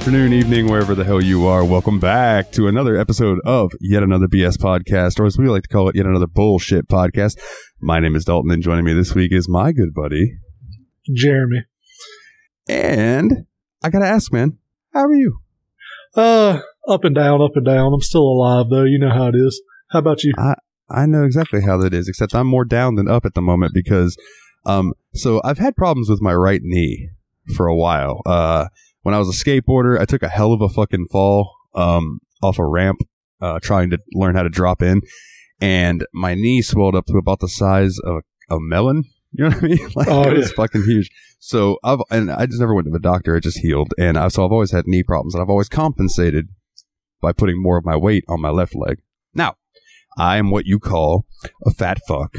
afternoon, evening, wherever the hell you are. Welcome back to another episode of Yet Another BS Podcast, or as we like to call it, Yet Another Bullshit Podcast. My name is Dalton, and joining me this week is my good buddy. Jeremy. And I gotta ask, man, how are you? Uh, up and down, up and down. I'm still alive though. You know how it is. How about you? I I know exactly how that is, except I'm more down than up at the moment because, um, so I've had problems with my right knee for a while. Uh, when I was a skateboarder, I took a hell of a fucking fall, um, off a ramp, uh, trying to learn how to drop in, and my knee swelled up to about the size of a, a melon. You know what I mean? Like Oh, it was yeah. fucking huge. So I've and I just never went to the doctor. It just healed, and I so I've always had knee problems, and I've always compensated by putting more of my weight on my left leg. Now, I am what you call a fat fuck,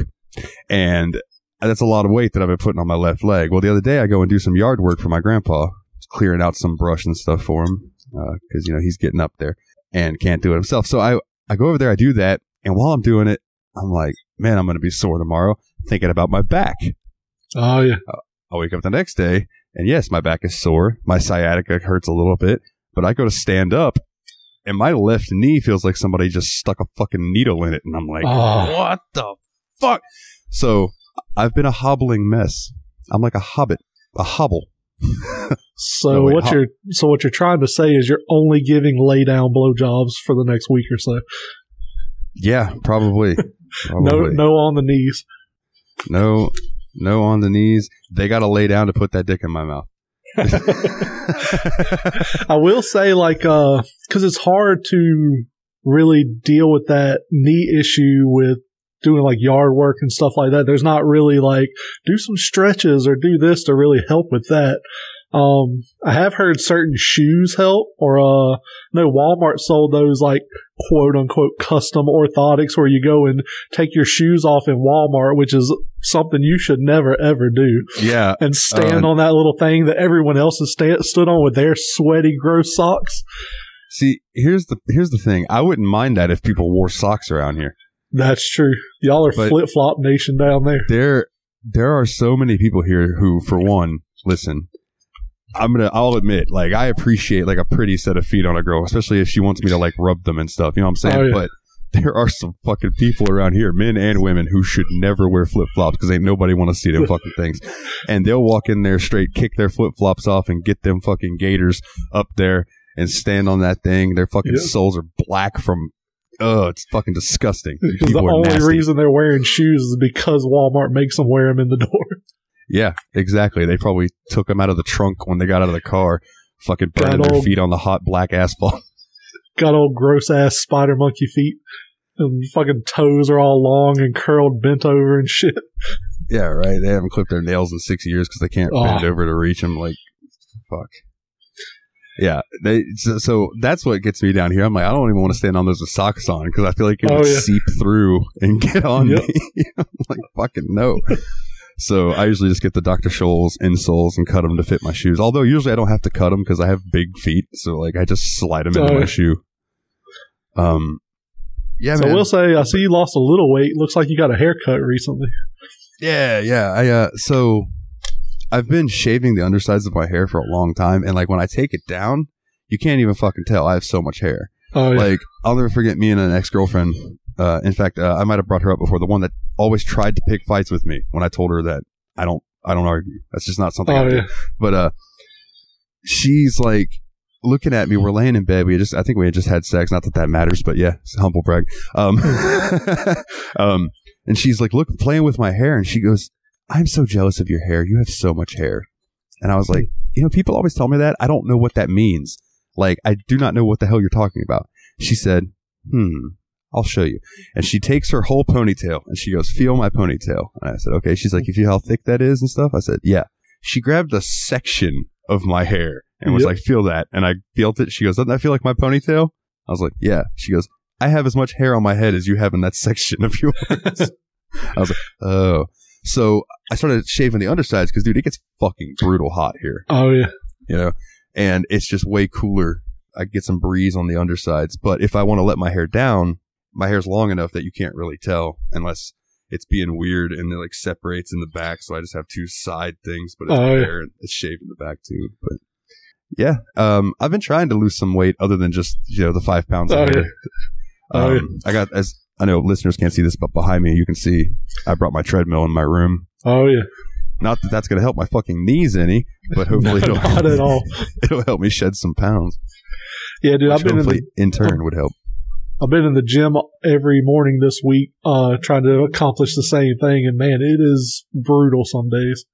and that's a lot of weight that I've been putting on my left leg. Well, the other day I go and do some yard work for my grandpa, clearing out some brush and stuff for him uh, because you know he's getting up there and can't do it himself. So I I go over there, I do that, and while I'm doing it, I'm like, man, I'm going to be sore tomorrow, thinking about my back. Oh yeah. I wake up the next day, and yes, my back is sore. My sciatica hurts a little bit, but I go to stand up, and my left knee feels like somebody just stuck a fucking needle in it, and I'm like, Oh. what the fuck? So I've been a hobbling mess. I'm like a hobbit, a hobble. So No, wait, what you're so what you're trying to say is you're only giving lay down blowjobs for the next week or so. Yeah, probably. No, Probably. no on the knees. no, no on the knees. They got to lay down to put that dick in my mouth. I will say, like, uh, because it's hard to really deal with that knee issue with doing like yard work and stuff like that. There's not really like do some stretches or do this to really help with that. Um, I have heard certain shoes help, or uh, no, Walmart sold those like quote unquote custom orthotics where you go and take your shoes off in Walmart, which is something you should never ever do yeah, and stand Uh, on that little thing that everyone else has sta- stood on with their sweaty, gross socks. See, here's the here's the thing. I wouldn't mind that if people wore socks around here. That's true. Y'all are flip flop nation down there. There there are so many people here who, for one, listen. I'm gonna. I'll admit, like, I appreciate like a pretty set of feet on a girl, especially if she wants me to like rub them and stuff. You know what I'm saying? Oh, yeah. But there are some fucking people around here, men and women, who should never wear flip flops because ain't nobody want to see them fucking things. And they'll walk in there straight, kick their flip flops off, and get them fucking gators up there and stand on that thing. Their fucking Yeah. soles are black from. Oh, it's fucking disgusting. Because the only nasty. reason they're wearing shoes is because Walmart makes them wear them in the door. Yeah, exactly. They probably took them out of the trunk when they got out of the car, fucking burning their feet on the hot black asphalt. Got old gross ass spider monkey feet. And fucking toes are all long and curled, bent over and shit. yeah, right. They haven't clipped their nails in six years because they can't Oh. bend over to reach them. Like, fuck. Yeah, they. So, so that's what gets me down here. I'm like, I don't even want to stand on those with socks on because I feel like it Oh, would yeah. seep through and get on Yep. me. I'm like, fucking no. So I usually just get the Dr. Scholl's insoles and cut them to fit my shoes. Although usually I don't have to cut them because I have big feet. So like I just slide them into Oh, my shoe. Um, yeah, so man. we'll say, I see you lost a little weight. Looks like you got a haircut recently. Yeah, yeah. I uh so I've been shaving the undersides of my hair for a long time and like when I take it down, you can't even fucking tell I have so much hair. Oh, yeah. Like I'll never forget me and an ex-girlfriend uh in fact, uh, I might have brought her up before, the one that always tried to pick fights with me when I told her that I don't I don't argue. That's just not something I oh, do. yeah. But uh she's like looking at me. We're laying in bed. We just I think we had just had sex. Not that that matters, but yeah, it's a humble brag. Um, um, and she's like, look, playing with my hair, and she goes, "I'm so jealous of your hair. You have so much hair." And I was like, you know, people always tell me that. I don't know what that means. Like, I do not know what the hell you're talking about. She said, "Hmm." I'll show you. And she takes her whole ponytail and she goes, Feel my ponytail. And I said, Okay. She's like, You feel how thick that is and stuff? I said, Yeah she grabbed a section of my hair and was Yep. like, feel that. And I felt it. She goes, doesn't that feel like my ponytail? I was like, yeah. She goes, I have as much hair on my head as you have in that section of yours. I was like, oh. So I started shaving the undersides because, dude, it gets fucking brutal hot here, Oh, yeah. you know? And it's just way cooler. I get some breeze on the undersides. But if I want to let my hair down, my hair's long enough that you can't really tell unless it's being weird and it like separates in the back. So I just have two side things, but it's Oh, yeah. hair it's shaved in the back too. But Yeah, um, I've been trying to lose some weight other than just you know the five pounds. Oh, yeah. Oh, Um, yeah. I got as I know listeners can't see this, but behind me you can see I brought my treadmill in my room. Oh yeah, Not that that's going to help my fucking knees any, but hopefully it'll not at all. It'll help me shed some pounds. Yeah, dude, Which I've been in the, in turn would help. I've been in the gym every morning this week, uh, trying to accomplish the same thing, and man, it is brutal some days.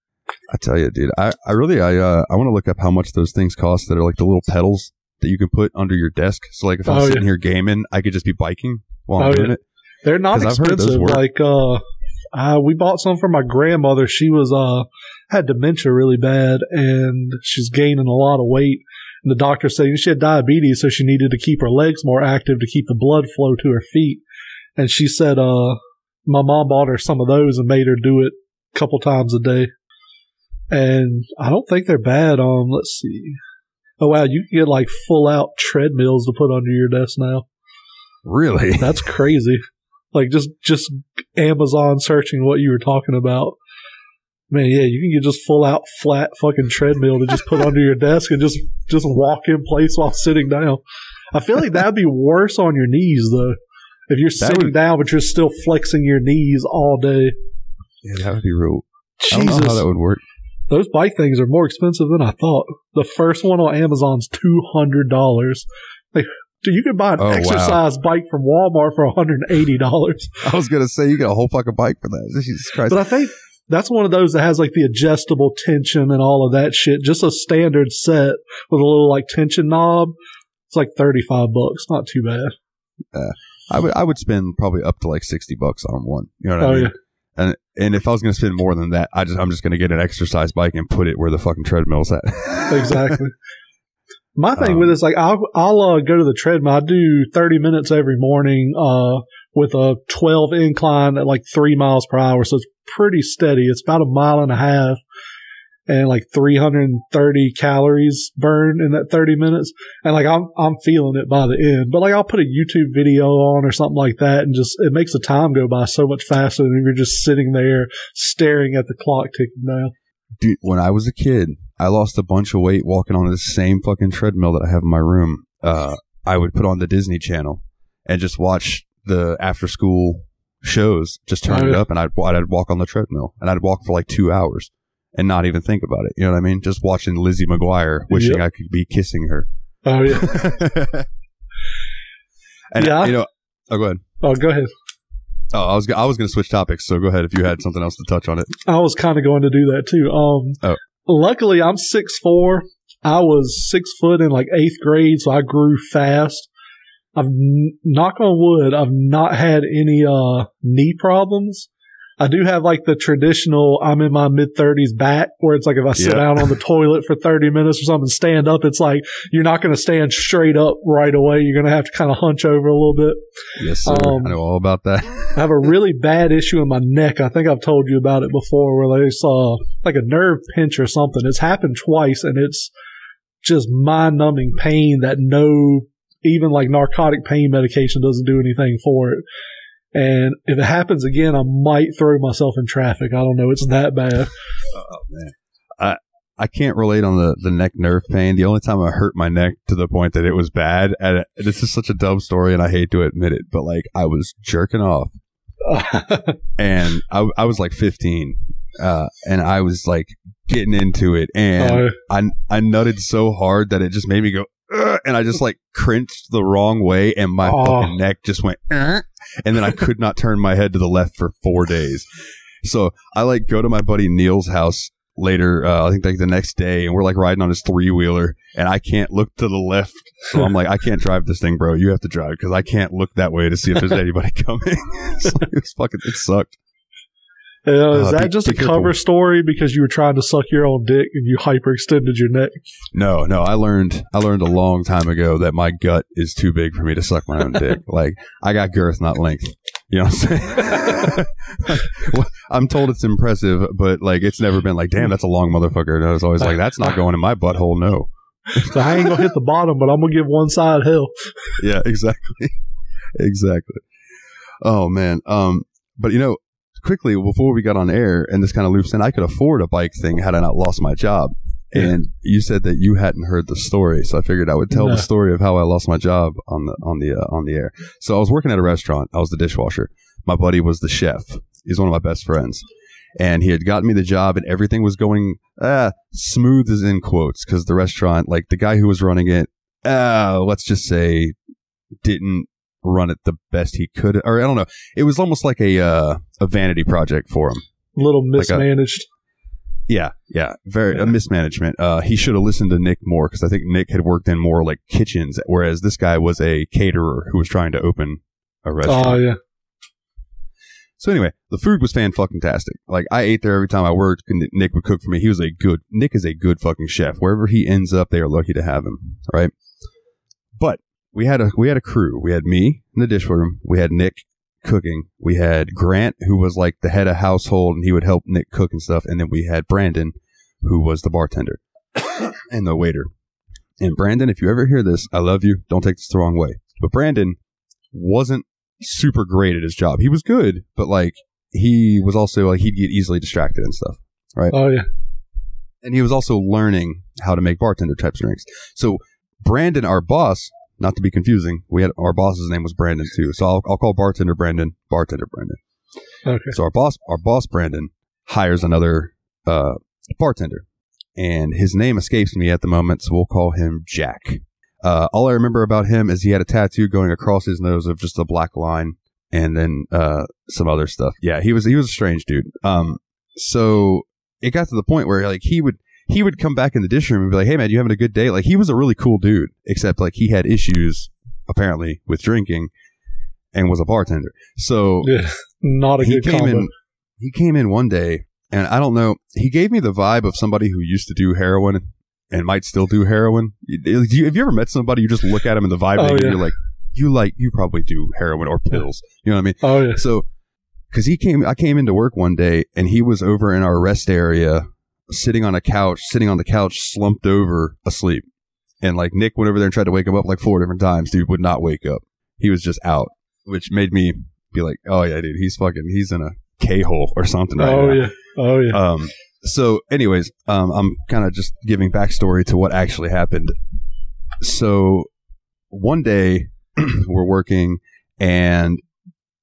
I tell you, dude, I, I really I uh, I want to look up how much those things cost that are like the little pedals that you can put under your desk. So like if I'm Oh, sitting yeah. here gaming, I could just be biking while I'm Oh, doing yeah. it. They're not 'Cause I've heard those expensive. Like, uh, uh, we bought some for my grandmother. She was, uh, had dementia really bad and she's gaining a lot of weight. And the doctor said she had diabetes, so she needed to keep her legs more active to keep the blood flow to her feet. And she said, uh, my mom bought her some of those and made her do it a couple times a day. And I don't think they're bad. Um, let's see. Oh wow, you can get like full out treadmills to put under your desk now. Really? That's crazy. Like just just Amazon searching what you were talking about. Man, yeah, you can get just full out flat fucking treadmill to just put under your desk and just just walk in place while sitting down. I feel like that'd be worse on your knees though. If you're That sitting would- down but you're still flexing your knees all day. Yeah, that would be real. I don't Jesus, know how that would work. those bike things are more expensive than I thought. The first one on Amazon's two hundred dollars. Like, dude, you can buy an Oh, wow. exercise bike from Walmart for one hundred and eighty dollars. I was gonna say you get a whole fucking bike for that. Jesus Christ! But I think that's one of those that has like the adjustable tension and all of that shit. Just a standard set with a little like tension knob. It's like thirty five bucks. Not too bad. Uh, I would I would spend probably up to like sixty bucks on one. You know what Oh, I mean? yeah. And and if I was gonna spend more than that, I just I'm just gonna get an exercise bike and put it where the fucking treadmill's at. Exactly. My thing Um, with it is like I'll I'll uh, go to the treadmill. I do thirty minutes every morning uh, with a twelve incline at like three miles per hour, so it's pretty steady. It's about a mile and a half, and like three hundred and thirty calories burned in that thirty minutes. And like I'm I'm feeling it by the end. But like I'll put a YouTube video on or something like that, and just it makes the time go by so much faster than you're just sitting there staring at the clock ticking down. Dude, when I was a kid, I lost a bunch of weight walking on the same fucking treadmill that I have in my room. Uh, I would put on the Disney Channel and just watch the after school shows, just turn Oh, it yeah. up, and I'd I'd walk on the treadmill and I'd walk for like two hours and not even think about it. You know what I mean? Just watching Lizzie McGuire, wishing Yep. I could be kissing her. Oh yeah. and Yeah. you know, oh, go ahead. Oh, go ahead. Oh, I was I was going to switch topics, so go ahead if you had something else to touch on it. I was kind of going to do that too. Um, Oh. Luckily I'm six four. I was six foot in like eighth grade, so I grew fast. I've knock on wood, I've not had any uh knee problems. I do have like the traditional I'm in my mid thirties back where it's like if I sit Yeah. down on the toilet for 30 minutes or something, stand up, it's like you're not going to stand straight up right away. You're going to have to kind of hunch over a little bit. Yes, sir. Um, I know all about that. I have a really bad issue in my neck. I think I've told you about it before where they saw like a nerve pinch or something. It's happened twice and it's just mind numbing pain that no, even like narcotic pain medication doesn't do anything for it. And if it happens again, I might throw myself in traffic. I don't know. It's that bad. Oh man, I I can't relate on the the neck nerve pain. The only time I hurt my neck to the point that it was bad, and this is such a dumb story, and I hate to admit it, but like I was jerking off, and I I was like 15, uh, and I was like getting into it, and Uh, I I nutted so hard that it just made me go. And I just like cringed the wrong way, and my Oh. fucking neck just went, "Ugh," and then I could not turn my head to the left for four days. So I like go to my buddy Neil's house later. Uh, I think like the next day, and we're like riding on his three wheeler, and I can't look to the left. So I'm like, I can't drive this thing, bro. You have to drive because I can't look that way to see if there's anybody coming. so it was fucking. It sucked. Uh, is Uh, that be- just a cover story because you were trying to suck your own dick and you hyperextended your neck? No, no. I learned. I learned a long time ago that my gut is too big for me to suck my own dick. Like I got girth, not length. You know what I'm saying? Well, I'm told it's impressive, but like it's never been like, damn, that's a long motherfucker. And I was always like, that's not going in my butthole. No. So I ain't gonna hit the bottom, but I'm gonna give one side hell. yeah, exactly. exactly. Oh man. Um, but you know, quickly before we got on air and this kind of loops in, I could afford a bike thing had I not lost my job. Yeah. and you said that you hadn't heard the story, so I figured I would tell No. the story of how I lost my job on the on the uh, on the air. So I was working at a restaurant. I was the dishwasher. My buddy was the chef. He's one of my best friends, and he had gotten me the job, and everything was going uh, smooth as in quotes because the restaurant, like the guy who was running it, uh, let's just say, didn't run it the best he could, or I don't know. It was almost like a uh, a vanity project for him. A little Like a- mismanaged. Yeah, yeah, very Yeah. a mismanagement. Uh, he should have listened to Nick more because I think Nick had worked in more like kitchens, whereas this guy was a caterer who was trying to open a restaurant. oh yeah. So anyway, the food was fan fucking tastic. Like I ate there every time I worked. and Nick would cook for me. He was a good. Nick is a good fucking chef. Wherever he ends up, they are lucky to have him. Right. We had a we had a crew. We had me in the dish room. We had Nick cooking. We had Grant, who was like the head of household, and he would help Nick cook and stuff. And then we had Brandon, who was the bartender and the waiter. And Brandon, if you ever hear this, I love you. Don't take this the wrong way. But Brandon wasn't super great at his job. He was good, but like he was also like he'd get easily distracted and stuff. Right. Oh yeah. And he was also learning how to make bartender type drinks. So Brandon, our boss, not to be confusing, we had our boss's name was Brandon too. So I'll, I'll call bartender Brandon, bartender Brandon. Okay. So our boss, our boss Brandon hires another uh, bartender, and his name escapes me at the moment, so we'll call him Jack. Uh, all I remember about him is he had a tattoo going across his nose of just a black line, and then uh, some other stuff. Yeah, he was he was a strange dude. Um, so it got to the point where like he would he would come back in the dish room and be like, "Hey man, you having a good day?" Like he was a really cool dude, except like he had issues apparently with drinking, and was a bartender. So Yeah. Not a he good came combo. in he came in one day and i don't know he gave me the vibe of somebody who used to do heroin and might still do heroin You- you- have you ever met somebody you just look at him and the vibe Oh, they give you, yeah. you're like you like you probably do heroin or pills you know what i mean Oh yeah. so because he came i came into work one day and he was over in our rest area sitting on a couch sitting on the couch slumped over asleep and like nick went over there and tried to wake him up like four different times dude would not wake up he was just out which made me be like oh yeah dude he's fucking he's in a k-hole or something right Oh now. yeah. Oh yeah. um so anyways um i'm kind of just giving backstory to what actually happened so one day we're working and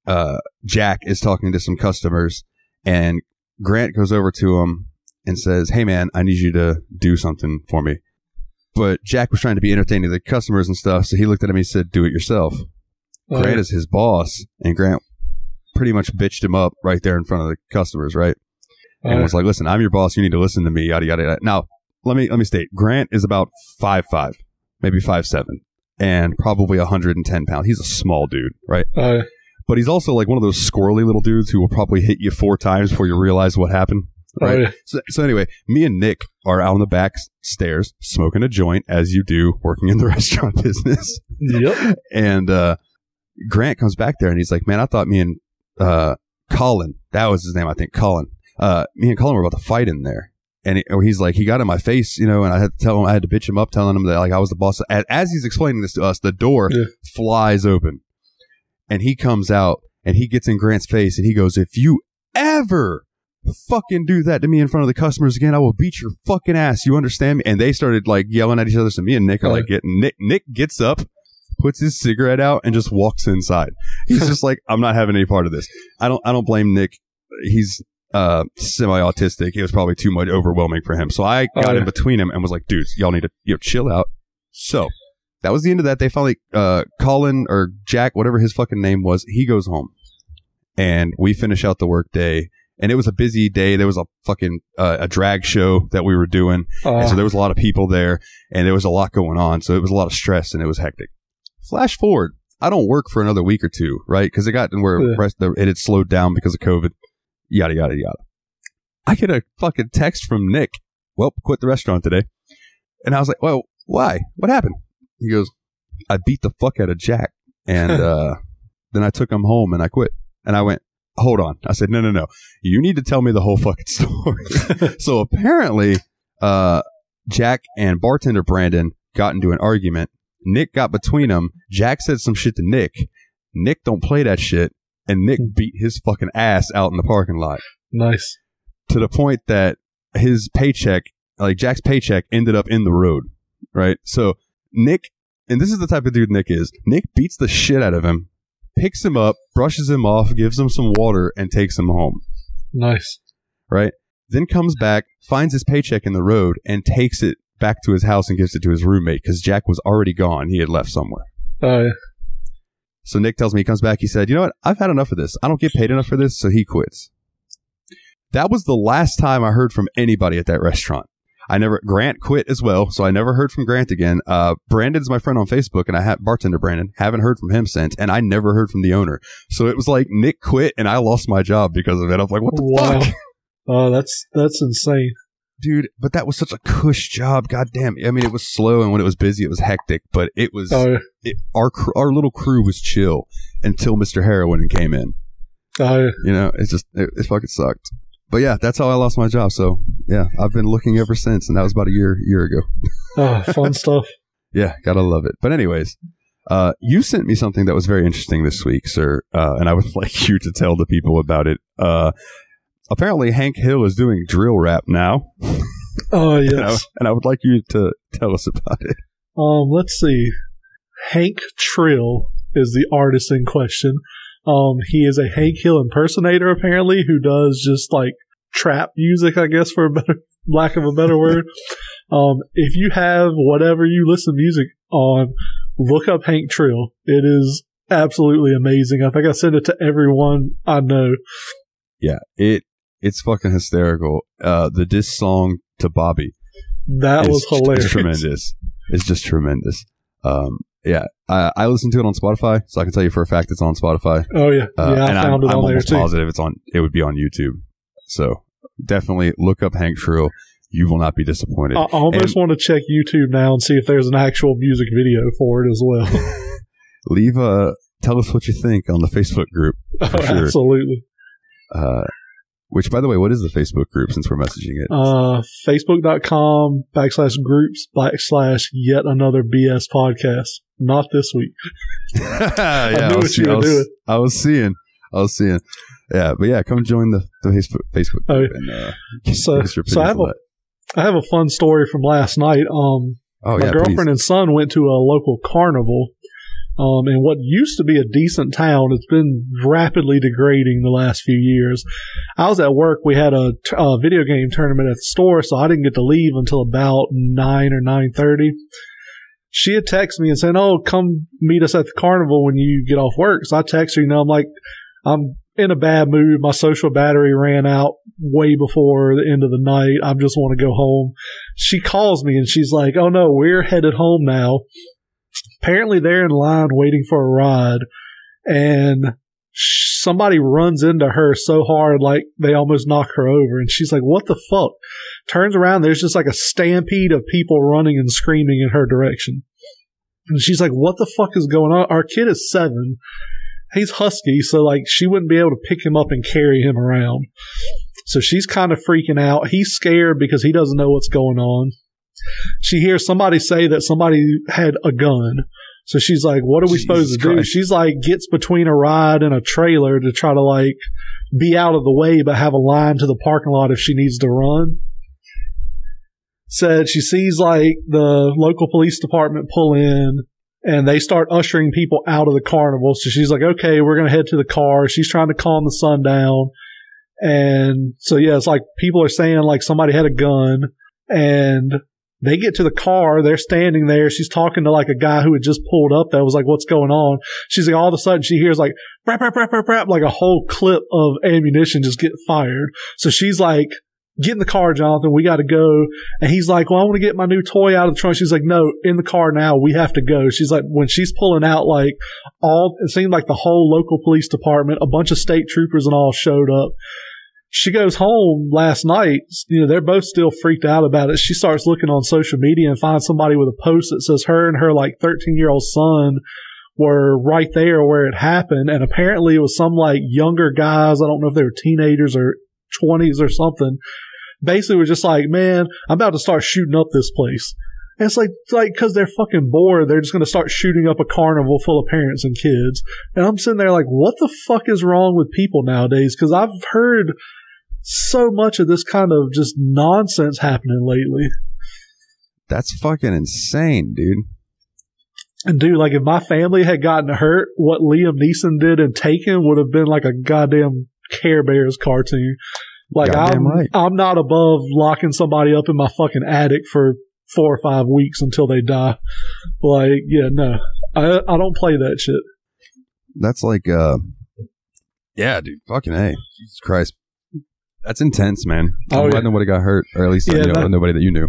uh jack is talking to some customers and grant goes over to him and says hey man i need you to do something for me but jack was trying to be entertaining to the customers and stuff so he looked at him and he said do it yourself Oh, grant is his boss and grant pretty much bitched him up right there in front of the customers right and yeah. was like, "Listen, I'm your boss. You need to listen to me." Yada yada. yada. Now, let me let me state: Grant is about five five, maybe five seven, and probably 110 pounds. He's a small dude, right? Yeah. But he's also like one of those squirrely little dudes who will probably hit you four times before you realize what happened. Oh, Right. yeah. So, so anyway, me and Nick are out on the back stairs smoking a joint, as you do, working in the restaurant business. Yep. And uh, Grant comes back there and he's like, "Man, I thought me and uh, Colin, that was his name, I think, Colin. Uh, me and Colin were about to fight in there." And he, he's like, he got in my face, you know, and I had to tell him, I had to bitch him up, telling him that like I was the boss. As, as he's explaining this to us, the door Yeah. flies open, and he comes out and he gets in Grant's face and he goes, "If you ever." Fucking do that to me in front of the customers again. I will beat your fucking ass. You understand me? And they started like yelling at each other. So me and Nick are like getting Nick. Nick gets up, puts his cigarette out and just walks inside. He's just like, I'm not having any part of this. I don't, I don't blame Nick. He's, uh, semi-autistic. It was probably too much overwhelming for him. So I Oh, got yeah. in between him and was like, dudes, y'all need to, you know, chill out. So that was the end of that. They finally, uh, Colin or Jack, whatever his fucking name was, he goes home and we finish out the work day. And it was a busy day. There was a fucking, uh, a drag show that we were doing. And so there was a lot of people there and there was a lot going on. So it was a lot of stress and it was hectic. Flash forward. I don't work for another week or two, right? Because it got to where Yeah. it had slowed down because of COVID. Yada, yada, yada. I get a fucking text from Nick. Well, quit the restaurant today. And I was like, well, why? What happened? He goes, I beat the fuck out of Jack. And uh, then I took him home and I quit. And I went, hold on. I said, no, no, no. You need to tell me the whole fucking story. so apparently, uh, Jack and bartender Brandon got into an argument. Nick got between them. Jack said some shit to Nick. Nick don't play that shit. And Nick beat his fucking ass out in the parking lot nice. to the point that his paycheck like Jack's paycheck ended up in the road, right? So Nick, and this is the type of dude Nick is. Nick beats the shit out of him, picks him up, brushes him off, gives him some water, and takes him home, Nice. right? Then comes back, finds his paycheck in the road, and takes it back to his house and gives it to his roommate because Jack was already gone. He had left somewhere. Oh, yeah. So Nick tells me he comes back. He said, "You know what? I've had enough of this. I don't get paid enough for this." So he quits. That was the last time I heard from anybody at that restaurant. I never Grant quit as well, so I never heard from Grant again. Uh, Brandon's my friend on Facebook, and I have bartender Brandon. Haven't heard from him since, and I never heard from the owner. So it was like Nick quit, and I lost my job because of it. I'm like, what the Wow. fuck, Oh, that's that's insane. dude? But that was such a cush job. God damn. I mean, it was slow, and when it was busy, it was hectic. But it was Oh, it, our our little crew was chill until Mister Heroin came in. oh. You know, it's just it, it fucking sucked. But yeah, that's how I lost my job. So yeah, I've been looking ever since, and that was about a year year ago. oh, fun stuff. Yeah, gotta love it. But anyways, uh, you sent me something that was very interesting this week, sir, uh, and I would like you to tell the people about it. Uh, apparently, Hank Hill is doing drill rap now, Oh, and I, yes. and I would like you to tell us about it. Um, let's see. Hank Trill is the artist in question. Um, he is a Hank Hill impersonator, apparently, who does just like trap music, I guess, for a better lack of a better word. Um, if you have whatever you listen to music on, look up Hank Trill. It is absolutely amazing. I think I sent it to everyone I know. Yeah, it it's fucking hysterical. Uh, the diss song to Bobby that was hilarious. tremendous. It's just tremendous. Um, yeah, I, I listened to it on Spotify, so I can tell you for a fact it's on Spotify. Oh yeah, Uh, yeah. I and found I'm, it I'm on there too. positive it's on. It would be on YouTube. So definitely look up Hank Trill. You will not be disappointed. I almost want to check YouTube now and see if there's an actual music video for it as well. Leave a tell us what you think on the Facebook group. Oh, sure. Absolutely. Uh, which, by the way, what is the Facebook group? Since we're messaging it, Uh, Facebook.com backslash groups backslash yet another BS podcast. Not this week. yeah, knew I what was, you were I was- doing. I was seeing, I was seeing. Yeah, but yeah, come join the, the Facebook Facebook Oh, and uh, So, so I have a, I have a fun story from last night. Um, oh my yeah, girlfriend and son went to a local carnival. Um, in what used to be a decent town, it's been rapidly degrading the last few years. I was at work. We had a, t- a video game tournament at the store, so I didn't get to leave until about nine or nine thirty. She had texted me and said, "Oh, come meet us at the carnival when you get off work." So I text her. You know, I'm like, I'm in a bad mood. My social battery ran out way before the end of the night. I just want to go home she calls me and she's like, "Oh no, we're headed home now." Apparently, they're in line waiting for a ride, and somebody runs into her so hard, like they almost knock her over. And she's like, "What the fuck?" Turns around, there's just like a stampede of people running and screaming in her direction. And she's like, "What the fuck is going on?" Our kid is seven. He's husky, so like she wouldn't be able to pick him up and carry him around. So she's kind of freaking out. He's scared because he doesn't know what's going on. She hears somebody say that somebody had a gun. So she's like, what are we Jesus supposed to do? She's like, gets between a ride and a trailer to try to like be out of the way, but have a line to the parking lot if she needs to run. Said she sees like the local police department pull in and they start ushering people out of the carnival. So she's like, okay, we're going to head to the car. She's trying to calm the son down. And so, yeah, it's like people are saying like somebody had a gun and they get to the car. They're standing there. She's talking to like a guy who had just pulled up that was like, what's going on? She's like, all of a sudden she hears like, rap, rap, rap, rap, rap, like a whole clip of ammunition just get fired. So she's like, get in the car, Jonathan. We got to go. And he's like, well, I want to get my new toy out of the trunk. She's like, no, in the car now. We have to go. She's like, when she's pulling out, like all, it seemed like the whole local police department, a bunch of state troopers and all showed up. She goes home last night. You know, they're both still freaked out about it. She starts looking on social media and finds somebody with a post that says her and her like 13 year old son were right there where it happened. And apparently it was some like younger guys. I don't know if they were teenagers or 20s or something. Basically, was just like, man, I'm about to start shooting up this place. And it's like, it's like, cause they're fucking bored. They're just going to start shooting up a carnival full of parents and kids. And I'm sitting there like, what the fuck is wrong with people nowadays? Cause I've heard so much of this kind of just nonsense happening lately. That's fucking insane, dude. And dude, like if my family had gotten hurt, what Liam Neeson did in Taken would have been like a goddamn Care Bears cartoon. Like Goddamn I'm, right. I'm not above locking somebody up in my fucking attic for four or five weeks until they die. Like, yeah, no, I I don't play that shit. That's like, uh, yeah, dude. Fucking a, Jesus Christ. That's intense, man. I'm Oh, glad yeah. nobody got hurt, or at least Yeah, you know that- nobody that you knew.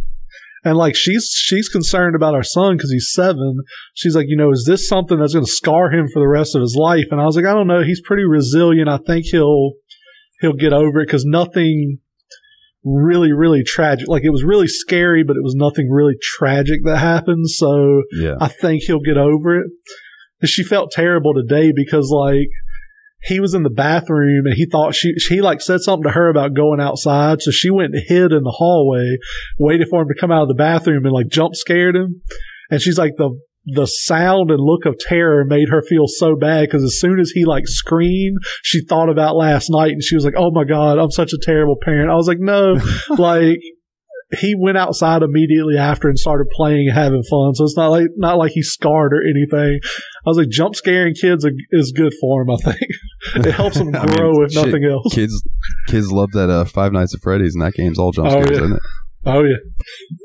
And like she's she's concerned about our son because he's seven. She's like, you know, is this something that's going to scar him for the rest of his life? And I was like, I don't know. He's pretty resilient. I think he'll he'll get over it because nothing really really tragic. Like it was really scary, but it was nothing really tragic that happened. So Yeah, I think he'll get over it. And she felt terrible today because like he was in the bathroom and he thought she she like said something to her about going outside, so she went and hid in the hallway, waited for him to come out of the bathroom and like jump scared him. And she's like the the sound and look of terror made her feel so bad because as soon as he like screamed, she thought about last night and she was like, "Oh my god, I'm such a terrible parent." I was like, "No, like." He went outside immediately after and started playing, and having fun. So it's not like not like he's scarred or anything. I was like, jump scaring kids are, is good for him. I think it helps them I mean, grow if shit, nothing else. kids, kids love that uh, Five Nights at Freddy's, and that game's all jump Oh, scares, yeah. isn't it? Oh yeah,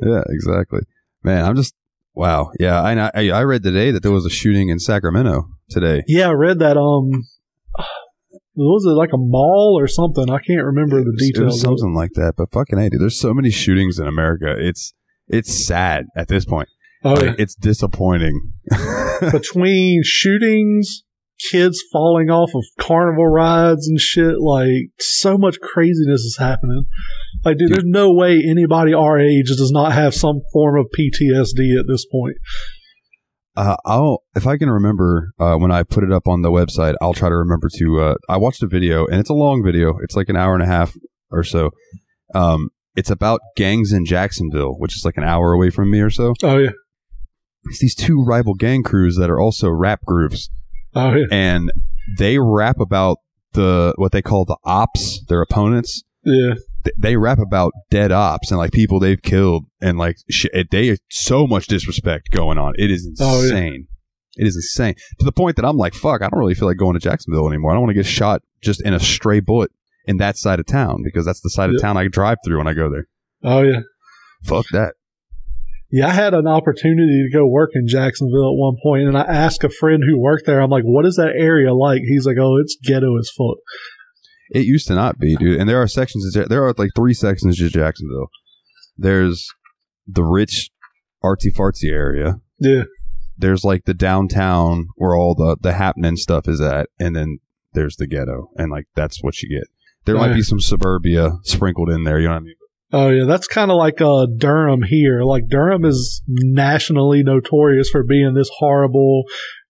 Yeah, exactly. Man, I'm just wow. Yeah, I I, I read today that there was a shooting in Sacramento today. yeah. I read that. Um, was it like a mall or something? I can't remember the was details. something like that. But fucking hey, dude, there's so many shootings in America. It's it's sad at this point. Oh Like, yeah. it's disappointing. Between shootings, kids falling off of carnival rides and shit, like so much craziness is happening. Like, dude, there's no way anybody our age does not have some form of PTSD at this point. Uh, I'll if I can remember uh, when I put it up on the website, I'll try to remember to. Uh, I watched a video, and it's a long video. It's like an hour and a half or so. Um, it's about gangs in Jacksonville, which is like an hour away from me or so. Oh yeah. It's these two rival gang crews that are also rap groups, Oh yeah. and they rap about the what they call the ops, their opponents. Yeah. Th- They rap about dead ops and like people they've killed, and like sh- it, they so much disrespect going on. It is Oh, yeah. insane. It is insane to the point that I'm like, fuck, I don't really feel like going to Jacksonville anymore. I don't want to get shot just in a stray bullet in that side of town because that's the side of town I drive through when I go there. Oh yeah. Fuck that. Yeah, I had an opportunity to go work in Jacksonville at one point, and I asked a friend who worked there. I'm like, "What is that area like?" He's like, "Oh, it's ghetto as fuck." It used to not be, dude. And there are sections. Of, there are like three sections of Jacksonville. There's the rich, artsy fartsy area. Yeah, There's like the downtown where all the the happening stuff is at, and then there's the ghetto, and like that's what you get. There might be some suburbia sprinkled in there. You know what I mean? Oh yeah, that's kind of like uh, Durham here. Like Durham is nationally notorious for being this horrible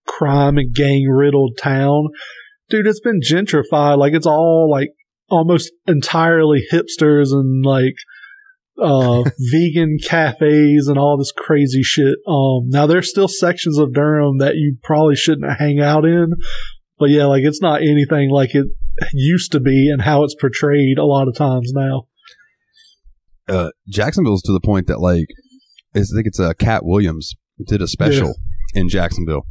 crime and gang riddled town. Dude, it's been gentrified. Like it's all like almost entirely hipsters and like uh vegan cafes and all this crazy shit. Um now there's still sections of Durham that you probably shouldn't hang out in. But yeah, like it's not anything like it used to be and how it's portrayed a lot of times now. uh, Jacksonville's to the point that like I think it's uh, Katt Williams did a special in Jacksonville,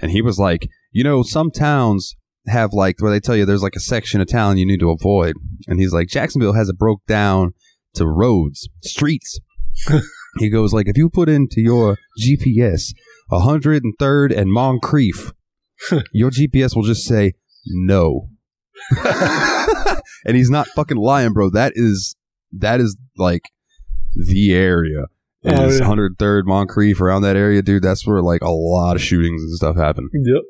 and he was like, you know, some towns have like where they tell you there's like a section of town you need to avoid, and he's like, Jacksonville has it broke down to roads, streets. he goes like, if you put into your GPS 103rd and Moncrief, your GPS will just say no. and he's not fucking lying, bro. That is that is like the area. Oh, Is yeah. 103rd Moncrief around that area, dude. That's where like a lot of shootings and stuff happen. Yep.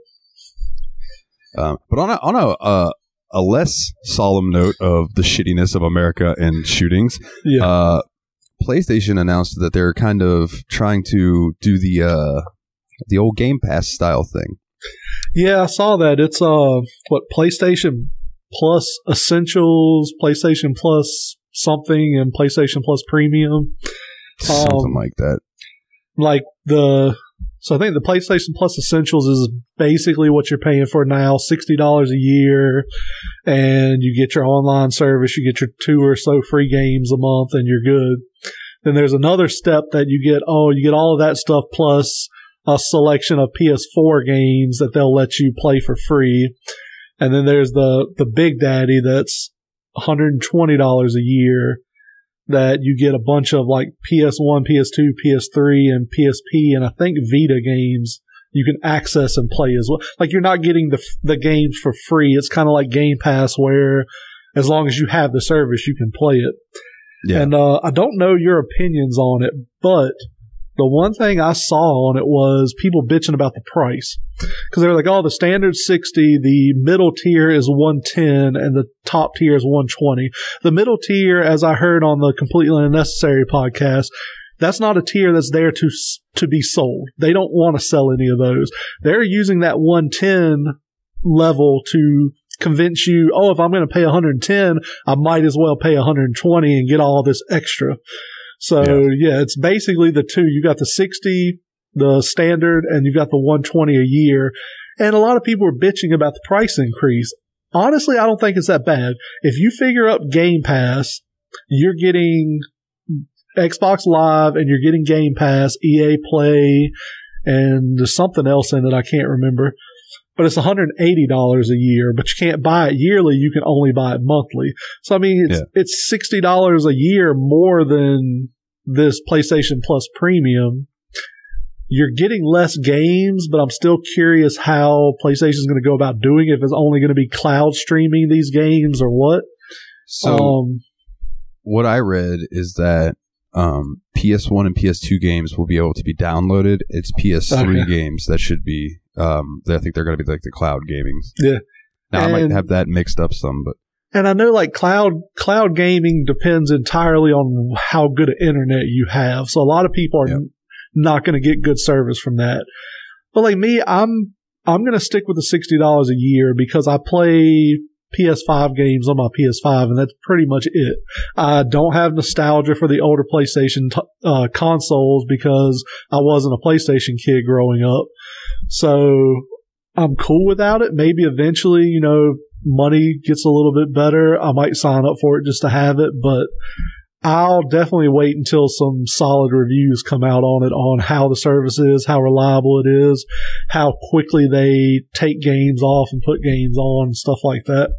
Um, but on a on a uh, a less solemn note of the shittiness of America and shootings, Yeah. uh, PlayStation announced that they're kind of trying to do the uh, the old Game Pass style thing. Yeah, I saw that. It's uh what PlayStation Plus Essentials, PlayStation Plus something, and PlayStation Plus Premium. Something Um, like that. Like the so I think the PlayStation Plus Essentials is basically what you're paying for now, sixty dollars a year, and you get your online service, you get your two or so free games a month, and you're good. Then there's another step that you get, oh, you get all of that stuff plus a selection of PS4 games that they'll let you play for free. And then there's the, the big daddy that's $120 a year that you get a bunch of like PS1, PS2, PS3, and PSP, and I think Vita games you can access and play as well. Like you're not getting the the games for free. It's kind of like Game Pass, where as long as you have the service, you can play it. Yeah. And uh, I don't know your opinions on it, but the one thing I saw on it was people bitching about the price because they were like, "Oh, the standard sixty, the middle tier is one ten, and the top tier is one twenty." The middle tier, as I heard on the completely unnecessary podcast, that's not a tier that's there to to be sold. They don't want to sell any of those. They're using that one ten level to convince you, oh, if I'm going to pay 110, I might as well pay 120 and get all this extra. So yeah. yeah, it's basically the two. You got the 60, the standard, and you got the 120 a year. And a lot of people are bitching about the price increase. Honestly, I don't think it's that bad. If you figure up Game Pass, you're getting Xbox Live and you're getting Game Pass, EA Play, and there's something else in it I can't remember but it's $180 a year, but you can't buy it yearly. You can only buy it monthly. So, I mean, it's, yeah. it's $60 a year more than this PlayStation Plus premium. You're getting less games, but I'm still curious how PlayStation is going to go about doing it. If it's only going to be cloud streaming these games or what. So, um, what I read is that um, PS1 and PS2 games will be able to be downloaded. It's PS3 okay. games that should be um, I think they're going to be like the cloud gaming. Yeah. Now and, I might have that mixed up some, but. And I know like cloud, cloud gaming depends entirely on how good an internet you have. So a lot of people are yep. n- not going to get good service from that. But like me, I'm, I'm going to stick with the $60 a year because I play PS5 games on my PS5, and that's pretty much it. I don't have nostalgia for the older PlayStation t- uh, consoles because I wasn't a PlayStation kid growing up. So I'm cool without it. Maybe eventually, you know, money gets a little bit better. I might sign up for it just to have it, but I'll definitely wait until some solid reviews come out on it on how the service is, how reliable it is, how quickly they take games off and put games on, stuff like that.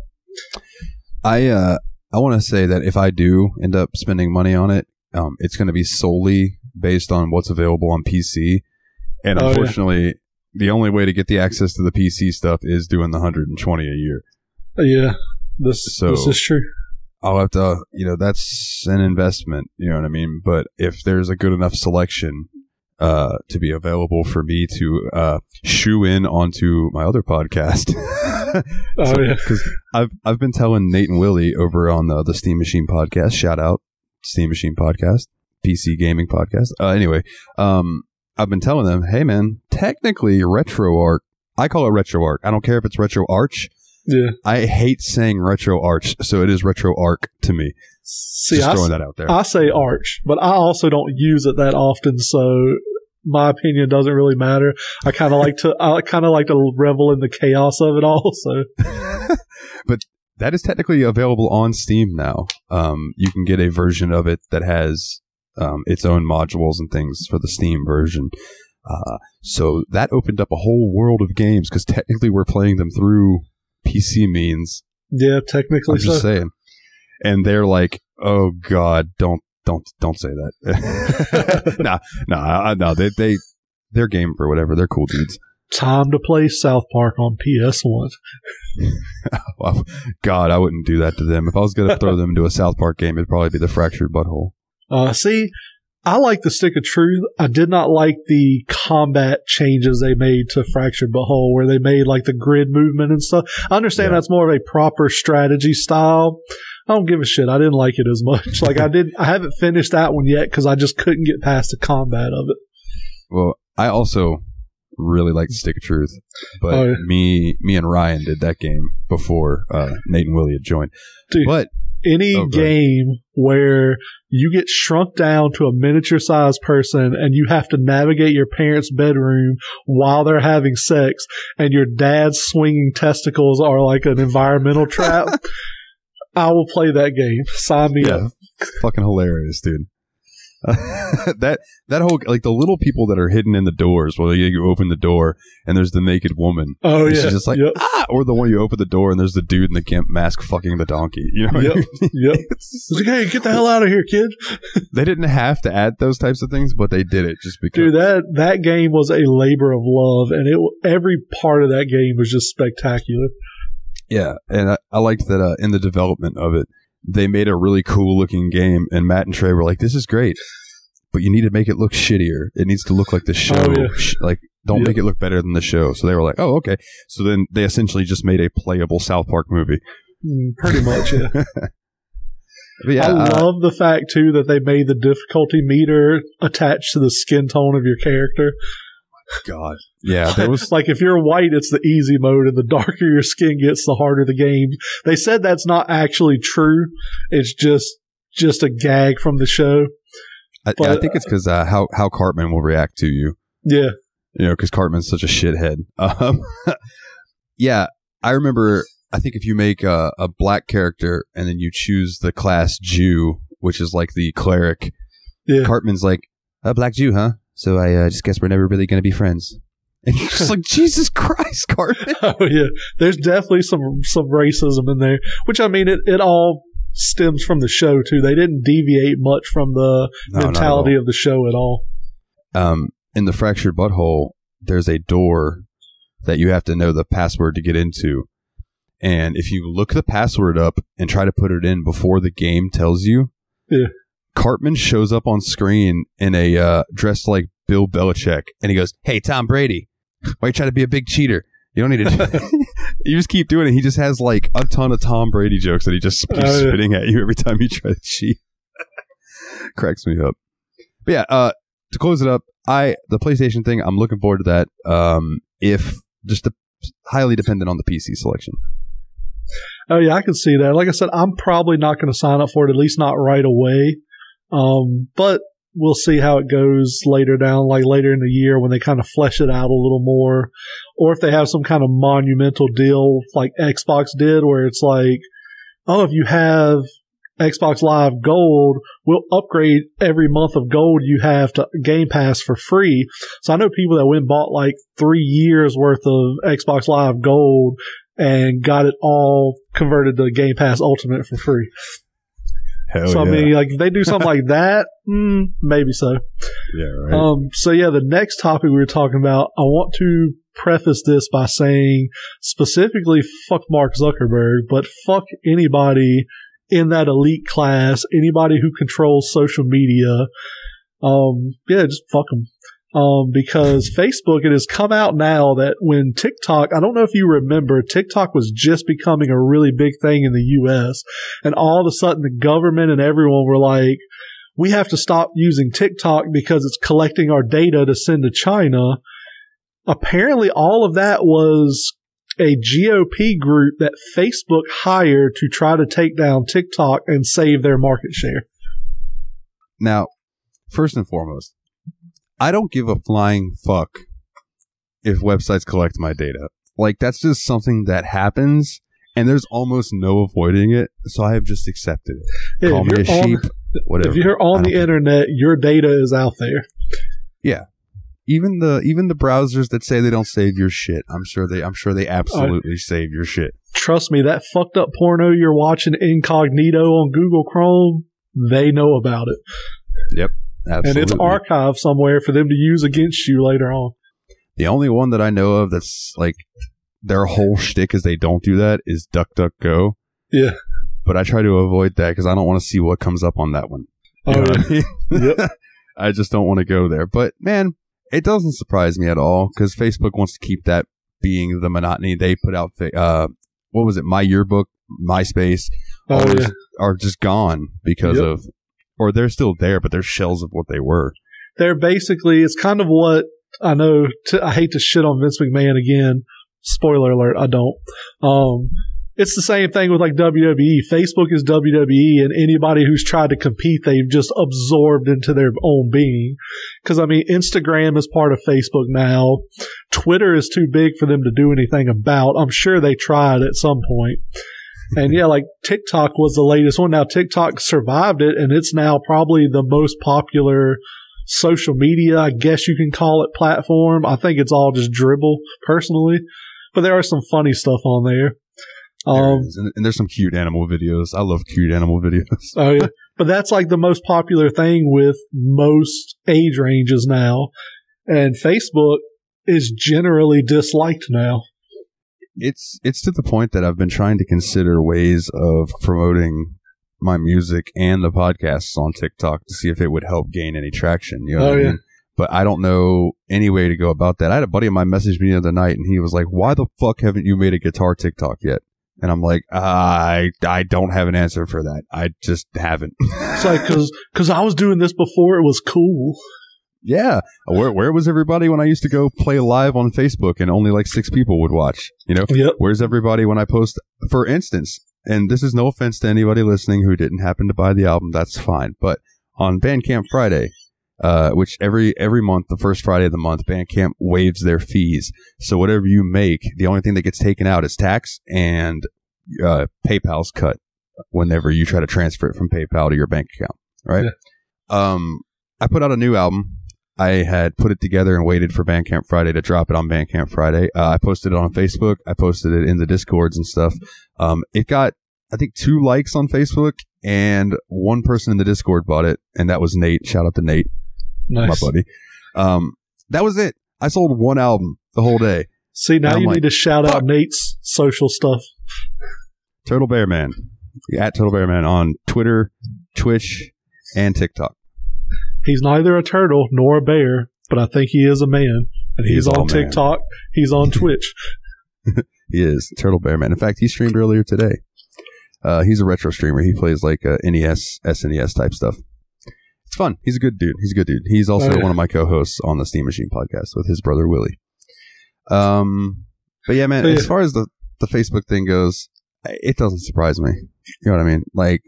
I uh I want to say that if I do end up spending money on it, um, it's going to be solely based on what's available on PC. And oh, unfortunately, yeah the only way to get the access to the PC stuff is doing the 120 a year. Yeah, this so this is true. I'll have to, you know, that's an investment. You know what I mean? But if there's a good enough selection uh, to be available for me to uh, shoe in onto my other podcast. oh so, yeah, because I've I've been telling Nate and Willie over on the the Steam Machine podcast. Shout out Steam Machine podcast, PC gaming podcast. Uh, anyway, um, I've been telling them, hey man, technically RetroArch, I call it RetroArch. I don't care if it's RetroArch. Yeah. I hate saying retro arch, so it is RetroArch to me. See, Just throwing I, that out there. I say arch, but I also don't use it that often, so my opinion doesn't really matter. I kind of like to, I kind of like to revel in the chaos of it all. So, but that is technically available on Steam now. Um, you can get a version of it that has um, its own modules and things for the Steam version. Uh, so that opened up a whole world of games because technically we're playing them through PC means. Yeah, technically. I'm just saying. And they're like, "Oh God, don't, don't, don't say that." nah, nah, no. They, they, they're game for whatever. They're cool dudes. Time to play South Park on PS One. God, I wouldn't do that to them. If I was going to throw them into a South Park game, it'd probably be the Fractured But Whole. Uh, see, I like the Stick of Truth. I did not like the combat changes they made to Fractured But Whole, where they made like the grid movement and stuff. I understand yeah. that's more of a proper strategy style. I don't give a shit. I didn't like it as much. Like I did, I haven't finished that one yet because I just couldn't get past the combat of it. Well, I also really like the Stick of Truth, but oh, yeah. me, me and Ryan did that game before uh, Nate and Willie had joined. Dude. But any oh, Okay. game where you get shrunk down to a miniature sized person and you have to navigate your parents' bedroom while they're having sex and your dad's swinging testicles are like an environmental trap, I will play that game. Sign me Yeah. up. Fucking hilarious, dude. that that whole like the little people that are hidden in the doors. Well, you, you open the door and there's the naked woman. Oh yeah. She's just like yep. ah, or the one you open the door and there's the dude in the gimp mask fucking the donkey. You know, I Yep. mean? Yep. It's- It's like, hey, get the hell out of here, kid. they didn't have to add those types of things, but they did it just because. Dude, that that game was a labor of love, and it every part of that game was just spectacular. Yeah, and I, I liked that uh, in the development of it, they made a really cool looking game, and Matt and Trey were like, "This is great, but you need to make it look shittier. It needs to look like the show. Oh, yeah. Like, don't Yeah. make it look better than the show." So they were like, "Oh, okay." So then they essentially just made a playable South Park movie. Mm, pretty much, yeah. Yeah, I uh, love the fact too that they made the difficulty meter attached to the skin tone of your character. God, yeah, there was like if you're white, it's the easy mode, and the darker your skin gets, the harder the game. They said that's not actually true. It's just just a gag from the show. I, yeah, I think it's because uh, how how Cartman will react to you. Yeah, you know, because Cartman's such a shithead. Um, yeah, I remember. I think if you make a, a black character and then you choose the class Jew, which is like the cleric, yeah. Cartman's like a black Jew, huh? So I uh, just guess we're never really going to be friends. And you're just like, Jesus Christ, Cartman. Oh yeah, there's definitely some some racism in there, which I mean it it all stems from the show too. They didn't deviate much from the No, mentality of the show at all. Um, in the Fractured But Whole, there's a door that you have to know the password to get into. And if you look the password up and try to put it in before the game tells you, Yeah. Cartman shows up on screen in a uh, dressed like Bill Belichick, and he goes, "Hey, Tom Brady, why you trying to be a big cheater? You don't need to. you just keep doing it. He just has like a ton of Tom Brady jokes that he just keeps Oh, yeah. spitting at you every time you try to cheat. Cracks me up. But yeah, uh, to close it up, I the PlayStation thing. I'm looking forward to that. Um, if just highly dependent on the PC selection. Oh yeah, I can see that. Like I said, I'm probably not going to sign up for it, at least not right away. Um, but we'll see how it goes later down, like later in the year when they kind of flesh it out a little more, or if they have some kind of monumental deal like Xbox did, where it's like, oh, if you have Xbox Live Gold, we'll upgrade every month of gold you have to Game Pass for free. So I know people that went and bought like three years worth of Xbox Live Gold and got it all converted to Game Pass Ultimate for free. Hell so I mean, like if they do something like that, mm, maybe so. yeah, right. Um, so yeah, the next topic we were talking about, I want to preface this by saying specifically fuck Mark Zuckerberg, but fuck anybody in that elite class, anybody who controls social media. Um, yeah, just fuck them. Um, because Facebook, it has come out now that when TikTok, I don't know if you remember, TikTok was just becoming a really big thing in the US. And all of a sudden the government and everyone were like, we have to stop using TikTok because it's collecting our data to send to China. Apparently, all of that was a GOP group that Facebook hired to try to take down TikTok and save their market share. Now, first and foremost, I don't give a flying fuck if websites collect my data. Like that's just something that happens and there's almost no avoiding it, so I have just accepted it. Yeah, Call if me a you're on- sheep, whatever. If you're on the internet, your data is out there. Yeah. Even the even the browsers that say they don't save your shit, I'm sure they I'm sure they absolutely save your shit. Trust me, that fucked up porno you're watching incognito on Google Chrome, they know about it. Absolutely. And it's archived somewhere for them to use against you later on. The only one that I know of that's like their whole shtick is they don't do that is DuckDuckGo. Yeah. But I try to avoid that because I don't want to see what comes up on that one. You Oh, yeah. I mean? Yep. I just don't want to go there. But man, it doesn't surprise me at all because Facebook wants to keep that being the monotony. They put out, uh, what was it? My yearbook, MySpace, Oh, yeah. are just gone because Yep. of, or they're still there, but they're shells of what they were. They're basically, it's kind of what I know. I hate to shit on Vince McMahon again. Spoiler alert, I don't. Um, it's the same thing with like WWE. Facebook is WWE, and anybody who's tried to compete, they've just absorbed into their own being. Because I mean, Instagram is part of Facebook now. Twitter is too big for them to do anything about. I'm sure they tried at some point. And yeah, like TikTok was the latest one. Now TikTok survived it, and it's now probably the most popular social media, I guess you can call it, platform. I think it's all just dribble personally, but there are some funny stuff on there. Um, and, and, there's some cute animal videos. I love cute animal videos. oh yeah, but that's like the most popular thing with most age ranges now, and Facebook is generally disliked now. It's it's to the point that I've been trying to consider ways of promoting my music and the podcasts on TikTok to see if it would help gain any traction. You know oh, yeah. I mean? But I don't know any way to go about that. I had a buddy of mine message me the other night and he was like, why the fuck haven't you made a guitar TikTok yet? And I'm like, I I don't have an answer for that. I just haven't. it's like because because I was doing this before it was cool. Yeah, where where was everybody when I used to go play live on Facebook and only like six people would watch? You know, yep. where's everybody when I post? For instance, and this is no offense to anybody listening who didn't happen to buy the album, that's fine. But on Bandcamp Friday, uh, which every every month, the first Friday of the month, Bandcamp waives their fees. So whatever you make, the only thing that gets taken out is tax and uh, PayPal's cut whenever you try to transfer it from PayPal to your bank account. Right. Yeah. Um, I put out a new album. I had put it together and waited for Bandcamp Friday to drop it on Bandcamp Friday. Uh, I posted it on Facebook. I posted it in the Discords and stuff. Um, it got, I think, two likes on Facebook and one person in the Discord bought it, and that was Nate. Shout out to Nate, nice. my buddy. Um, that was it. I sold one album the whole day. See, now you like, need to shout out Nate's social stuff. Turtle Bear Man. At Turtle Bear Man on Twitter, Twitch, and TikTok. He's neither a turtle nor a bear, but I think he is a man. And he's, he's on TikTok. Man. He's on Twitch. he is Turtle Bear Man. In fact, he streamed earlier today. Uh, he's a retro streamer. He plays like uh, NES, SNES type stuff. It's fun. He's a good dude. He's a good dude. He's also oh, yeah. one of my co-hosts on the Steam Machine podcast with his brother Willie. Um, but yeah, man. as far as the the Facebook thing goes, it doesn't surprise me. You know what I mean? Like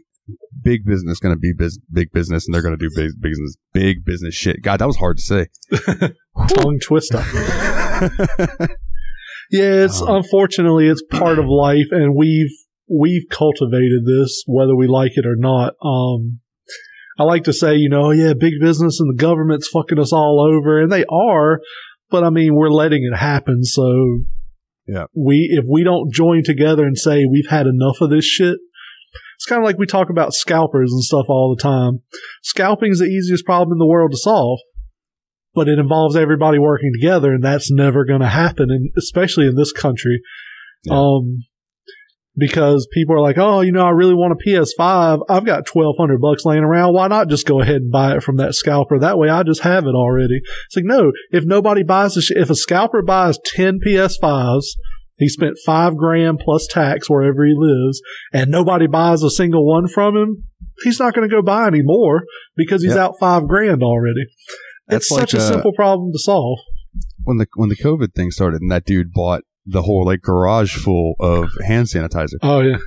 big business going to be biz- big business, and they're going to do big business, big business shit. God, that was hard to say. Tongue twister. yeah, it's um, unfortunately it's part of life, and we've we've cultivated this whether we like it or not. Um, I like to say, you know, yeah, big business and the government's fucking us all over, and they are, but I mean, we're letting it happen. So, yeah, we if we don't join together and say we've had enough of this shit, it's kind of like we talk about scalpers and stuff all the time. Scalping is the easiest problem in the world to solve, but it involves everybody working together, and that's never going to happen, and especially in this country. Yeah. Um, because people are like, oh, you know, I really want a PS5. I've got 1200 bucks laying around. Why not just go ahead and buy it from that scalper? That way I just have it already. It's like, no, if nobody buys the if a scalper buys 10 PS5s, he spent five grand plus tax wherever he lives, and nobody buys a single one from him. He's not going to go buy any more because he's yep. out five grand already. That's it's like such a, a simple problem to solve. When the when the COVID thing started, and that dude bought the whole like garage full of hand sanitizer. Oh yeah.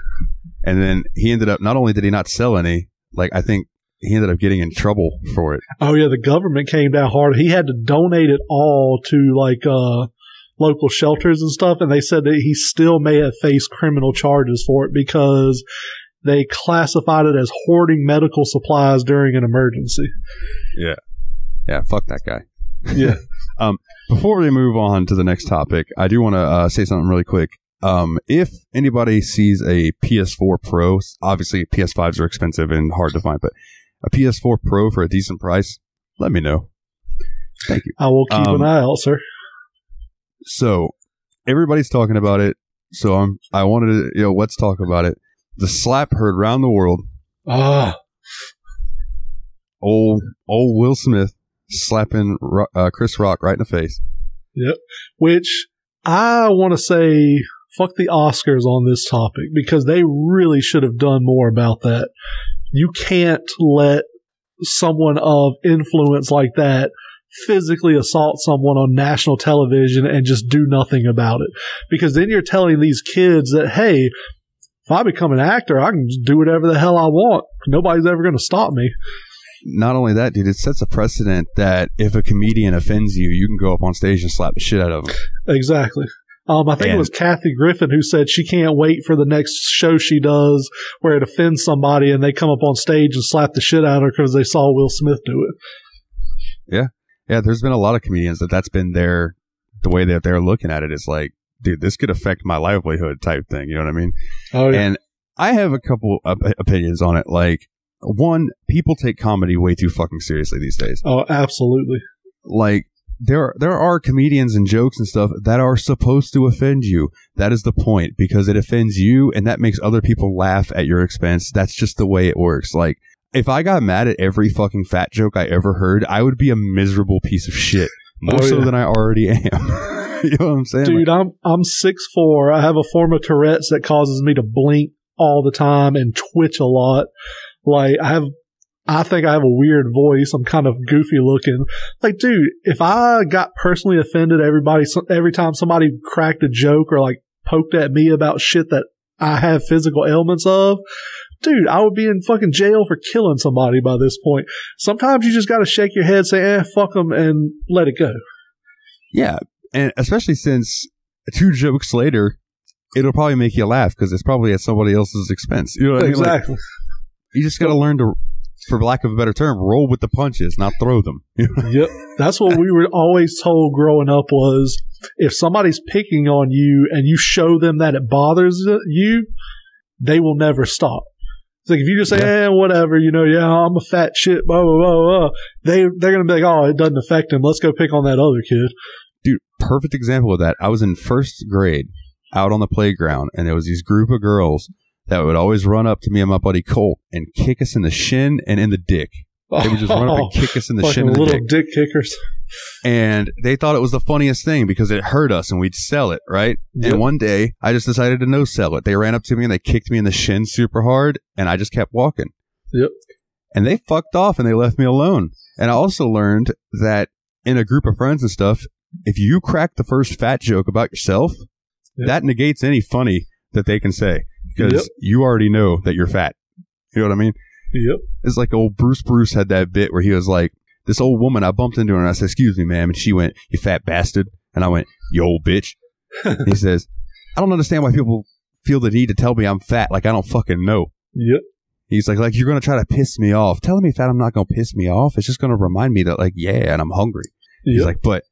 And then he ended up not only did he not sell any, like I think he ended up getting in trouble for it. Oh yeah, the government came down hard. He had to donate it all to like uh local shelters and stuff, and they said that he still may have faced criminal charges for it because they classified it as hoarding medical supplies during an emergency. Yeah. Yeah, fuck that guy. Yeah. um, before we move on to the next topic, I do want to uh, say something really quick. Um, if anybody sees a PS4 Pro, obviously PS5s are expensive and hard to find, but a PS4 Pro for a decent price, let me know. Thank you. I will keep um, an eye out, sir. So everybody's talking about it. So I'm. I wanted to. You know, let's talk about it. The slap heard around the world. Ah. Old old Will Smith slapping uh, Chris Rock right in the face. Yep. Which I want to say, fuck the Oscars on this topic because they really should have done more about that. You can't let someone of influence like that physically assault someone on national television and just do nothing about it. Because then you're telling these kids that, hey, if I become an actor, I can just do whatever the hell I want. Nobody's ever going to stop me. Not only that, dude, it sets a precedent that if a comedian offends you, you can go up on stage and slap the shit out of them. Exactly. Um, I think it was Kathy Griffin who said she can't wait for the next show she does where it offends somebody and they come up on stage and slap the shit out of her because they saw Will Smith do it. Yeah, there's been a lot of comedians that that's been their the way that they're looking at it is like, dude, this could affect my livelihood type thing. You know what I mean? Oh, yeah. And I have a couple of opinions on it. Like, one, people take comedy way too fucking seriously these days. oh, absolutely. Like, there there are comedians and jokes and stuff that are supposed to offend you. That is the point because it offends you and that makes other people laugh at your expense. That's just the way it works. Like, if I got mad at every fucking fat joke I ever heard, I would be a miserable piece of shit. More Oh, so yeah. than I already am. you know what I'm saying? Dude, I'm I'm six four. I have a form of Tourette's that causes me to blink all the time and twitch a lot. Like I have I think I have a weird voice. I'm kind of goofy looking. Like, dude, if I got personally offended everybody every time somebody cracked a joke or like poked at me about shit that I have physical ailments of, dude, I would be in fucking jail for killing somebody by this point. Sometimes you just got to shake your head, say, "Eh, fuck them," and let it go. Yeah, and especially since two jokes later, it'll probably make you laugh because it's probably at somebody else's expense. You know what I mean? Like, exactly. you just got to learn to, for lack of a better term, roll with the punches, not throw them. yep. That's what we were always told growing up was if somebody's picking on you and you show them that it bothers you, they will never stop. It's like if you just say, eh, whatever, you know, yeah, I'm a fat shit, blah, blah, blah, blah. They, they're going to be like, oh, it doesn't affect him. Let's go pick on that other kid. Dude, perfect example of that. I was in first grade out on the playground, and there was these group of girls that would always run up to me and my buddy Colt and kick us in the shin and in the dick. They would just run up and oh, kick us in the shin Fucking and the little dick. dick kickers. and they thought it was the funniest thing because it hurt us and we'd sell it, right? Yep. And one day I just decided to no sell it. They ran up to me and they kicked me in the shin super hard and I just kept walking. Yep. And they fucked off and they left me alone. And I also learned that in a group of friends and stuff, if you crack the first fat joke about yourself, Yep. that negates any funny that they can say because Yep. you already know that you're fat. You know what I mean? Yep. It's like old Bruce Bruce had that bit where he was like, this old woman, I bumped into her and I said, excuse me, ma'am. And she went, you fat bastard. And I went, you old bitch. He says, I don't understand why people feel the need to tell me I'm fat. Like I don't fucking know. Yep. He's like, like you're going to try to piss me off. Telling me fat, I'm not going to piss me off. It's just going to remind me that like, yeah, and I'm hungry. He's like, but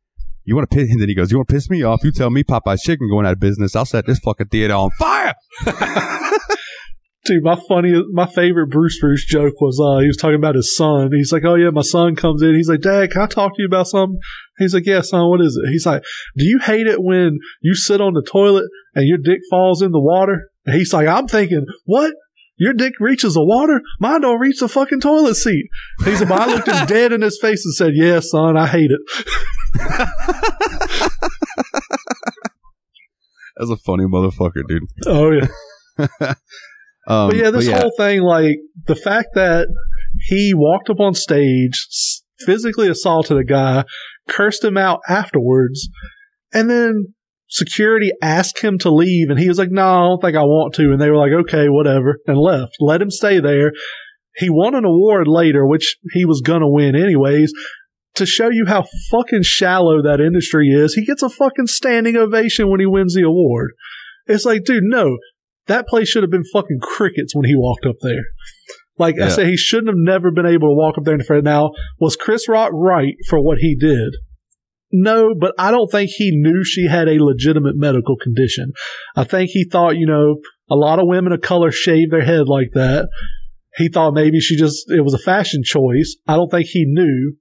you want to piss? And then he goes, you want to piss me off? You tell me Popeye's chicken going out of business. I'll set this fucking theater on fire. Dude, my funny, my favorite Bruce Bruce joke was uh, he was talking about his son. He's like, "Oh yeah, my son comes in. He's like, Dad, can I talk to you about something?" He's like, "Yeah, son, what is it?" He's like, "Do you hate it when you sit on the toilet and your dick falls in the water?" And he's like, "I'm thinking, what? Your dick reaches the water? Mine don't reach the fucking toilet seat." He's like, but I looked him dead in his face and said, "Yeah, son, I hate it." That's a funny motherfucker, dude. Oh yeah. Um, but yeah, this whole thing, like the fact that he walked up on stage, physically assaulted a guy, cursed him out afterwards, and then security asked him to leave, and he was like, "No, I don't think I want to." And they were like, "Okay, whatever," and left. Let him stay there. He won an award later, which he was gonna win anyways. To show you how fucking shallow that industry is, he gets a fucking standing ovation when he wins the award. It's like, dude, no, that place should have been fucking crickets when he walked up there. Like I Yeah. said, he shouldn't have never been able to walk up there and defend. Now, was Chris Rock right for what he did? No, but I don't think he knew she had a legitimate medical condition. I think he thought, you know, a lot of women of color shave their head like that. He thought maybe she just, it was a fashion choice. I don't think he knew.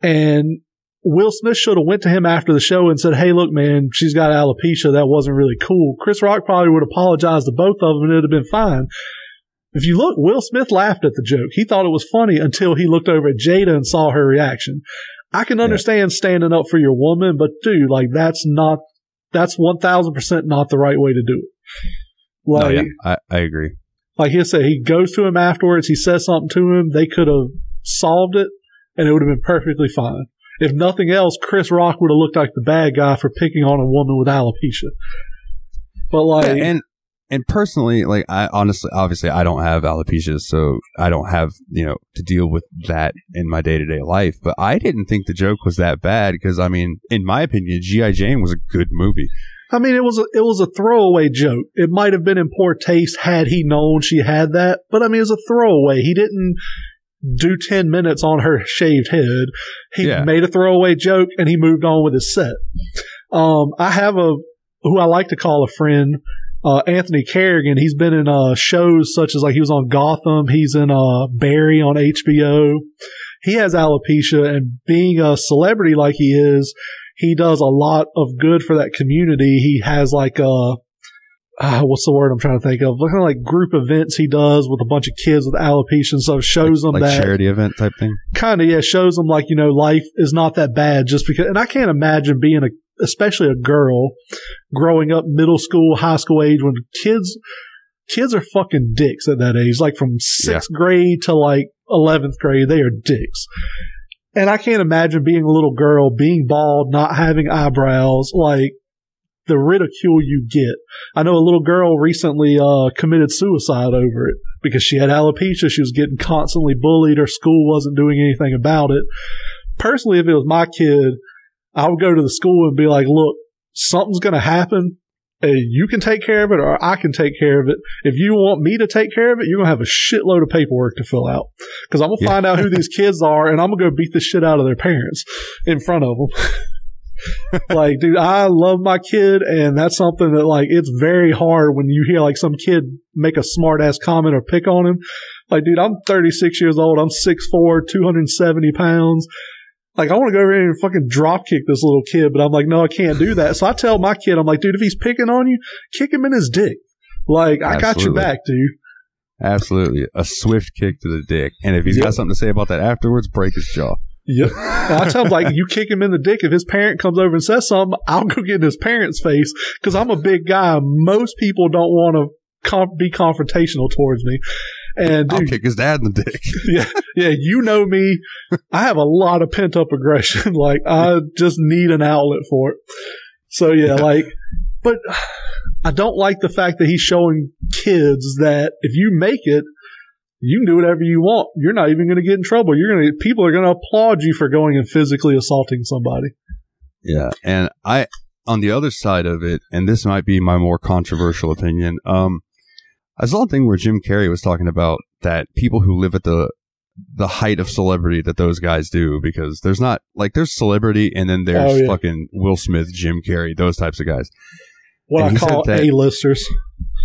And Will Smith should have went to him after the show and said, "Hey, look, man, she's got alopecia. That wasn't really cool." Chris Rock probably would apologize to both of them, and it'd have been fine. If you look, Will Smith laughed at the joke. He thought it was funny until he looked over at Jada and saw her reaction. I can understand standing up for your woman, but dude, like that's not that's one thousand percent not the right way to do it. No, yeah, I, I agree. like he said, he goes to him afterwards. He says something to him. They could have solved it, and it would have been perfectly fine. If nothing else, Chris Rock would have looked like the bad guy for picking on a woman with alopecia. But like, Yeah, and and personally, like I honestly, obviously, I don't have alopecia, so I don't have you know to deal with that in my day to day life. But I didn't think the joke was that bad because I mean, in my opinion, GI Jane was a good movie. I mean, it was a, it was a throwaway joke. It might have been in poor taste had he known she had that, but I mean, it was a throwaway. He didn't do 10 minutes on her shaved head. He Yeah. made a throwaway joke and he moved on with his set. Um, I have a, who I like to call a friend, uh, Anthony Carrigan. He's been in, uh, shows such as like he was on Gotham. He's in, uh, Barry on HBO. He has alopecia and being a celebrity like he is, he does a lot of good for that community. He has like, uh, uh, what's the word I'm trying to think of? Kind of like group events he does with a bunch of kids with alopecia and stuff. Shows them like that charity event type thing. kind of yeah shows them like you know life is not that bad just because and i can't imagine being a especially a girl growing up middle school high school age when kids kids are fucking dicks at that age like from sixth grade to like 11th grade they are dicks and i can't imagine being a little girl being bald not having eyebrows like the ridicule you get i know a little girl recently uh committed suicide over it because she had alopecia. She was getting constantly bullied. Her school wasn't doing anything about it. Personally, if it was my kid, I would go to the school and be like, look, something's going to happen. and you can take care of it or I can take care of it. If you want me to take care of it, you're going to have a shitload of paperwork to fill out because I'm going to Yeah. find out who these kids are and I'm going to go beat the shit out of their parents in front of them. like, dude, I love my kid, and that's something that like it's very hard when you hear like some kid make a smart ass comment or pick on him. Like, dude, I'm 36 years old. I'm 6'4", 270 pounds. Like, I want to go over here and fucking drop kick this little kid, but I'm like, no, I can't do that. So I tell my kid, I'm like, dude, if he's picking on you, kick him in his dick. Like, I got your back, dude. Absolutely, a swift kick to the dick, and if he's Yep. got something to say about that afterwards, break his jaw. Yep. I tell him like, you kick him in the dick. If his parent comes over and says something, I'll go get in his parent's face because I'm a big guy. Most people don't want to com- be confrontational towards me. And I'll kick his dad in the dick. yeah, yeah, you know me. I have a lot of pent up aggression. like I just need an outlet for it. So yeah, like, but I don't like the fact that he's showing kids that if you make it, you can do whatever you want. You're not even going to get in trouble. You're going to, people are going to applaud you for going and physically assaulting somebody. Yeah, and I on the other side of it, and this might be my more controversial opinion. Um, I saw a thing where Jim Carrey was talking about that people who live at the the height of celebrity that those guys do because there's not like there's celebrity and then there's Oh, yeah. fucking Will Smith, Jim Carrey, those types of guys. What And I call that- A-listers.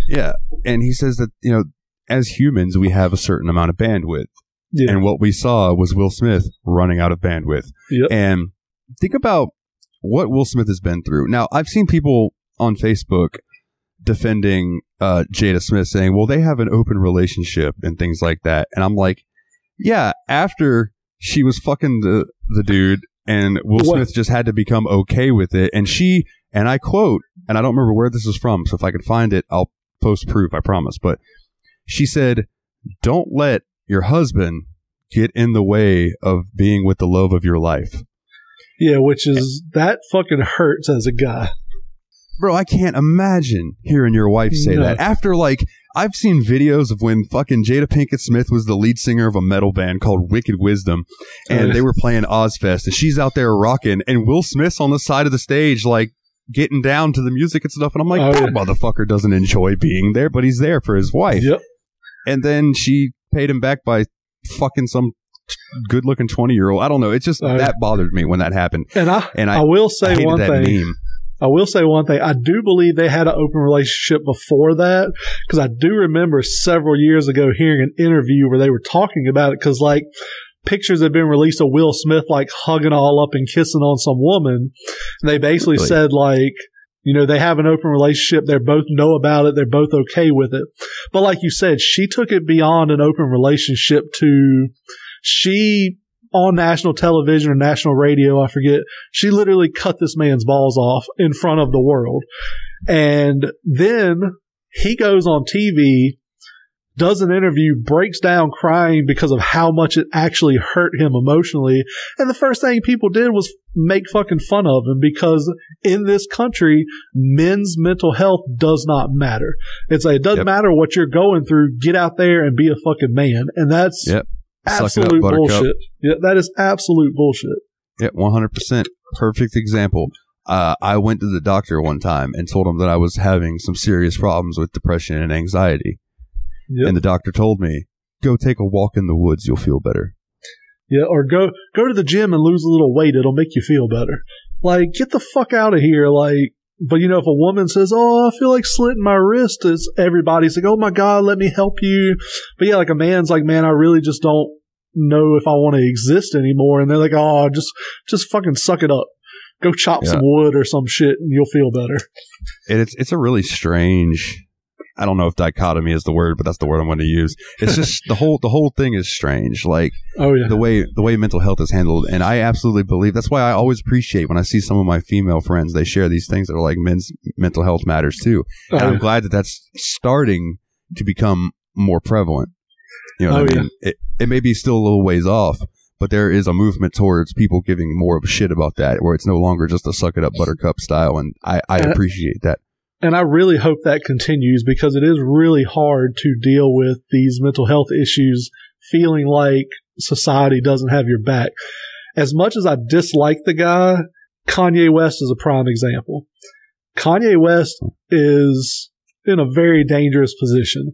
Yeah, and he says that you know as humans we have a certain amount of bandwidth, Yeah. and what we saw was Will Smith running out of bandwidth. Yep. And think about what Will Smith has been through. Now, I've seen people on Facebook defending uh, Jada Smith saying, well, they have an open relationship and things like that. And I'm like, yeah, after she was fucking the, the dude and Will What- Smith just had to become okay with it. And she, and I quote, and I don't remember where this is from. So if I can find it, I'll post proof, I promise. But she said, don't let your husband get in the way of being with the love of your life. Yeah, which is, that fucking hurts as a guy. Bro, I can't imagine hearing your wife say No. that. After, like, I've seen videos of when fucking Jada Pinkett Smith was the lead singer of a metal band called Wicked Wisdom, and Oh, they were playing Ozzfest, and she's out there rocking, and Will Smith's on the side of the stage, like, getting down to the music and stuff. And I'm like, Oh, that yeah. motherfucker doesn't enjoy being there, but he's there for his wife. Yep. And then she paid him back by fucking some good looking 20 year old. I don't know. It just, yeah. that bothered me when that happened. And I, And I, I, will say hated one thing. meme. I will say one thing. I do believe they had an open relationship before that because I do remember several years ago hearing an interview where they were talking about it because like pictures had been released of Will Smith like hugging all up and kissing on some woman. And they basically Really? said like, you know, they have an open relationship. They both know about it. They're both okay with it. But like you said, she took it beyond an open relationship to she on national television or national radio, I forget, she literally cut this man's balls off in front of the world. And then he goes on TV does an interview, breaks down crying because of how much it actually hurt him emotionally. And the first thing people did was make fucking fun of him because in this country, men's mental health does not matter. It's like, it doesn't Yep. matter what you're going through. Get out there and be a fucking man. And that's Yep. It up, absolute bullshit. Yeah, that is absolute bullshit. Yeah, one hundred percent. Perfect example. Uh, I went to the doctor one time and told him that I was having some serious problems with depression and anxiety, Yep. and the doctor told me, "Go take a walk in the woods. You'll feel better." Yeah, or go go to the gym and lose a little weight. It'll make you feel better. Like, get the fuck out of here. Like, but you know, if a woman says, "Oh, I feel like slitting my wrist," it's everybody's like, "Oh my god, let me help you." But yeah, like a man's like, "Man, I really just don't know if I want to exist anymore," and they're like, "Oh, just just fucking suck it up. Go chop Yeah. some wood or some shit, and you'll feel better." And it's it's a really strange. I don't know if dichotomy is the word, but that's the word I'm going to use. It's just the whole the whole thing is strange. Like Oh yeah, the way the way mental health is handled, and I absolutely believe that's why I always appreciate when I see some of my female friends. They share these things that are like men's mental health matters too. Oh, and I'm yeah. glad that that's starting to become more prevalent. You know what Oh, I yeah. mean? It, it may be still a little ways off, but there is a movement towards people giving more of a shit about that, where it's no longer just a suck it up buttercup style, and I, I appreciate that. And I really hope that continues because it is really hard to deal with these mental health issues feeling like society doesn't have your back. As much as I dislike the guy, Kanye West is a prime example. Kanye West is in a very dangerous position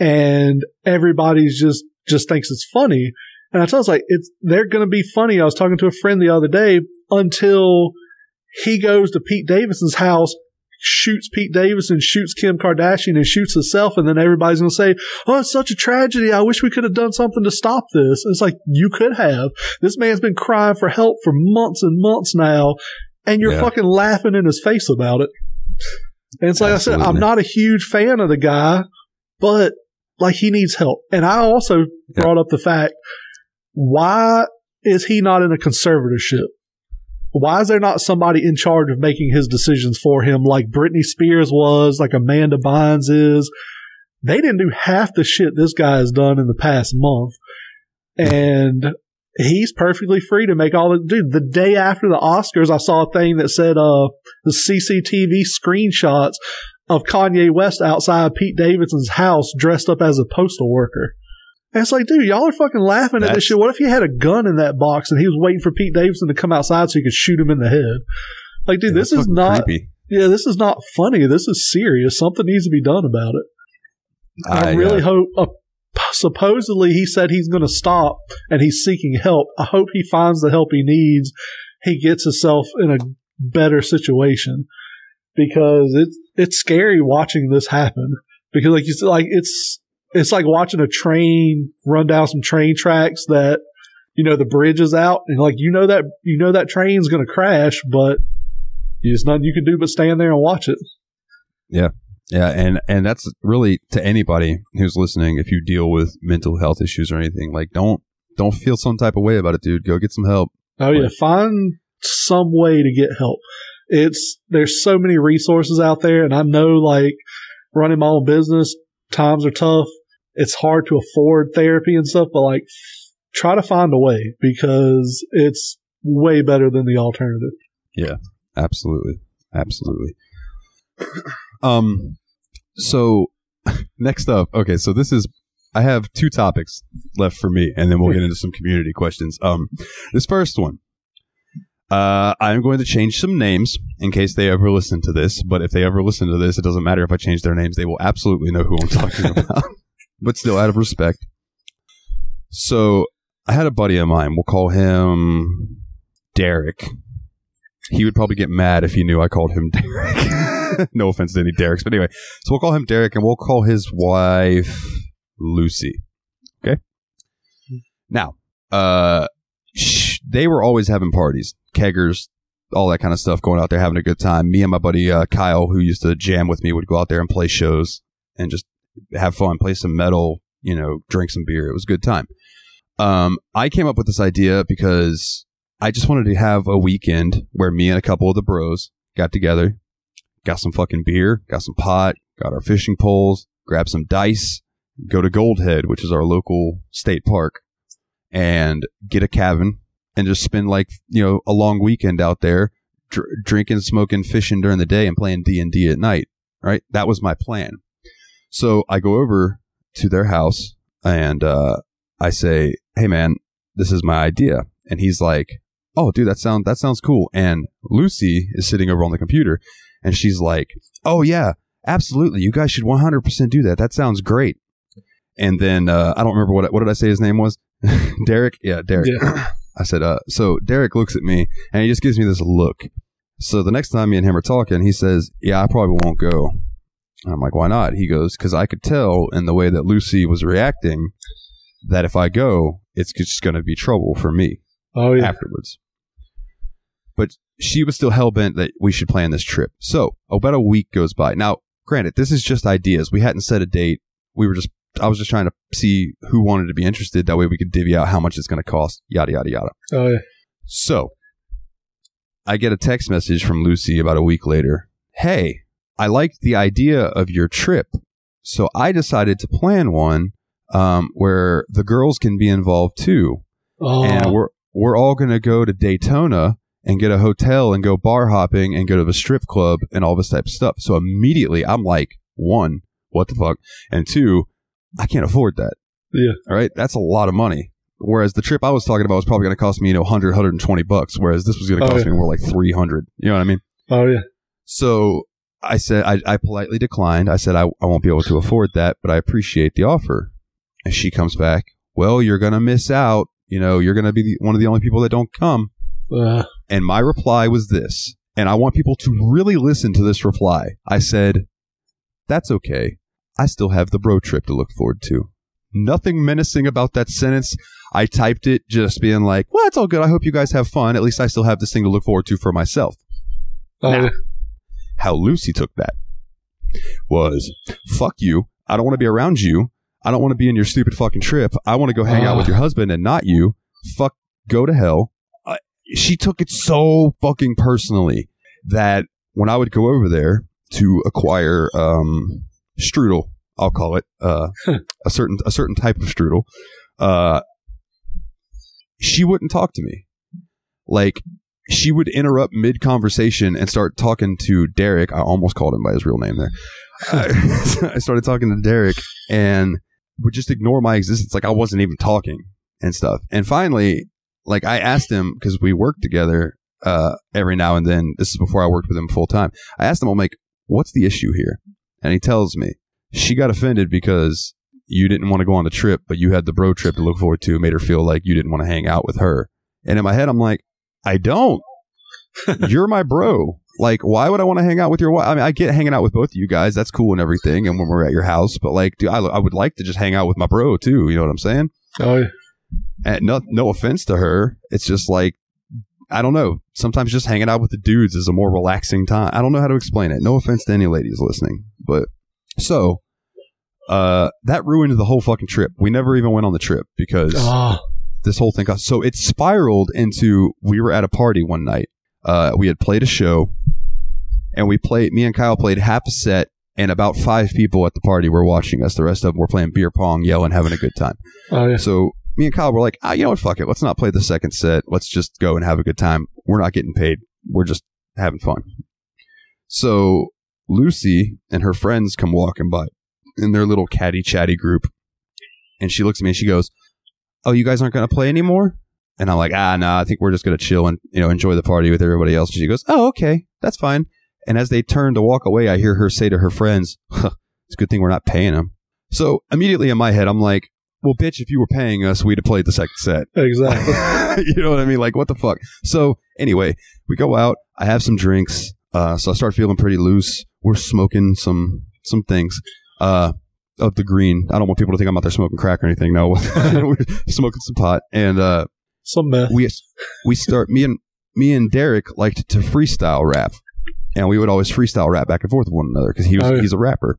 and everybody's just, just thinks it's funny. And I tell us like, it's, they're going to be funny. I was talking to a friend the other day until he goes to Pete Davidson's house shoots Pete Davidson, shoots Kim Kardashian, and shoots himself, and then everybody's going to say, "Oh, it's such a tragedy. I wish we could have done something to stop this." It's like you could have. This man's been crying for help for months and months now, and you're Yeah. fucking laughing in his face about it. And it's like I said, I'm not a huge fan of the guy, but like he needs help. And I also Yeah. brought up the fact why is he not in a conservatorship? Why is there not somebody in charge of making his decisions for him like Britney Spears was, like Amanda Bynes is? They didn't do half the shit this guy has done in the past month. And he's perfectly free to make all the dude. The day after the Oscars, I saw a thing that said uh the CCTV screenshots of Kanye West outside Pete Davidson's house dressed up as a postal worker. And it's like, dude, y'all are fucking laughing at this shit. What if he had a gun in that box and he was waiting for Pete Davidson to come outside so he could shoot him in the head? Like, dude, Yeah, this is not, creepy. yeah, this is not funny. This is serious. Something needs to be done about it. I, I, really uh, hope. Uh, supposedly, he said he's going to stop and he's seeking help. I hope he finds the help he needs. He gets himself in a better situation because it's it's scary watching this happen. Because like you said, like it's it's like watching a train run down some train tracks that you know the bridge is out and like you know that you know that train's going to crash, but there's nothing you can do but stand there and watch it. Yeah, Yeah, and and that's really to anybody who's listening. If you deal with mental health issues or anything, like don't don't feel some type of way about it, dude. Go get some help. Oh yeah, find some way to get help. It's there's so many resources out there, and I know like running my own business, times are tough. It's hard to afford therapy and stuff, but like try to find a way because it's way better than the alternative. Yeah, absolutely, absolutely. um, so next up, okay, so this is I have two topics left for me, and then we'll get into some community questions. Um, this first one, uh, I'm going to change some names in case they ever listen to this. But if they ever listen to this, it doesn't matter if I change their names; they will absolutely know who I'm talking about. But still, out of respect. So I had a buddy of mine. We'll call him Derek. He would probably get mad if he knew I called him Derek. no offense to any Dereks, but anyway. So we'll call him Derek, and we'll call his wife Lucy. Okay. Now, uh, sh- they were always having parties, keggers, all that kind of stuff, going out there having a good time. Me and my buddy uh, Kyle, who used to jam with me, would go out there and play shows and just have fun, play some metal, you know, drink some beer. It was a good time. Um, I came up with this idea because I just wanted to have a weekend where me and a couple of the bros got together, got some fucking beer, got some pot, got our fishing poles, grabbed some dice, go to Gold Head, which is our local state park, and get a cabin and just spend like you know a long weekend out there, dr- drinking, smoking, fishing during the day, and playing D and D at night. Right, that was my plan. So I go over to their house and uh, I say, "Hey, man, this is my idea," and he's like, "Oh, dude, that sound that sounds cool." And Lucy is sitting over on the computer, and she's like, "Oh yeah, absolutely. You guys should 100% do that. That sounds great." And then uh, I don't remember what what did I say his name was? Derek. Yeah, Derek. Yeah. I said, uh, so Derek looks at me and he just gives me this look. So the next time me and him are talking, he says, Yeah, I probably won't go. I'm like, Why not? He goes, Because I could tell in the way that Lucy was reacting that if I go, it's just going to be trouble for me Oh yeah. afterwards. But she was still hell bent that we should plan this trip. So about a week goes by. Now, granted, this is just ideas. We hadn't set a date. We were just, I was just trying to see who wanted to be interested. That way we could divvy out how much it's going to cost, yada, yada, yada. Oh yeah. So I get a text message from Lucy about a week later. Hey, I liked the idea of your trip. So I decided to plan one um, where the girls can be involved too Oh, and we're we're all gonna go to Daytona and get a hotel and go bar hopping and go to the strip club and all this type of stuff. So immediately I'm like, one, what the fuck, and two, I can't afford that. Yeah. All right, that's a lot of money. Whereas the trip I was talking about was probably going to cost me, you know, 100, 120 bucks. Whereas this was going to Oh, cost yeah. me more like 300. You know what I mean? oh yeah. So I said, I, I politely declined. I said, I, I won't be able to afford that, but I appreciate the offer. And she comes back, well, you're going to miss out. You know, you're going to be the, one of the only people that don't come. Uh, And my reply was this, and I want people to really listen to this reply. I said, that's okay. I still have the bro trip to look forward to. Nothing menacing about that sentence. I typed it just being like, well, it's all good. I hope you guys have fun. At least I still have this thing to look forward to for myself oh Nah. How Lucy took that was fuck you. I don't want to be around you. I don't want to be in your stupid fucking trip. I want to go hang out with your husband and not you. Fuck, go to hell. Uh, she took it so fucking personally that when I would go over there to acquire um, strudel, I'll call it uh, a certain a certain type of strudel, uh, she wouldn't talk to me. Like she would interrupt mid conversation and start talking to Derek. I almost called him by his real name there. I I started talking to Derek and would just ignore my existence. Like I wasn't even talking and stuff. And finally, like I asked him because we worked together uh, every now and then. This is before I worked with him full time. I asked him, I'm like, what's the issue here? And he tells me she got offended because you didn't want to go on the trip, but you had the bro trip to look forward to. Made her feel like you didn't want to hang out with her. And in my head, I'm like, I don't. You're my bro. Like, why would I want to hang out with your wife? I mean, I get hanging out with both of you guys. That's cool and everything. And when we're at your house, but like, dude, I, I would like to just hang out with my bro too. You know what I'm saying? Oh yeah. And no, no offense to her. It's just like, I don't know. Sometimes just hanging out with the dudes is a more relaxing time. I don't know how to explain it. No offense to any ladies listening, but so, uh, that ruined the whole fucking trip. We never even went on the trip because Oh, this whole thing got so it spiraled into we were at a party one night. Uh, we had played a show, and we played. Me and Kyle played half a set, and about five people at the party were watching us. The rest of them were playing beer pong, yelling, having a good time. oh yeah. So me and Kyle were like, ah, you know what? Fuck it. Let's not play the second set. Let's just go and have a good time. We're not getting paid. We're just having fun. So Lucy and her friends come walking by in their little catty chatty group. And she looks at me and she goes, Oh, you guys aren't going to play anymore? And I'm like, ah, nah, I think we're just going to chill and, you know, enjoy the party with everybody else. And she goes, oh, okay, that's fine. And as they turn to walk away, I hear her say to her friends, huh, it's a good thing we're not paying them. So immediately in my head, I'm like, well, bitch, if you were paying us, we'd have played the second set. Exactly. you know what I mean? Like, what the fuck? So, anyway, we go out. I have some drinks. Uh, so I start feeling pretty loose. We're smoking some some things uh, of the green. I don't want people to think I'm out there smoking crack or anything. No, we're smoking some pot, and uh, Some meth. we we start me and me and Derek liked to freestyle rap, and we would always freestyle rap back and forth with one another because he was Oh, yeah. he's a rapper,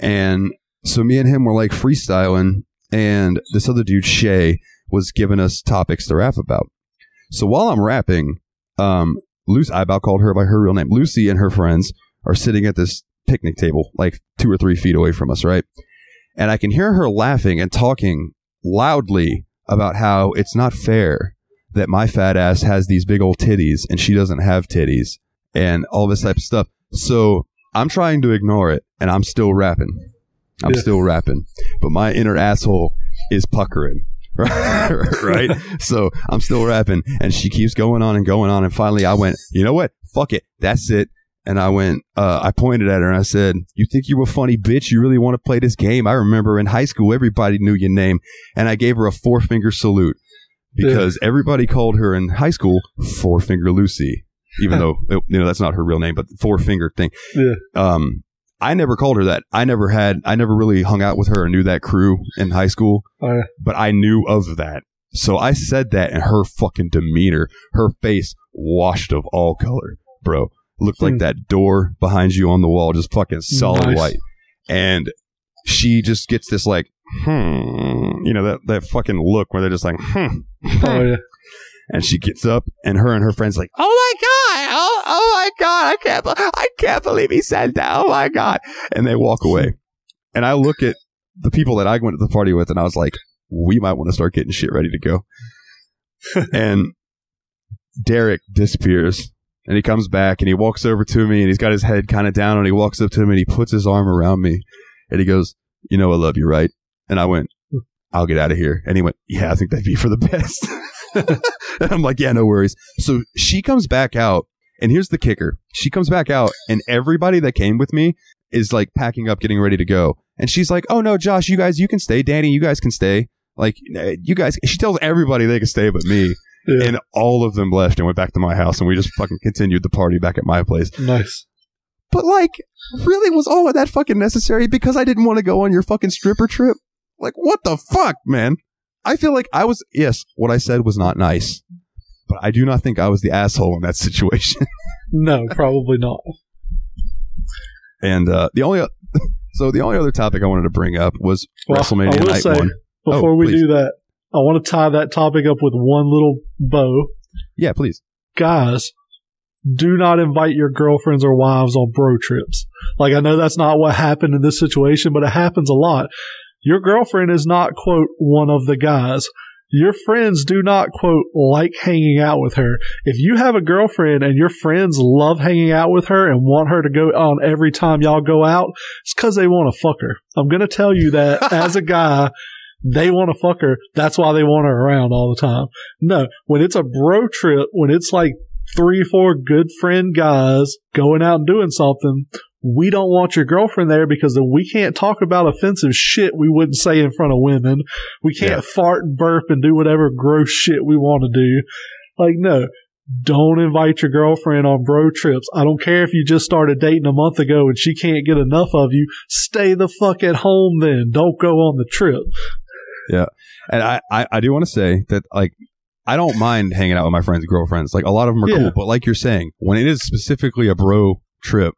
and so me and him were like freestyling, and this other dude Shay was giving us topics to rap about. So while I'm rapping, um, Lucy, I about called her by her real name. Lucy and her friends are sitting at this picnic table, like two or three feet away from us, right? and I can hear her laughing and talking loudly about how it's not fair that my fat ass has these big old titties and she doesn't have titties and all this type of stuff. So I'm trying to ignore it and I'm still rapping. I'm Yeah. still rapping, but my inner asshole is puckering. right? So I'm still rapping and she keeps going on and going on. And finally I went, you know what? Fuck it. That's it. And I went, uh, I pointed at her and I said, you think you're a funny bitch? You really want to play this game? I remember in high school, everybody knew your name. And I gave her a four finger salute because everybody called her in high school Four Finger Lucy, even though, it- you know, that's not her real name, but four finger thing. Yeah. Um, I never called her that. I never had, I never really hung out with her or knew that crew in high school Uh, but I knew of that. So I said that and her fucking demeanor, her face washed of all color, bro. Looked like Hmm. that door behind you on the wall, just fucking solid Nice. white. And she just gets this like, hmm, you know, that, that fucking look where they're just like, hmm. oh yeah. And she gets up and her and her friends like, oh my God, oh, oh my God, I can't, I can't believe he said that. Oh my God. And they walk away. And I look at the people that I went to the party with and I was like, we might want to start getting shit ready to go. and Derek disappears and he comes back and he walks over to me and he's got his head kind of down and he walks up to me and he puts his arm around me and he goes, you know, I love you, right? And I went, I'll get out of here. And he went, yeah, I think that'd be for the best. and I'm like, yeah, no worries. So she comes back out and here's the kicker. She comes back out and everybody that came with me is like packing up, getting ready to go. And she's like, oh no, Josh, you guys, you can stay. Danny, you guys can stay. Like, eh, you guys, she tells everybody they can stay but me. Yeah. And all of them left and went back to my house and we just fucking continued the party back at my place. nice. But like, really was all of that fucking necessary because I didn't want to go on your fucking stripper trip? Like, what the fuck, man? I feel like I was, yes, what I said was not nice, but I do not think I was the asshole in that situation. No, probably not. and, uh, the only, so the only other topic I wanted to bring up was Well, WrestleMania I will Night say, 1. Before Oh, we please. do that, I want to tie that topic up with one little bow. Yeah, please. Guys, do not invite your girlfriends or wives on bro trips. Like, I know that's not what happened in this situation, but it happens a lot. Your girlfriend is not, quote, one of the guys. Your friends do not, quote, like hanging out with her. If you have a girlfriend and your friends love hanging out with her and want her to go on every time y'all go out, it's because they want to fuck her. I'm going to tell you that as a guy, they want to fuck her. That's why they want her around all the time. No, when it's a bro trip, when it's like three, four good friend guys going out and doing something, we don't want your girlfriend there because then we can't talk about offensive shit we wouldn't say in front of women. We can't Yeah. fart and burp and do whatever gross shit we want to do. Like, no. Don't invite your girlfriend on bro trips. I don't care if you just started dating a month ago and she can't get enough of you. Stay the fuck at home then. Don't go on the trip. And I, I, I do want to say that, like, I don't mind hanging out with my friends' girlfriends. Like, a lot of them are Yeah. cool. But like you're saying, when it is specifically a bro trip,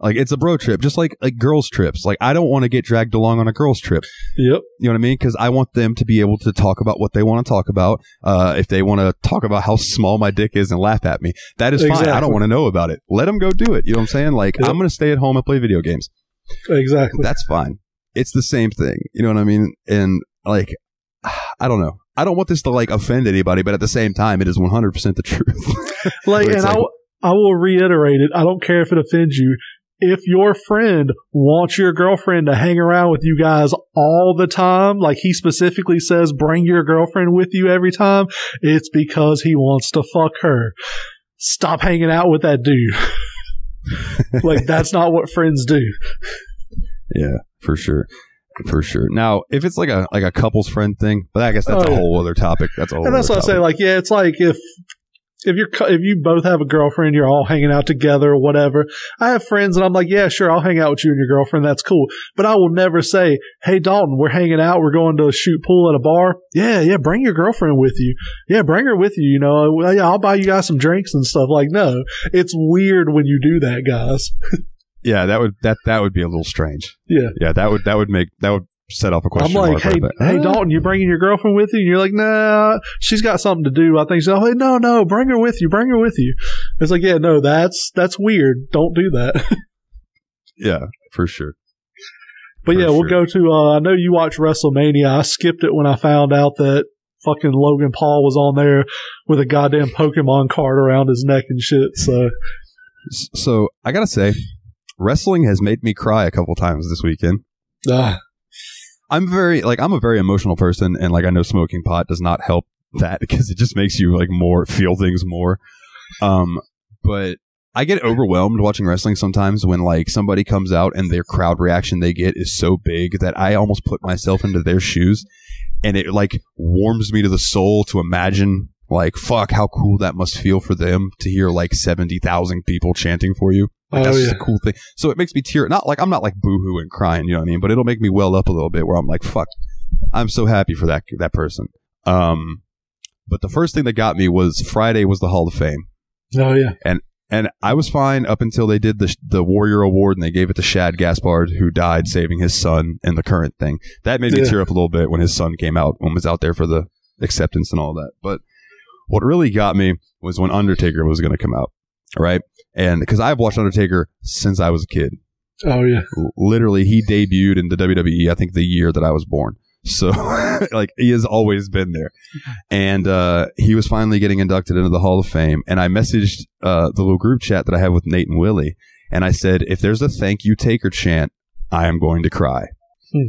like, it's a bro trip, just like, like girls' trips. Like, I don't want to get dragged along on a girls' trip. Yep. You know what I mean? Because I want them to be able to talk about what they want to talk about. Uh, if they want to talk about how small my dick is and laugh at me, that is fine. I don't want to know about it. Let them go do it. You know what I'm saying? Like, Yep. I'm going to stay at home and play video games. Exactly. That's fine. It's the same thing. You know what I mean? And like, I don't know. I don't want this to like offend anybody, but at the same time, it is 100% the truth. Like, and I like- w- I will reiterate it. I don't care if it offends you. If your friend wants your girlfriend to hang around with you guys all the time, like he specifically says, bring your girlfriend with you every time, it's because he wants to fuck her. Stop hanging out with that dude. like, that's not what friends do. yeah, for sure. For sure. Now, if it's like a like a couples friend thing, but I guess that's Oh, a yeah. whole other topic. That's a whole And that's what I say. Like, yeah, it's like if if you're if you both have a girlfriend, you're all hanging out together or whatever. I have friends, and I'm like, yeah, sure, I'll hang out with you and your girlfriend. That's cool. But I will never say, hey, Dalton, we're hanging out. We're going to shoot pool at a bar. Yeah, yeah, bring your girlfriend with you. Yeah, bring her with you. You know, yeah, I'll buy you guys some drinks and stuff. Like, no, it's weird when you do that, guys. yeah, that would that that would be a little strange. Yeah. Yeah, that would that would make that would set off a I'm question like, mark. hey, right hey. Dalton, you bringing your girlfriend with you? And you're like, nah, she's got something to do. I think so. Hey, no, no, bring her with you. Bring her with you. It's like, yeah, no, that's that's weird. Don't do that. Yeah, for sure. But For yeah, we'll go to. Uh, I know you watch WrestleMania. I skipped it when I found out that fucking Logan Paul was on there with a goddamn Pokemon card around his neck and shit. So So I gotta say, wrestling has made me cry a couple times this weekend. ah, I'm very like I'm a very emotional person, and like I know smoking pot does not help that because it just makes you like more feel things more. Um, but I get overwhelmed watching wrestling sometimes when like somebody comes out and their crowd reaction they get is so big that I almost put myself into their shoes, and it like warms me to the soul to imagine like fuck how cool that must feel for them to hear like seventy thousand people chanting for you. Like, Oh, that's yeah. a cool thing. So it makes me tear. Not like I'm not like boohoo and crying, you know what I mean? But it'll make me well up a little bit where I'm like, fuck, I'm so happy for that that person. Um, but the first thing that got me was Friday was the Hall of Fame, oh yeah, and I was fine up until they did the the Warrior Award and they gave it to Shad Gaspard, who died saving his son in the current thing. That made me Yeah. tear up a little bit when his son came out and was out there for the acceptance and all that. But what really got me was when Undertaker was going to come out, right? And because I've watched Undertaker since I was a kid oh yeah. literally he debuted in the WWE I think the year that I was born. So like he has always been there. And uh he was finally getting inducted into the Hall of Fame and I messaged uh the little group chat that I have with Nate and Willie and I said if there's a thank you taker chant I am going to cry. Hmm.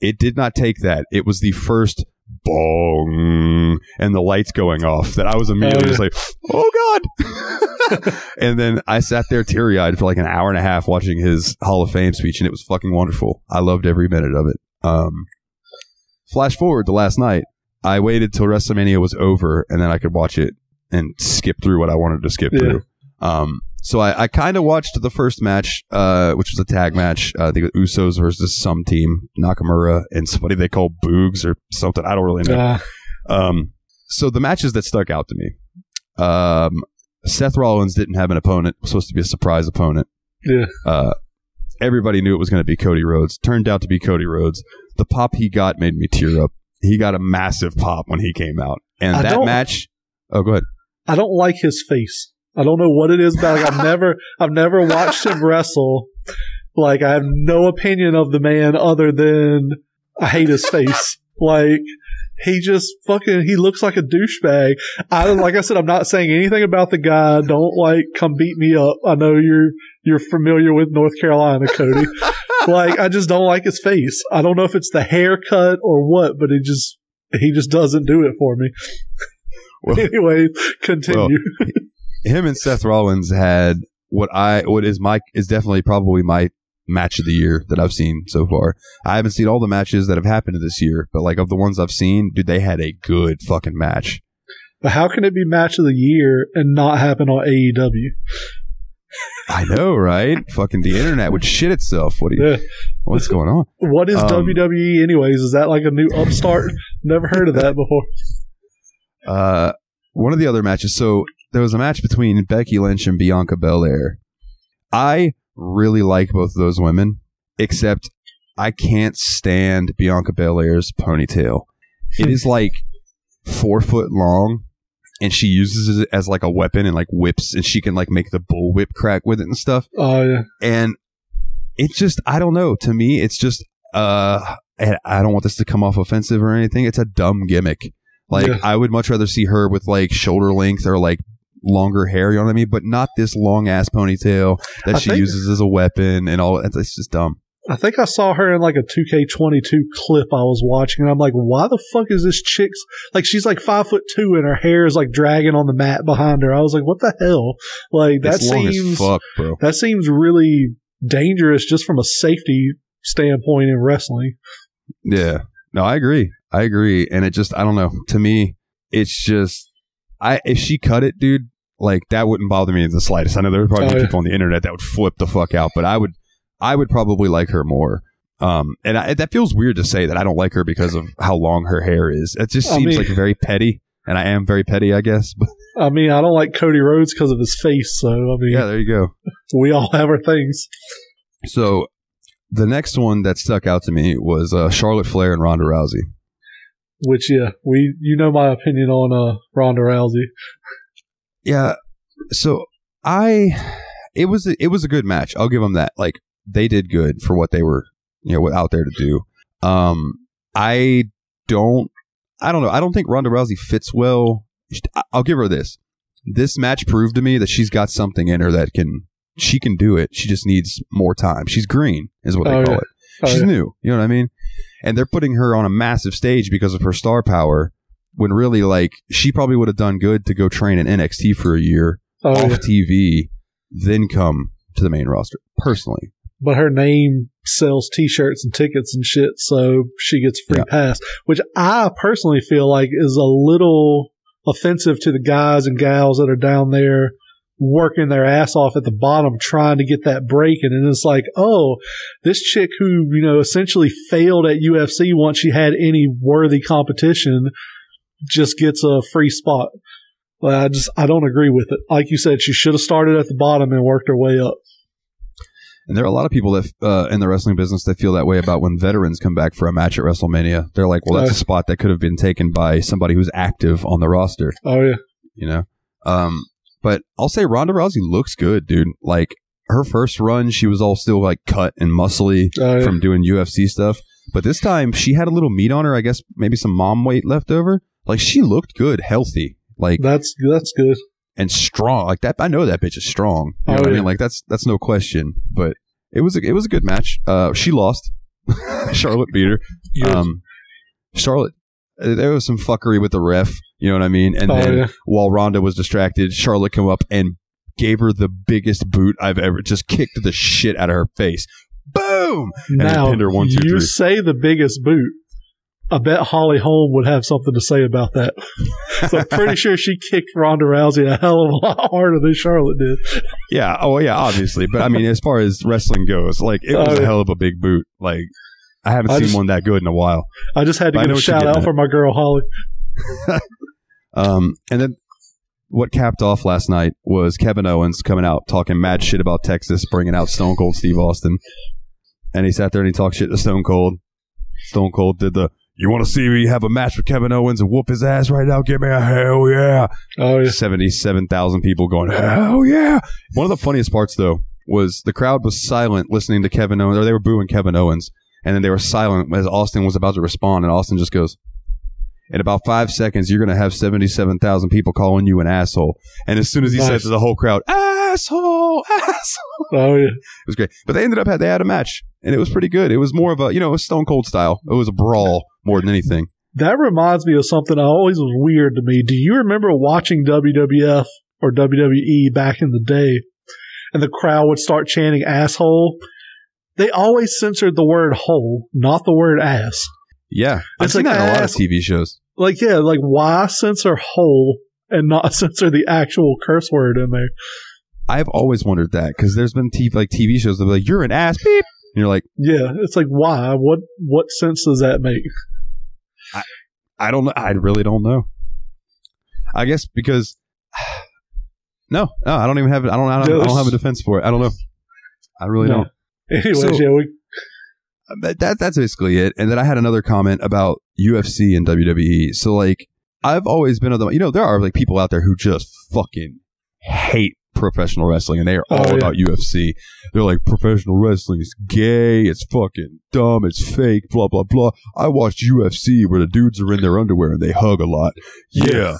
It did not take that. It was the first bong and the lights going off that I was immediately Oh, just like, oh God. and then I sat there teary eyed for like an hour and a half watching his Hall of Fame speech and it was fucking wonderful. I loved every minute of it. Um, flash forward to last night. I waited till WrestleMania was over and then I could watch it and skip through what I wanted to skip Yeah. through. Um, so I, I kind of watched the first match, uh, which was a tag match. Uh, I think it was Usos versus some team, Nakamura and somebody they call Boogs or something. I don't really know. Um, so the matches that stuck out to me, um, Seth Rollins didn't have an opponent. It was supposed to be a surprise opponent. yeah. Uh, everybody knew it was going to be Cody Rhodes. Turned out to be Cody Rhodes. The pop he got made me tear up. He got a massive pop when he came out, and I that match. Oh, go ahead. I don't like his face. I don't know what it is about. Like, I've never, I've never watched him wrestle. Like I have no opinion of the man other than I hate his face. Like he just fucking, he looks like a douchebag. I like I said, I'm not saying anything about the guy. Don't like come beat me up. I know you're you're familiar with North Carolina, Cody. like I just don't like his face. I don't know if it's the haircut or what, but he just he just doesn't do it for me. Well- anyway, continue. Him and Seth Rollins had what I what is my is definitely probably my match of the year that I've seen so far. I haven't seen all the matches that have happened this year, but like of the ones I've seen, dude, they had a good fucking match. But how can it be match of the year and not happen on AEW? I know, right? fucking the internet would shit itself. What do you, Yeah. what's going on? What is Um, WWE anyways? Is that like a new upstart? Never heard of that before. Uh, one of the other matches. So there was a match between Becky Lynch and Bianca Belair. I really like both of those women, except I can't stand Bianca Belair's ponytail. It is like four foot long, and she uses it as like a weapon and like whips, and she can like make the bull whip crack with it and stuff. Oh yeah. And it's just, I don't know. To me, it's just, uh, I don't want this to come off offensive or anything. It's a dumb gimmick. Like Yeah. I would much rather see her with like shoulder length or like longer hair. You know what I mean? But not this long ass ponytail that I she think- uses as a weapon and all. It's, it's just dumb. I think I saw her in like a 2K22 clip I was watching, and I'm like, why the fuck is this chick's like she's like five foot two and her hair is like dragging on the mat behind her. I was like, what the hell? Like that it's long as seems fuck, bro. that seems really dangerous just from a safety standpoint in wrestling. Yeah. No, I agree. I agree. And it just, I don't know. To me, it's just, I if she cut it, dude, like that wouldn't bother me in the slightest. I know there would probably Oh, be yeah. people on the internet that would flip the fuck out, but I would, I would probably like her more. Um, and I, that feels weird to say that I don't like her because of how long her hair is. It just I seems mean- like very petty, and I am very petty, I guess. But I mean, I don't like Cody Rhodes because of his face, so I mean, yeah, there you go. we all have our things. So the next one that stuck out to me was uh, Charlotte Flair and Ronda Rousey. Which, yeah, we you know my opinion on uh, Ronda Rousey. Yeah. So I, it was a, it was a good match. I'll give them that. Like they did good for what they were you know out there to do. Um, I don't. I don't know. I don't think Ronda Rousey fits well. I'll give her this. This match proved to me that she's got something in her that can. She can do it. She just needs more time. She's green, is what they Oh, call yeah. it. Oh, She's yeah. new. You know what I mean? And they're putting her on a massive stage because of her star power. When really, like, she probably would have done good to go train in NXT for a year Oh, off yeah. TV, then come to the main roster. Personally, but her name sells t-shirts and tickets and shit so she gets free Yeah. pass which i personally feel like is a little offensive to the guys and gals that are down there working their ass off at the bottom trying to get that break and then it's like oh this chick who you know essentially failed at ufc once she had any worthy competition just gets a free spot well, I just I don't agree with it. Like you said, she should have started at the bottom and worked her way up. and there are a lot of people that uh, in the wrestling business that feel that way about when veterans come back for a match at WrestleMania. They're like, well, that's a spot that could have been taken by somebody who's active on the roster. Oh yeah, you know. Um, but I'll say Ronda Rousey looks good, dude. Like her first run, she was all still like cut and muscly oh, yeah. from doing UFC stuff. But this time, she had a little meat on her. I guess maybe some mom weight left over. Like she looked good, healthy, like That's that's good. and strong. Like that, I know that bitch is strong. You know Oh, what I mean? Like that's that's no question. But it was a, it was a good match. Uh, she lost. Charlotte beat her. Um, Charlotte, uh, there was some fuckery with the ref. You know what I mean? And oh then yeah, while Ronda was distracted, Charlotte come up and gave her the biggest boot I've ever just kicked the shit out of her face. Boom! then now pinned her one, two, you three. say the biggest boot. I bet Holly Holm would have something to say about that. So I'm pretty sure she kicked Ronda Rousey a hell of a lot harder than Charlotte did. Yeah, oh yeah, obviously. But I mean, as far as wrestling goes, like it was Oh, a hell of a big boot. Like I haven't I seen just- one that good in a while. I just had to I give a shout out for my girl Holly. Um, and then what capped off last night was Kevin Owens coming out talking mad shit about Texas, bringing out Stone Cold Steve Austin, and he sat there and he talked shit to Stone Cold. Stone Cold did the. You want to see me have a match with Kevin Owens and whoop his ass right now? Give me a hell yeah! Oh yeah, 77,000 people going, hell yeah. One of the funniest parts, though, was the crowd was silent listening to Kevin Owens, or they were booing Kevin Owens, and then they were silent as Austin was about to respond, and Austin just goes, in about five seconds, you're going to have 77,000 people calling you an asshole. And as soon as he said Nice. to the whole crowd, asshole, asshole, oh yeah. it was great. But they ended up, had they had a match, and it was pretty good. It was more of a, you know, a Stone Cold style. It was a brawl more than anything. That reminds me of something that always was weird to me. Do you remember watching WWF or WWE back in the day and the crowd would start chanting asshole? They always censored the word hole, not the word ass. Yeah. I've It's seen like that in a lot of TV shows. Like, yeah, like why censor hole and not censor the actual curse word in there? I've always wondered that because there's been TV, like TV shows that be like, "You're an ass," beep, and you're like, Yeah, it's like why? What what sense does that make? "I don't know. I really don't know." I guess because no, no, I don't even have. I don't. I don't, I don't have a defense for it. I don't know. I really No. don't. Anyways, So- yeah, we that that's basically it. And then I had another comment about UFC and WWE. So like, I've always been of the. You know, there are like people out there who just fucking hate professional wrestling and they are Oh, all yeah. about UFC. They're like professional wrestling is gay, it's fucking dumb, it's fake, blah blah blah. I watched UFC where the dudes are in their underwear and they hug a lot. Yeah.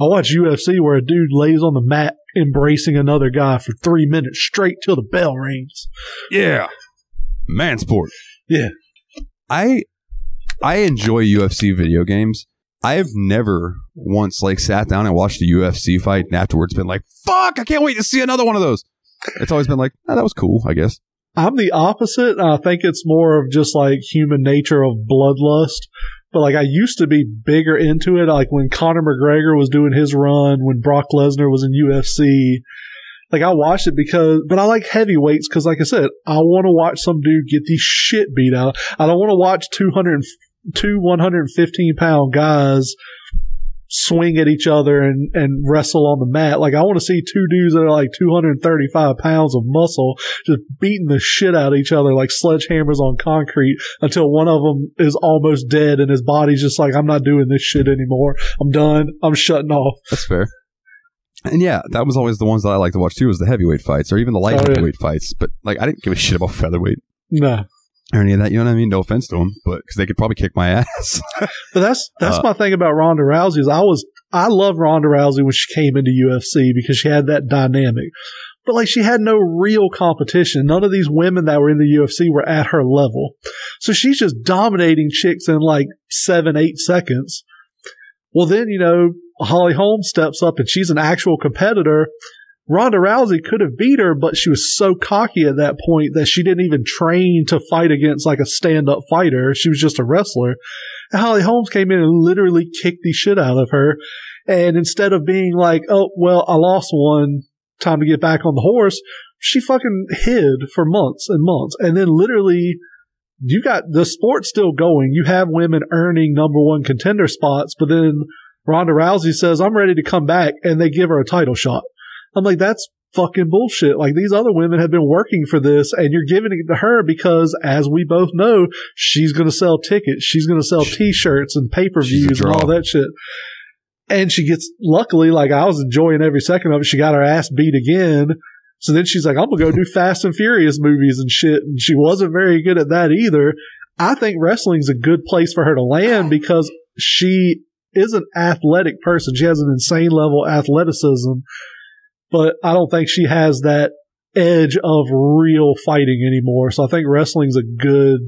I watch UFC where a dude lays on the mat embracing another guy for three minutes straight till the bell rings. Yeah. Man sport. Yeah. I I enjoy UFC video games. I have never once like sat down and watched a UFC fight and afterwards been like, fuck, I can't wait to see another one of those. It's always been like, oh, that was cool, I guess. I'm the opposite. I think it's more of just like human nature of bloodlust. But like I used to be bigger into it. Like when Conor McGregor was doing his run, when Brock Lesnar was in UFC. Like I watched it because, but I like heavyweights because, like I said, I want to watch some dude get the shit beat out. I don't want to watch 200, two 115 pound guys swing at each other and, and wrestle on the mat. Like I want to see two dudes that are like 235 pounds of muscle just beating the shit out of each other like sledgehammers on concrete until one of them is almost dead and his body's just like, I'm not doing this shit anymore. I'm done. I'm shutting off. That's fair. And yeah, that was always the ones that I like to watch too, was the heavyweight fights or even the light Oh, yeah. heavyweight fights. But like, I didn't give a shit about featherweight. No. or any of that. You know what I mean? No offense to them, but because they could probably kick my ass. But that's that's Uh, my thing about Ronda Rousey is I was I loved Ronda Rousey when she came into UFC because she had that dynamic. But like she had no real competition. None of these women that were in the UFC were at her level. So she's just dominating chicks in like seven, eight seconds. Well then, you know, Holly Holmes steps up and she's an actual competitor. Ronda Rousey could have beat her, but she was so cocky at that point that she didn't even train to fight against like a stand up fighter. She was just a wrestler. And Holly Holmes came in and literally kicked the shit out of her. And instead of being like, oh, well, I lost one, time to get back on the horse, she fucking hid for months and months. And then literally, you got the sport still going. You have women earning number one contender spots, but then Ronda Rousey says, I'm ready to come back, and they give her a title shot. I'm like, that's fucking bullshit. Like these other women have been working for this and you're giving it to her because as we both know, she's going to sell tickets. She's going to sell t-shirts and pay-per-views and all that shit. And she gets, luckily, like I was enjoying every second of it. She got her ass beat again. So then she's like, I'm going to go do Fast and Furious movies and shit. And she wasn't very good at that either. I think wrestling's a good place for her to land because she is an athletic person. She has an insane level of athleticism, but I don't think she has that edge of real fighting anymore. So I think wrestling's a good,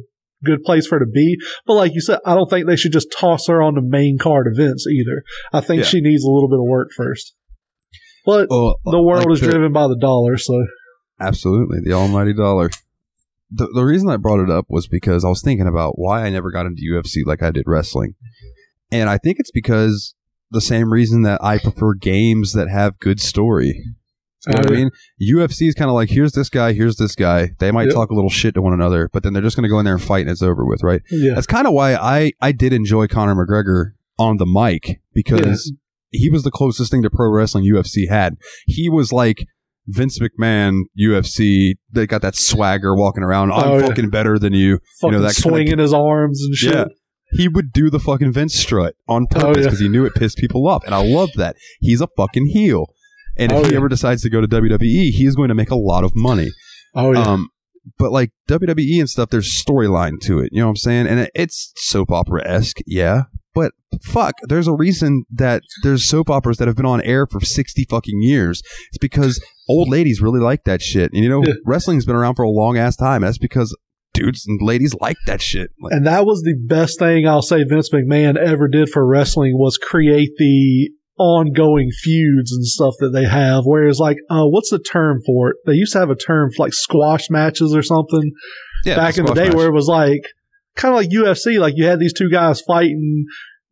good place for her to be. But like you said, I don't think they should just toss her on the main card events either. I think Yeah. she needs a little bit of work first. But Well, the world like is the- driven by the dollar, so Absolutely, the almighty dollar. The the reason I brought it up was because I was thinking about why I never got into UFC like I did wrestling, and I think it's because the same reason that I prefer games that have good story. You know what I Uh, mean? UFC is kind of like here's this guy, here's this guy. They might Yep. talk a little shit to one another, but then they're just going to go in there and fight, and it's over with, right? yeah, That's kind of why I I did enjoy Conor McGregor on the mic because he was the closest thing to pro wrestling UFC had. He was like Vince McMahon UFC. They got that swagger walking around. I'm Oh, yeah. fucking better than you. fucking that kinda- swinging his arms and shit. Yeah. He would do the fucking Vince strut on purpose Oh, yeah. because he knew it pissed people off, and I love that. He's a fucking heel, and if Oh, he yeah. ever decides to go to WWE, he is going to make a lot of money. Oh yeah, Um, but like WWE and stuff, there's storyline to it. You know what I'm saying? And it's soap opera esque, yeah. But fuck, there's a reason that there's soap operas that have been on air for 60 fucking years. It's because old ladies really like that shit. And you know, Yeah. wrestling's been around for a long ass time. That's because dudes and ladies like that shit. Like, And that was the best thing I'll say Vince McMahon ever did for wrestling was create the ongoing feuds and stuff that they have. Whereas like, uh, what's the term for it? They used to have a term for like squash matches or something yeah, back in the day match. where it was like, kind of like UFC, like you had these two guys fighting.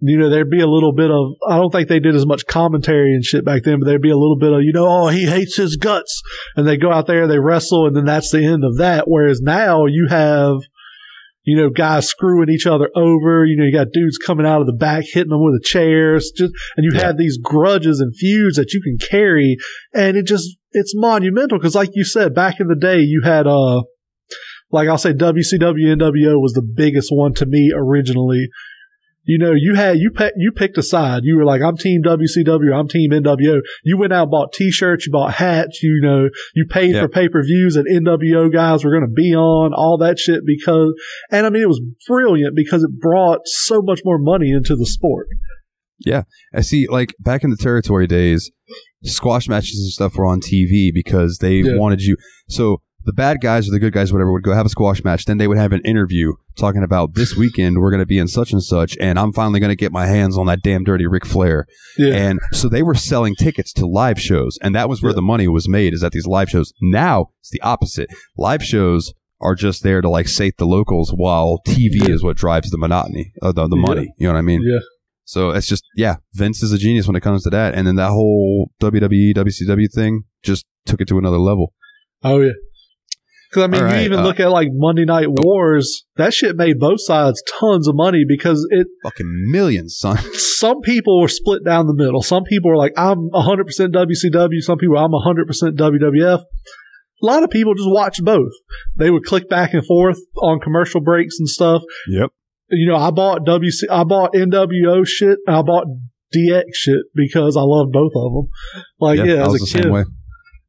You know, there'd be a little bit of, I don't think they did as much commentary and shit back then, but there'd be a little bit of, you know, oh, he hates his guts. And they go out there, they wrestle, and then that's the end of that. Whereas now you have, you know, guys screwing each other over. You know, you got dudes coming out of the back, hitting them with the chairs, just, and you Yeah. have these grudges and feuds that you can carry. And it just, it's monumental. Cause like you said, back in the day, you had, uh, like I'll say WCW NWO was the biggest one to me originally. You know, you had, you pe- you picked a side. You were like, I'm team WCW, I'm team NWO. You went out and bought t-shirts, you bought hats, you know, you paid Yeah. for pay-per-views that NWO guys were going to be on, all that shit because, and I mean, it was brilliant because it brought so much more money into the sport. Yeah. I see, like back in the territory days, squash matches and stuff were on TV because they Yeah. wanted you. So the bad guys or the good guys, whatever, would go have a squash match. Then they would have an interview talking about this weekend we're going to be in such and such, and I'm finally going to get my hands on that damn dirty Ric Flair. Yeah. And so they were selling tickets to live shows, and that was where Yeah. the money was made. Is at these live shows. Now it's the opposite. Live shows are just there to like sate the locals, while TV Yeah. is what drives the monotony, uh, the, the money. You know what I mean? yeah. So it's just yeah, Vince is a genius when it comes to that, and then that whole WWE WCW thing just took it to another level. Oh yeah. Because I mean, All you even uh, look at like Monday Night Wars. That shit made both sides tons of money because it. Fucking millions, son. Some people were split down the middle. Some people were like, "I'm 100 percent WCW." Some people, "I'm 100 percent WWF." A lot of people just watched both. They would click back and forth on commercial breaks and stuff. Yep. You know, I bought WC, I bought NWO shit, and I bought DX shit because I love both of them. Like, yeah, as a kid.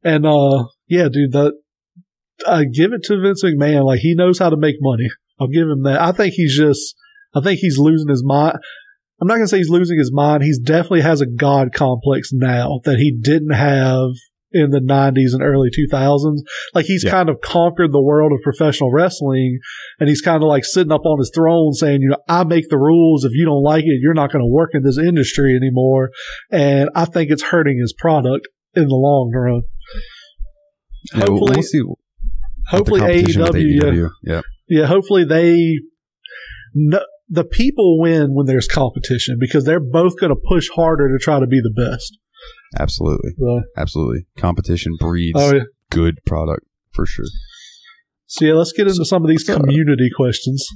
And uh yeah, dude, that uh, give it to Vince McMahon. Like he knows how to make money. I'll give him that. I think he's just, I think he's losing his mind. I'm not going to say he's losing his mind. He's definitely has a God complex now that he didn't have in the 90s and early 2000s. Like he's Yeah. kind of conquered the world of professional wrestling and he's kind of like sitting up on his throne saying, you know, I make the rules. If you don't like it, you're not going to work in this industry anymore. And I think it's hurting his product in the long run. Yeah, Hopefully, we'll see. what the hopefully competition AEW, yeah, AEW. Yeah. yeah, hopefully they, no, the people win when there's competition because they're both going to push harder to try to be the best. absolutely, So, absolutely. Competition breeds oh yeah. good product for sure. So yeah, let's get into some of these community questions.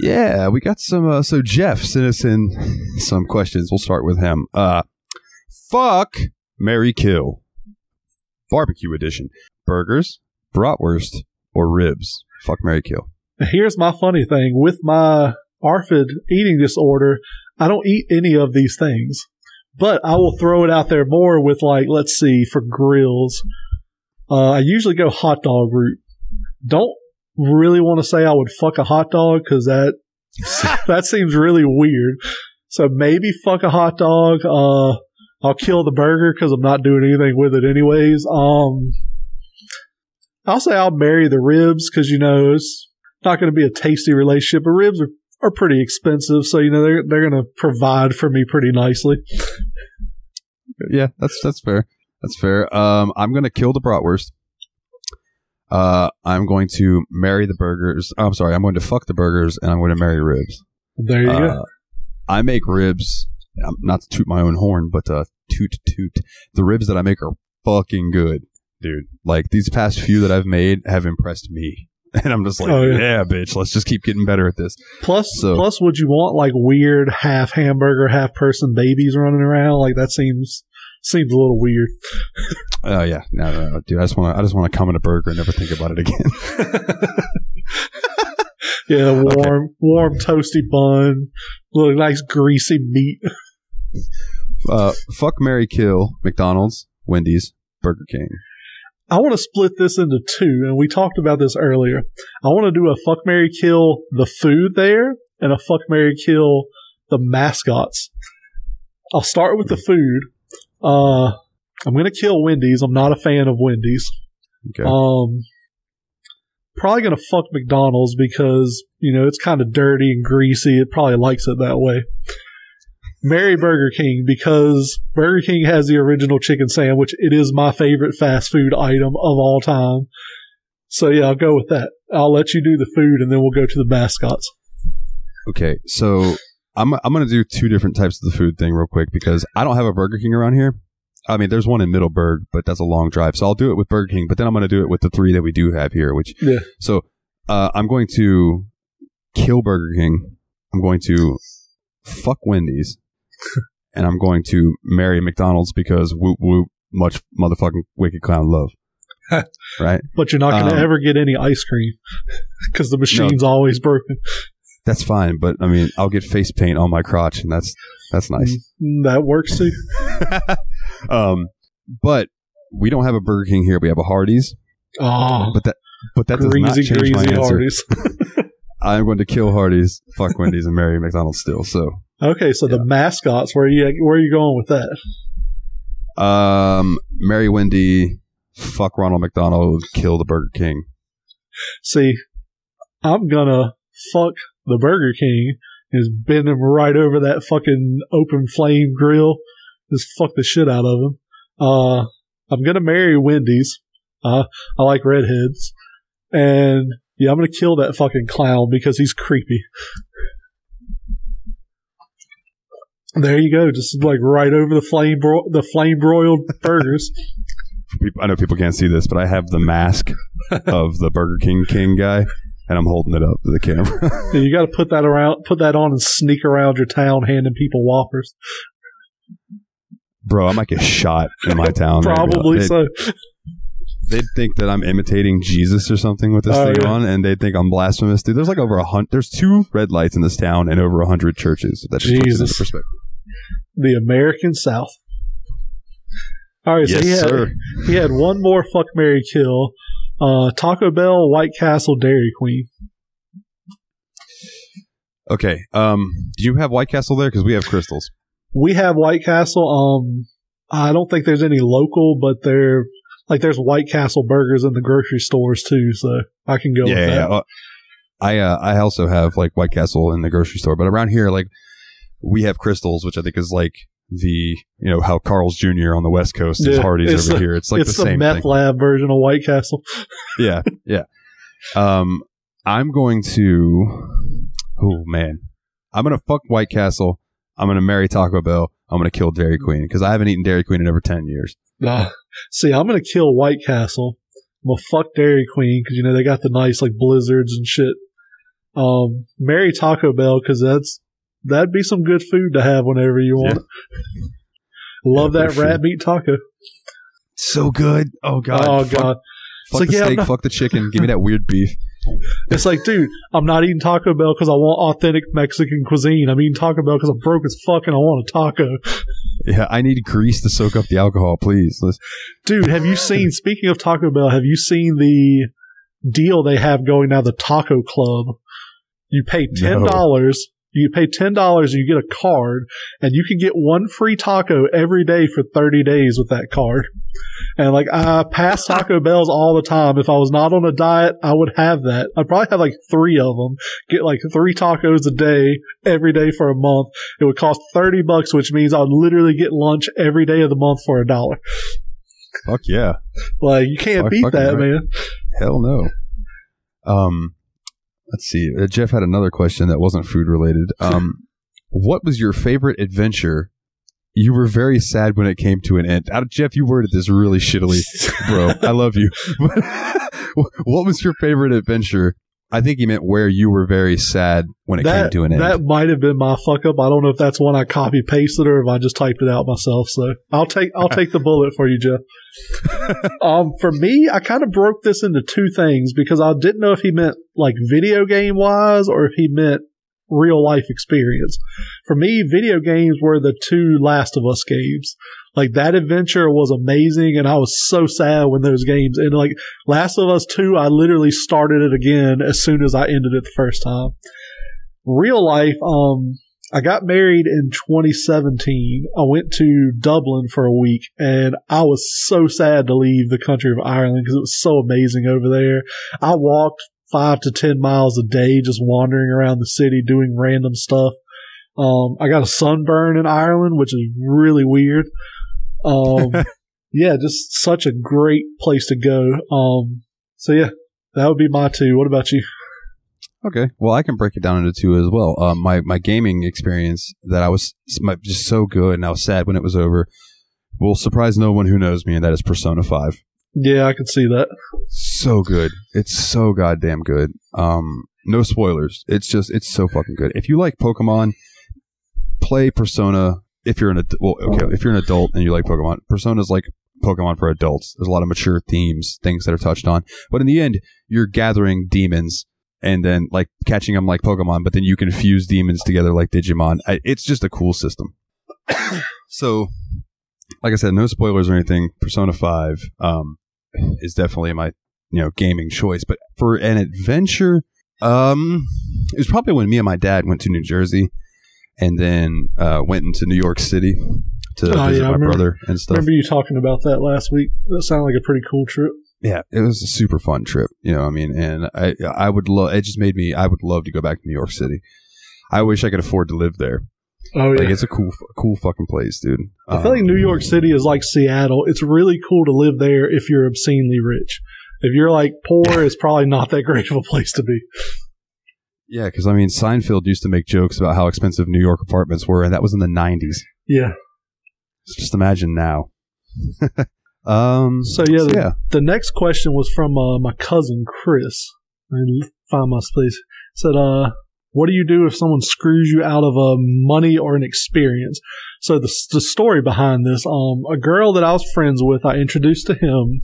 Yeah, we got some. Uh, so Jeff sent us in some questions. We'll start with him. Uh, fuck, Marry Kill, barbecue edition: burgers, bratwurst, or ribs. Fuck, Marry Kill. Here's my funny thing with my ARFID eating disorder, I don't eat any of these things, but I will throw it out there more with like, let's see, for grills. Uh, I usually go hot dog route. Don't really want to say I would fuck a hot dog because that that seems really weird. So maybe fuck a hot dog. Uh, I'll kill the burger because I'm not doing anything with it anyways. Um, I'll say I'll marry the ribs because you know it's not going to be a tasty relationship. But ribs are, are pretty expensive, so you know they're they're going to provide for me pretty nicely. Yeah, that's that's fair. That's fair. Um, I'm gonna kill the bratwurst. Uh, I'm going to marry the burgers. I'm sorry. I'm going to fuck the burgers, and I'm going to marry ribs. There you go. Uh, I make ribs. um, Not to toot my own horn, but uh, toot toot. The ribs that I make are fucking good, dude. Like these past few that I've made have impressed me, and I'm just like, Oh, yeah. yeah. bitch. Let's just keep getting better at this. Plus, so- plus, would you want like weird half hamburger, half person babies running around? Like that seems seems a little weird. Oh yeah, no, no, no, dude. I just want to. I just want to come in a burger and never think about it again. Yeah, warm, warm, toasty bun, little nice greasy meat. uh, fuck, Marry, kill McDonald's, Wendy's, Burger King. I want to split this into two, and we talked about this earlier. I want to do a fuck Marry kill the food there, and a fuck Marry kill the mascots. I'll start with the food. Uh, I'm gonna kill Wendy's. I'm not a fan of Wendy's. Okay. Um, probably gonna fuck McDonald's because you know it's kind of dirty and greasy. It probably likes it that way. Marry Burger King because Burger King has the original chicken sandwich. It is my favorite fast food item of all time. So yeah, I'll go with that. I'll let you do the food, and then we'll go to the mascots. Okay, so I'm I'm gonna do two different types of the food thing real quick because I don't have a Burger King around here. I mean, there's one in Middleburg, but that's a long drive. So I'll do it with Burger King, but then I'm gonna do it with the three that we do have here. Which Yeah. So uh, I'm going to kill Burger King. I'm going to fuck Wendy's, and I'm going to marry McDonald's because whoop whoop, much motherfucking wicked clown love. right? But you're not going to Um, ever get any ice cream because the machine's always broken. That's fine, but I mean, I'll get face paint on my crotch, and that's that's nice. Mm, That works too. um, but we don't have a Burger King here. We have a Hardee's, Oh, but that but that does not greasy, change my answer. Hardee's. I'm going to kill Hardee's, fuck Wendy's, and marry McDonald's still. So, Okay, so the mascots, where are you where are you going with that? um, marry Wendy, fuck Ronald McDonald, kill the Burger King. See, I'm gonna fuck the Burger King is bend him right over that fucking open flame grill. Just fuck the shit out of him. Uh, I'm gonna marry Wendy's. Uh, I like redheads. And yeah, I'm gonna kill that fucking clown because he's creepy. There you go, just like right over the flame bro- the flame broiled burgers. People, I know people can't see this, but I have the mask of the Burger King King guy, and I'm holding it up to the camera. You got to put that around, put that on, and sneak around your town handing people whoppers. Bro, I might get shot in my town. Probably They'd- so. They'd think that I'm imitating Jesus or something with this Oh, thing yeah. on, and they'd think I'm blasphemous. Dude, there's like over a hundred. There's two red lights in this town and over a hundred churches. That just puts it into Jesus. perspective. The American South. All right, so Yes, he had, sir. he had one more fuck Marry kill. Uh, Taco Bell, White Castle, Dairy Queen. Okay. Um, do you have White Castle there? Because we have Krystals. We have White Castle. Um, I don't think there's any local, but there, like, there's White Castle burgers in the grocery stores too, so I can go yeah, with yeah. that. yeah. Uh, I uh, I also have like White Castle in the grocery store, but around here, like we have Krystals, which I think is like the you know how Carl's Jr. on the West Coast is Yeah, Hardee's over the- here. It's like it's the the, same meth thing. lab version of White Castle. yeah, yeah. Um, I'm going to. Oh man, I'm gonna fuck White Castle. I'm gonna marry Taco Bell. I'm gonna kill Dairy Queen because I haven't eaten Dairy Queen in over ten years. Nah. See, I'm gonna kill White Castle. I'm gonna fuck Dairy Queen because you know they got the nice like blizzards and shit. Um, marry Taco Bell because that's that'd be some good food to have whenever you want. it. Love Yeah, that sure. rat meat taco. So good. Oh god. oh Fuck- god, Fuck So, the yeah, I'm steak. not- Fuck the chicken. Give me that weird beef. it's like, dude, I'm not eating Taco Bell because I want authentic Mexican cuisine. I'm eating Taco Bell because I'm broke as fuck and I want a taco. Yeah, I need grease to soak up the alcohol, please. Let's- Dude, have you seen? speaking of Taco Bell, have you seen the deal they have going now? The Taco Club. You pay ten dollars. You pay ten dollars, and you get a card, and you can get one free taco every day for thirty days with that card. And like I pass Taco Bells all the time. If I was not on a diet, I would have that. I'd probably have like three of them. Get like three tacos a day every day for a month. It would cost thirty bucks, which means I'd literally get lunch every day of the month for a dollar. Fuck yeah. Like you can't Fuck- beat that, right. man. Hell no. Um, let's see. Uh, Jeff had another question that wasn't food related. Um, what was your favorite adventure? You were very sad when it came to an end. Uh, Jeff, you worded this really shittily, bro. I love you. what was your favorite adventure? I think he meant where you were very sad when it came to an end. that might have been my fuck up. I don't know if that's one I copy pasted or if I just typed it out myself. So I'll take I'll take the bullet for you, Jeff. um, for me, I kind of broke this into two things because I didn't know if he meant like video game wise or if he meant real life experience. For me, video games were the two Last of Us games. Like that adventure was amazing, and I was so sad when those games ended. Like Last of Us 2, I literally started it again as soon as I ended it the first time. Real life, um, I got married in 2017. I went to Dublin for a week and I was so sad to leave the country of Ireland because it was so amazing over there. I walked five to 10 miles a day just wandering around the city doing random stuff. Um, I got a sunburn in Ireland, which is really weird. Um, yeah, just such a great place to go. Um, so yeah, that would be my two. What about you? Okay, well, I can break it down into two as well. Um, my my gaming experience that I was my, just so good, and I was sad when it was over. Will surprise no one who knows me, and that is Persona Five. Yeah, I can see that. So good, it's so goddamn good. Um, no spoilers. It's just it's so fucking good. If you like Pokemon, play Persona. If you're an ad- well, okay, if you're an adult and you like Pokemon, Persona's like Pokemon for adults. There's a lot of mature themes, things that are touched on, but in the end, you're gathering demons and then like catching them like Pokemon, but then you can fuse demons together like Digimon. I, it's just a cool system. so, like I said, no spoilers or anything. Persona Five um, is definitely my you know gaming choice, but for an adventure, um, it was probably when me and my dad went to New Jersey, and then uh, went into New York City to Oh, visit yeah, my remember- brother and stuff. Remember you talking about that last week? That sounded like a pretty cool trip. yeah, it was a super fun trip. You know, I mean, and I I would love. It just made me. I would love to go back to New York City. I wish I could afford to live there. Oh yeah. Like it's a cool, cool fucking place, dude. I feel like Um, New York City is like Seattle. It's really cool to live there if you're obscenely rich. If you're like poor, it's probably not that great of a place to be. Yeah, because I mean, Seinfeld used to make jokes about how expensive New York apartments were, and that was in the '90s. Yeah. So just imagine now. um. So yeah, the, yeah. the next question was from uh, my cousin Chris. And find my place. Said, uh, what do you do if someone screws you out of a money or an experience? So the the story behind this, um, a girl that I was friends with, I introduced to him.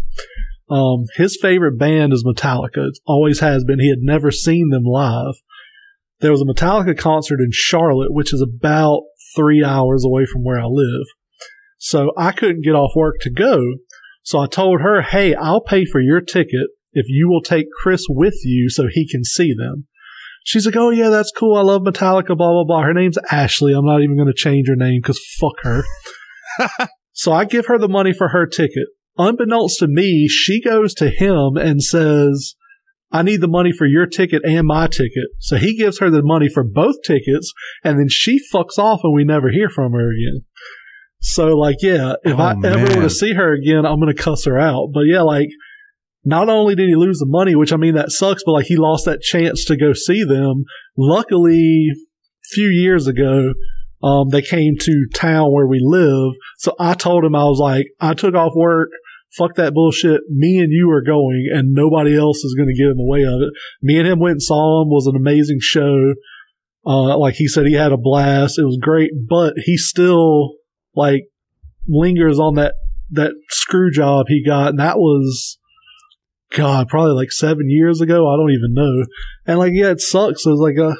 Um, his favorite band is Metallica. It always has been. He had never seen them live. There was a Metallica concert in Charlotte, which is about three hours away from where I live. So I couldn't get off work to go. So I told her, Hey, I'll pay for your ticket if you will take Chris with you so he can see them. She's like, oh yeah, that's cool. I love Metallica, blah, blah, blah. Her name's Ashley. I'm not even going to change her name because fuck her. so I give her the money for her ticket. Unbeknownst to me, she goes to him and says, I need the money for your ticket and my ticket. So he gives her the money for both tickets and then she fucks off and we never hear from her again. So like, yeah, if Oh, I ever man. were to see her again, I'm going to cuss her out. But yeah, like, not only did he lose the money, which I mean, that sucks, but like he lost that chance to go see them. Luckily, a few years ago, um, they came to town where we live. So I told him, I was like, I took off work. Fuck that bullshit. Me and you are going and nobody else is going to get in the way of it. Me and him went and saw him. Was an amazing show. Uh, like he said, he had a blast. It was great, but he still like lingers on that, that screw job he got. And that was, God, probably like seven years ago. I don't even know. And like, yeah, it sucks. It was like a,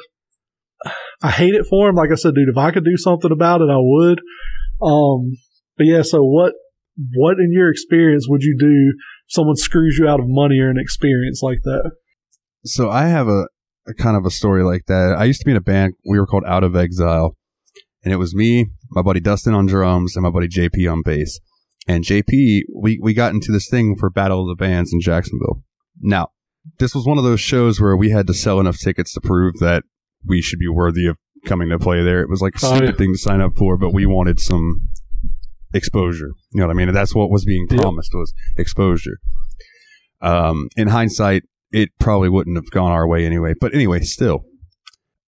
I hate it for him. Like I said, dude, if I could do something about it, I would. Um, but yeah, so what, what in your experience would you do if someone screws you out of money or an experience like that? So I have a, a kind of a story like that. I used to be in a band. We were called Out of Exile, and it was me, my buddy Dustin on drums, and my buddy JP on bass. And JP, we we got into this thing for Battle of the Bands in Jacksonville. Now, this was one of those shows where we had to sell enough tickets to prove that we should be worthy of coming to play there. It was like a Oh, stupid yeah. thing to sign up for, but we wanted some exposure. You know what I mean? That's what was being promised was exposure. Um, in hindsight, it probably wouldn't have gone our way anyway. But anyway, still.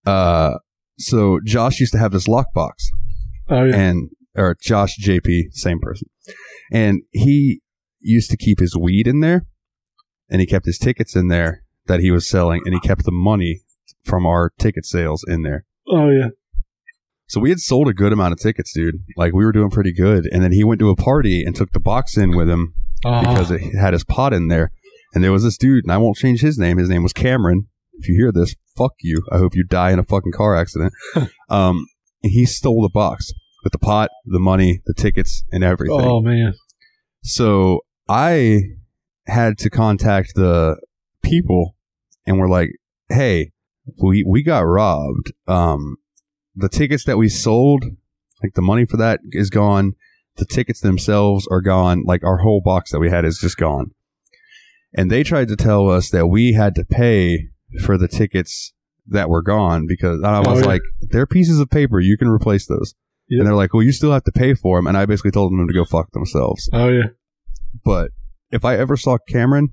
Uh, so Josh used to have this lockbox Oh yeah. and or Josh JP, same person. And he used to keep his weed in there and he kept his tickets in there that he was selling and he kept the money from our ticket sales in there. oh yeah. So we had sold a good amount of tickets, dude. Like we were doing pretty good. And then he went to a party and took the box in with him because it had his pot in there. And there was this dude, and I won't change his name. His name was Cameron. If you hear this, fuck you. I hope you die in a fucking car accident. um, and he stole the box with the pot, the money, the tickets, and everything. oh man. So I had to contact the people, and we're like, "Hey, we we got robbed. Um, the tickets that we sold, like the money for that is gone. The tickets themselves are gone. Like our whole box that we had is just gone." And they tried to tell us that we had to pay for the tickets that were gone because I Oh, was yeah. like, "They're pieces of paper. You can replace those." Yeah. And they're like, "Well, you still have to pay for them." And I basically told them to go fuck themselves. Oh yeah. But if I ever saw Cameron,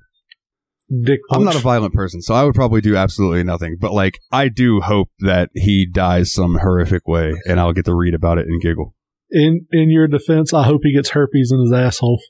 Dick. I'm not a violent person, so I would probably do absolutely nothing. But like, I do hope that he dies some horrific way, and I'll get to read about it and giggle. in in your defense, I hope he gets herpes in his asshole.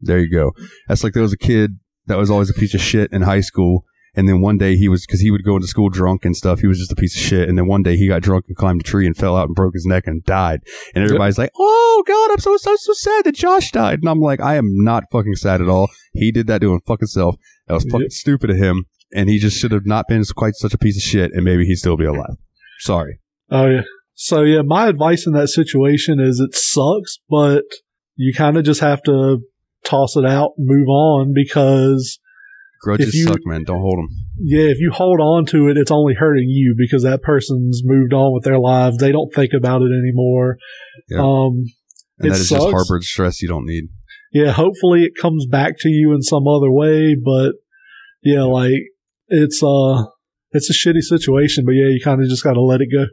There you go. That's like there was a kid that was always a piece of shit in high school, and then one day he was because he would go into school drunk and stuff. He was just a piece of shit, and then one day he got drunk and climbed a tree and fell out and broke his neck and died. And everybody's like, "Oh God, I'm so so so sad that Josh died." And I'm like, I am not fucking sad at all. He did that to him fucking self. That was fucking stupid of him, and he just should have not been quite such a piece of shit, and maybe he'd still be alive. Sorry. Oh yeah. So yeah, my advice in that situation is it sucks, but you kind of just have to toss it out and move on because Grudges you- suck, man. Don't hold them. yeah, if you hold on to it, it's only hurting you because that person's moved on with their lives. They don't think about it anymore. Yeah. Um, And It that is sucks. just harbored stress you don't need. Yeah, hopefully it comes back to you in some other way, but yeah, like it's uh it's a shitty situation, but yeah, you kind of just got to let it go.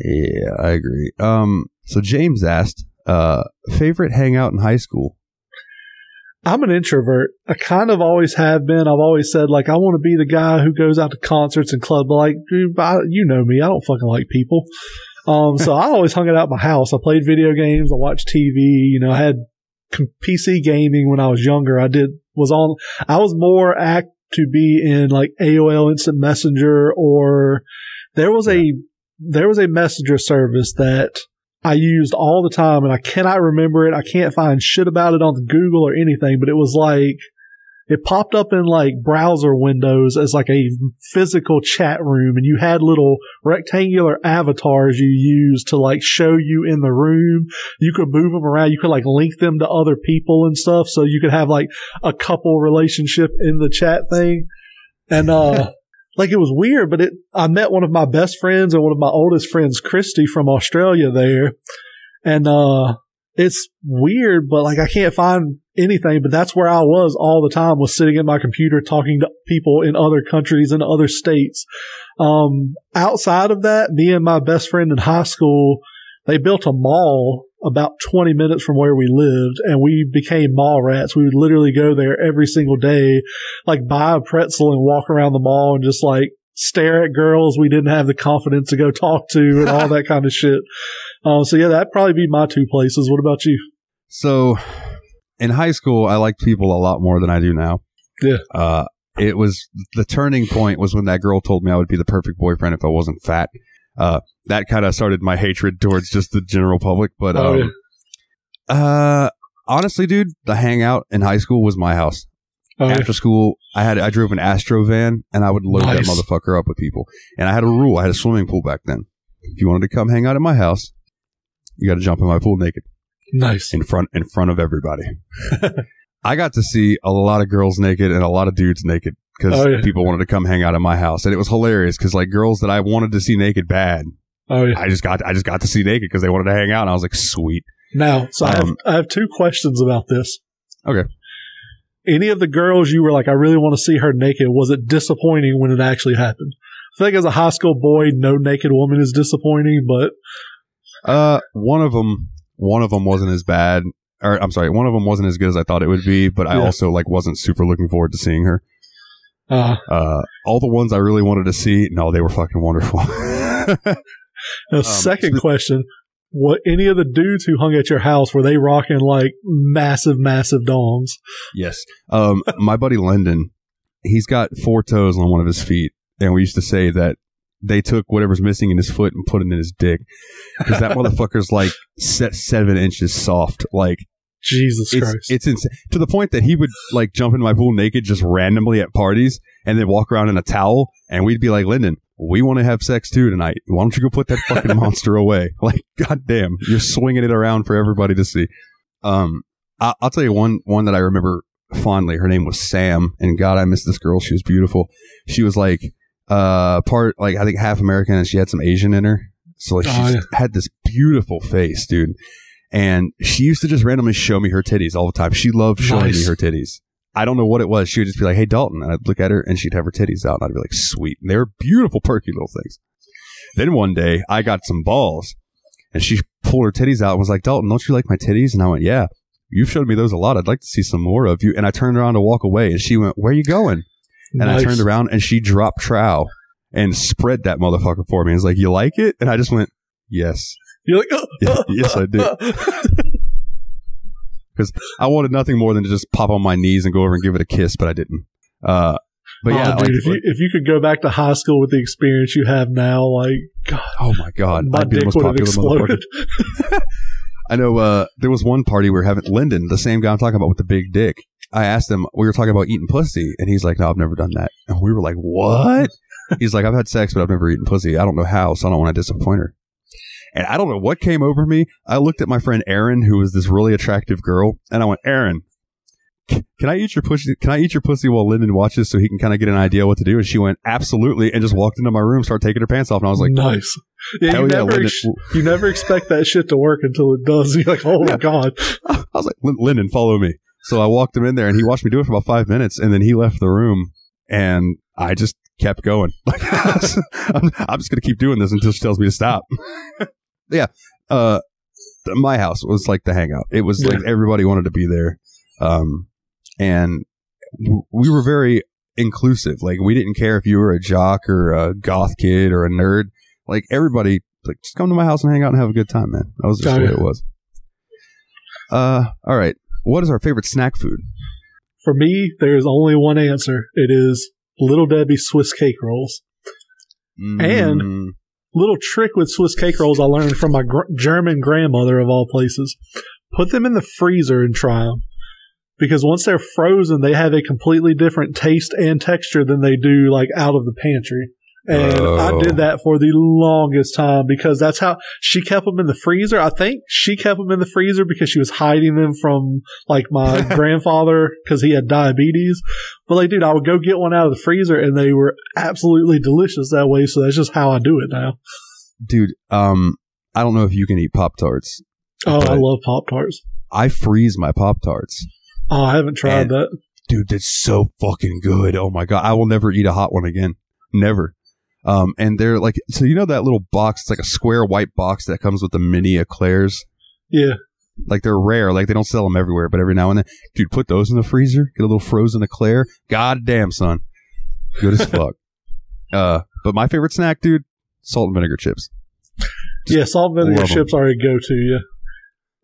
Yeah, I agree. Um, so James asked, uh, favorite hangout in high school. I'm an introvert. I kind of always have been. I've always said like I want to be the guy who goes out to concerts and club. Like, dude, I, you know me. I don't fucking like people. Um, so I always hung it out my house. I played video games. I watched TV. You know, I had PC gaming when I was younger. I did was on. I was more act to be in like AOL Instant Messenger or there was a there was a messenger service that I used all the time and I cannot remember it. I can't find shit about it on Google or anything, but it was like, it popped up in like browser windows as like a physical chat room and you had little rectangular avatars you used to like show you in the room. You could move them around. You could like link them to other people and stuff. So you could have like a couple relationship in the chat thing. And, uh, like it was weird, but it, I met one of my best friends and one of my oldest friends, Christy from Australia there. And, uh, it's weird, but like I can't find anything, but that's where I was all the time was sitting at my computer talking to people in other countries and other states. Um, outside of that, me and my best friend in high school, they built a mall about 20 minutes from where we lived and we became mall rats. We would literally go there every single day, like buy a pretzel and walk around the mall and just like stare at girls we didn't have the confidence to go talk to and all that kind of shit. Uh, so yeah, that'd probably be my two places. What about you? So in high school, I liked people a lot more than I do now. Yeah. Uh, it was the turning point was when that girl told me I would be the perfect boyfriend if I wasn't fat. Uh, that kind of started my hatred towards just the general public. But, Oh, um, uh, honestly, dude, the hangout in high school was my house. Oh, yeah. After school, I had I drove an Astro van and I would load that motherfucker up with people. And I had a rule. I had a swimming pool back then. If you wanted to come hang out at my house, you got to jump in my pool naked Nice. in front in front of everybody. I got to see a lot of girls naked and a lot of dudes naked because Oh, yeah. people wanted to come hang out at my house, and it was hilarious because like girls that I wanted to see naked bad, Oh yeah. I just got I just got to see naked because they wanted to hang out, and I was like, sweet. Now, so I have Um, I have two questions about this. Okay. Any of the girls you were like, I really want to see her naked. Was it disappointing when it actually happened? I think as a high school boy, no naked woman is disappointing, but Uh, one of them one of them wasn't as bad, or I'm sorry, one of them wasn't as good as I thought it would be, but I Yeah. also like wasn't super looking forward to seeing her. uh, Uh, all the ones I really wanted to see, no, they were fucking wonderful. a Um, second question. What any of the dudes who hung at your house were they rocking like massive, massive dongs? Yes. Um, my buddy Lyndon, he's got four toes on one of his feet, and we used to say that they took whatever's missing in his foot and put it in his dick because that motherfucker's like set seven inches soft. Like Jesus it's Christ! it's insane to the point that he would like jump in my pool naked just randomly at parties and then walk around in a towel, and we'd be like, Lyndon. We want to have sex too tonight. Why don't you go put that fucking monster away? Like, goddamn, you're swinging it around for everybody to see. Um, I- I'll tell you one one that I remember fondly. Her name was Sam, and God, I miss this girl. She was beautiful. She was like uh part like I think half American, and she had some Asian in her. So like she Oh, just had this beautiful face, dude. And she used to just randomly show me her titties all the time. She loved showing me her titties. I don't know what it was. She would just be like, "Hey, Dalton," and I'd look at her, and she'd have her titties out, and I'd be like, "Sweet." And they were beautiful, perky little things. Then one day, I got some balls, and she pulled her titties out and was like, "Dalton, don't you like my titties?" And I went, "Yeah." You've showed me those a lot. I'd like to see some more of you. And I turned around to walk away, and she went, "Where are you going?" And Nice. I turned around, and she dropped trow and spread that motherfucker for me. Was like, "You like it?" And I just went, "Yes, You're like, "Uh, Yeah, yes, I do. Because I wanted nothing more than to just pop on my knees and go over and give it a kiss, but I didn't. Uh, but Oh, yeah, dude, like- if you if you could go back to high school with the experience you have now, like God, oh my god, my I'd be the dick most would have popular motherfucker. exploded. I know. Uh, there was one party we were having. Lyndon, the same guy I'm talking about with the big dick. I asked him. We were talking about eating pussy, and he's like, "No, I've never done that." And we were like, "What?" he's like, "I've had sex, but I've never eaten pussy. I don't know how, so I don't want to disappoint her." And I don't know what came over me. I looked at my friend Erin, who was this really attractive girl, and I went, "Erin, can I eat your pussy? Can I eat your pussy while Lyndon watches, so he can kind of get an idea what to do?" And she went, "Absolutely," and just walked into my room, started taking her pants off, and I was like, nice. Yeah, you yeah, never ex- you never expect that shit to work until it does. You're like, oh Yeah. my god. I was like, "Lyn- Lyndon, follow me. So I walked him in there and he watched me do it for about five minutes and then he left the room and I just kept going. Like, I'm, I'm just going to keep doing this until she tells me to stop. yeah. Uh, my house was like the hangout. It was like everybody wanted to be there. Um, and w- we were very inclusive. Like we didn't care if you were a jock or a goth kid or a nerd. Like everybody, like just come to my house and hang out and have a good time, man. That was just the way yeah. it was. Uh, all right. What is our favorite snack food? For me, there is only one answer. It is Little Debbie Swiss cake rolls. And- Mm, Little trick with Swiss cake rolls I learned from my gr- German grandmother of all places. Put them in the freezer and try them. Because once they're frozen, they have a completely different taste and texture than they do like out of the pantry. And Oh. I did that for the longest time because that's how she kept them in the freezer. I think she kept them in the freezer because she was hiding them from like my grandfather because he had diabetes. But like, dude, I would go get one out of the freezer and they were absolutely delicious that way. So that's just how I do it now. Dude, um, I don't know if you can eat Pop Tarts. Oh, I love Pop Tarts. I freeze my Pop Tarts. Oh, I haven't tried And- that. Dude, that's so fucking good. Oh my god, I will never eat a hot one again. Never. Um, and they're like, so you know that little box? It's like a square white box that comes with the mini eclairs. Yeah. Like they're rare. Like they don't sell them everywhere, but every now and then, dude, put those in the freezer. Get a little frozen eclair. God damn, son, good as fuck. Uh, but my favorite snack, dude, salt and vinegar chips. Yeah, salt and vinegar chips are a go to, yeah.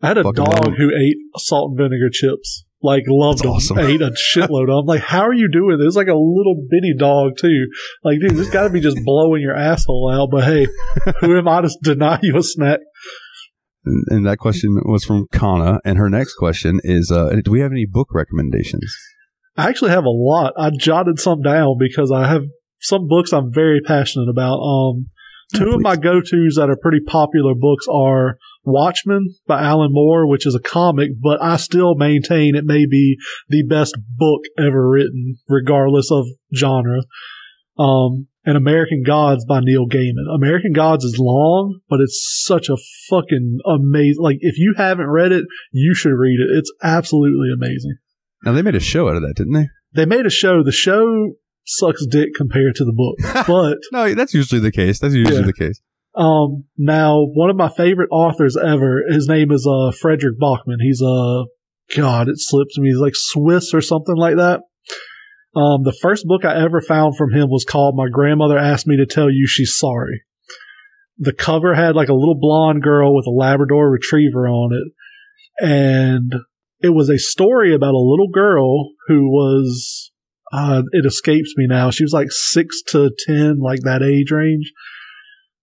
I had a Fucking dog who ate salt and vinegar chips. Like loved That's them. awesome. Ate a shitload of them. Like, how are you doing this? It's like a little bitty dog too. Like, dude, this gotta be just blowing your asshole out. But hey, who am I to deny you a snack? And, and that question was from Kana. And her next question is, uh, do we have any book recommendations? I actually have a lot. I jotted some down because I have some books I'm very passionate about. Um, two of my go-tos that are pretty popular books are Watchmen by Alan Moore, which is a comic, but I still maintain it may be the best book ever written, regardless of genre. Um, and American Gods by Neil Gaiman. American Gods is long, but it's such a fucking amazing. Like, if you haven't read it, you should read it. It's absolutely amazing. Now they made a show out of that, didn't they? They made a show. The show sucks dick compared to the book, but No, that's usually the case. That's usually Yeah. the case. Um, now one of my favorite authors ever, his name is, uh, Fredrik Backman. He's, uh, God, it slips me. He's like Swiss or something like that. Um, the first book I ever found from him was called My Grandmother Asked Me to Tell You She's Sorry. The cover had like a little blonde girl with a Labrador retriever on it. And it was a story about a little girl who was, uh, it escapes me now. She was like six to 10, like that age range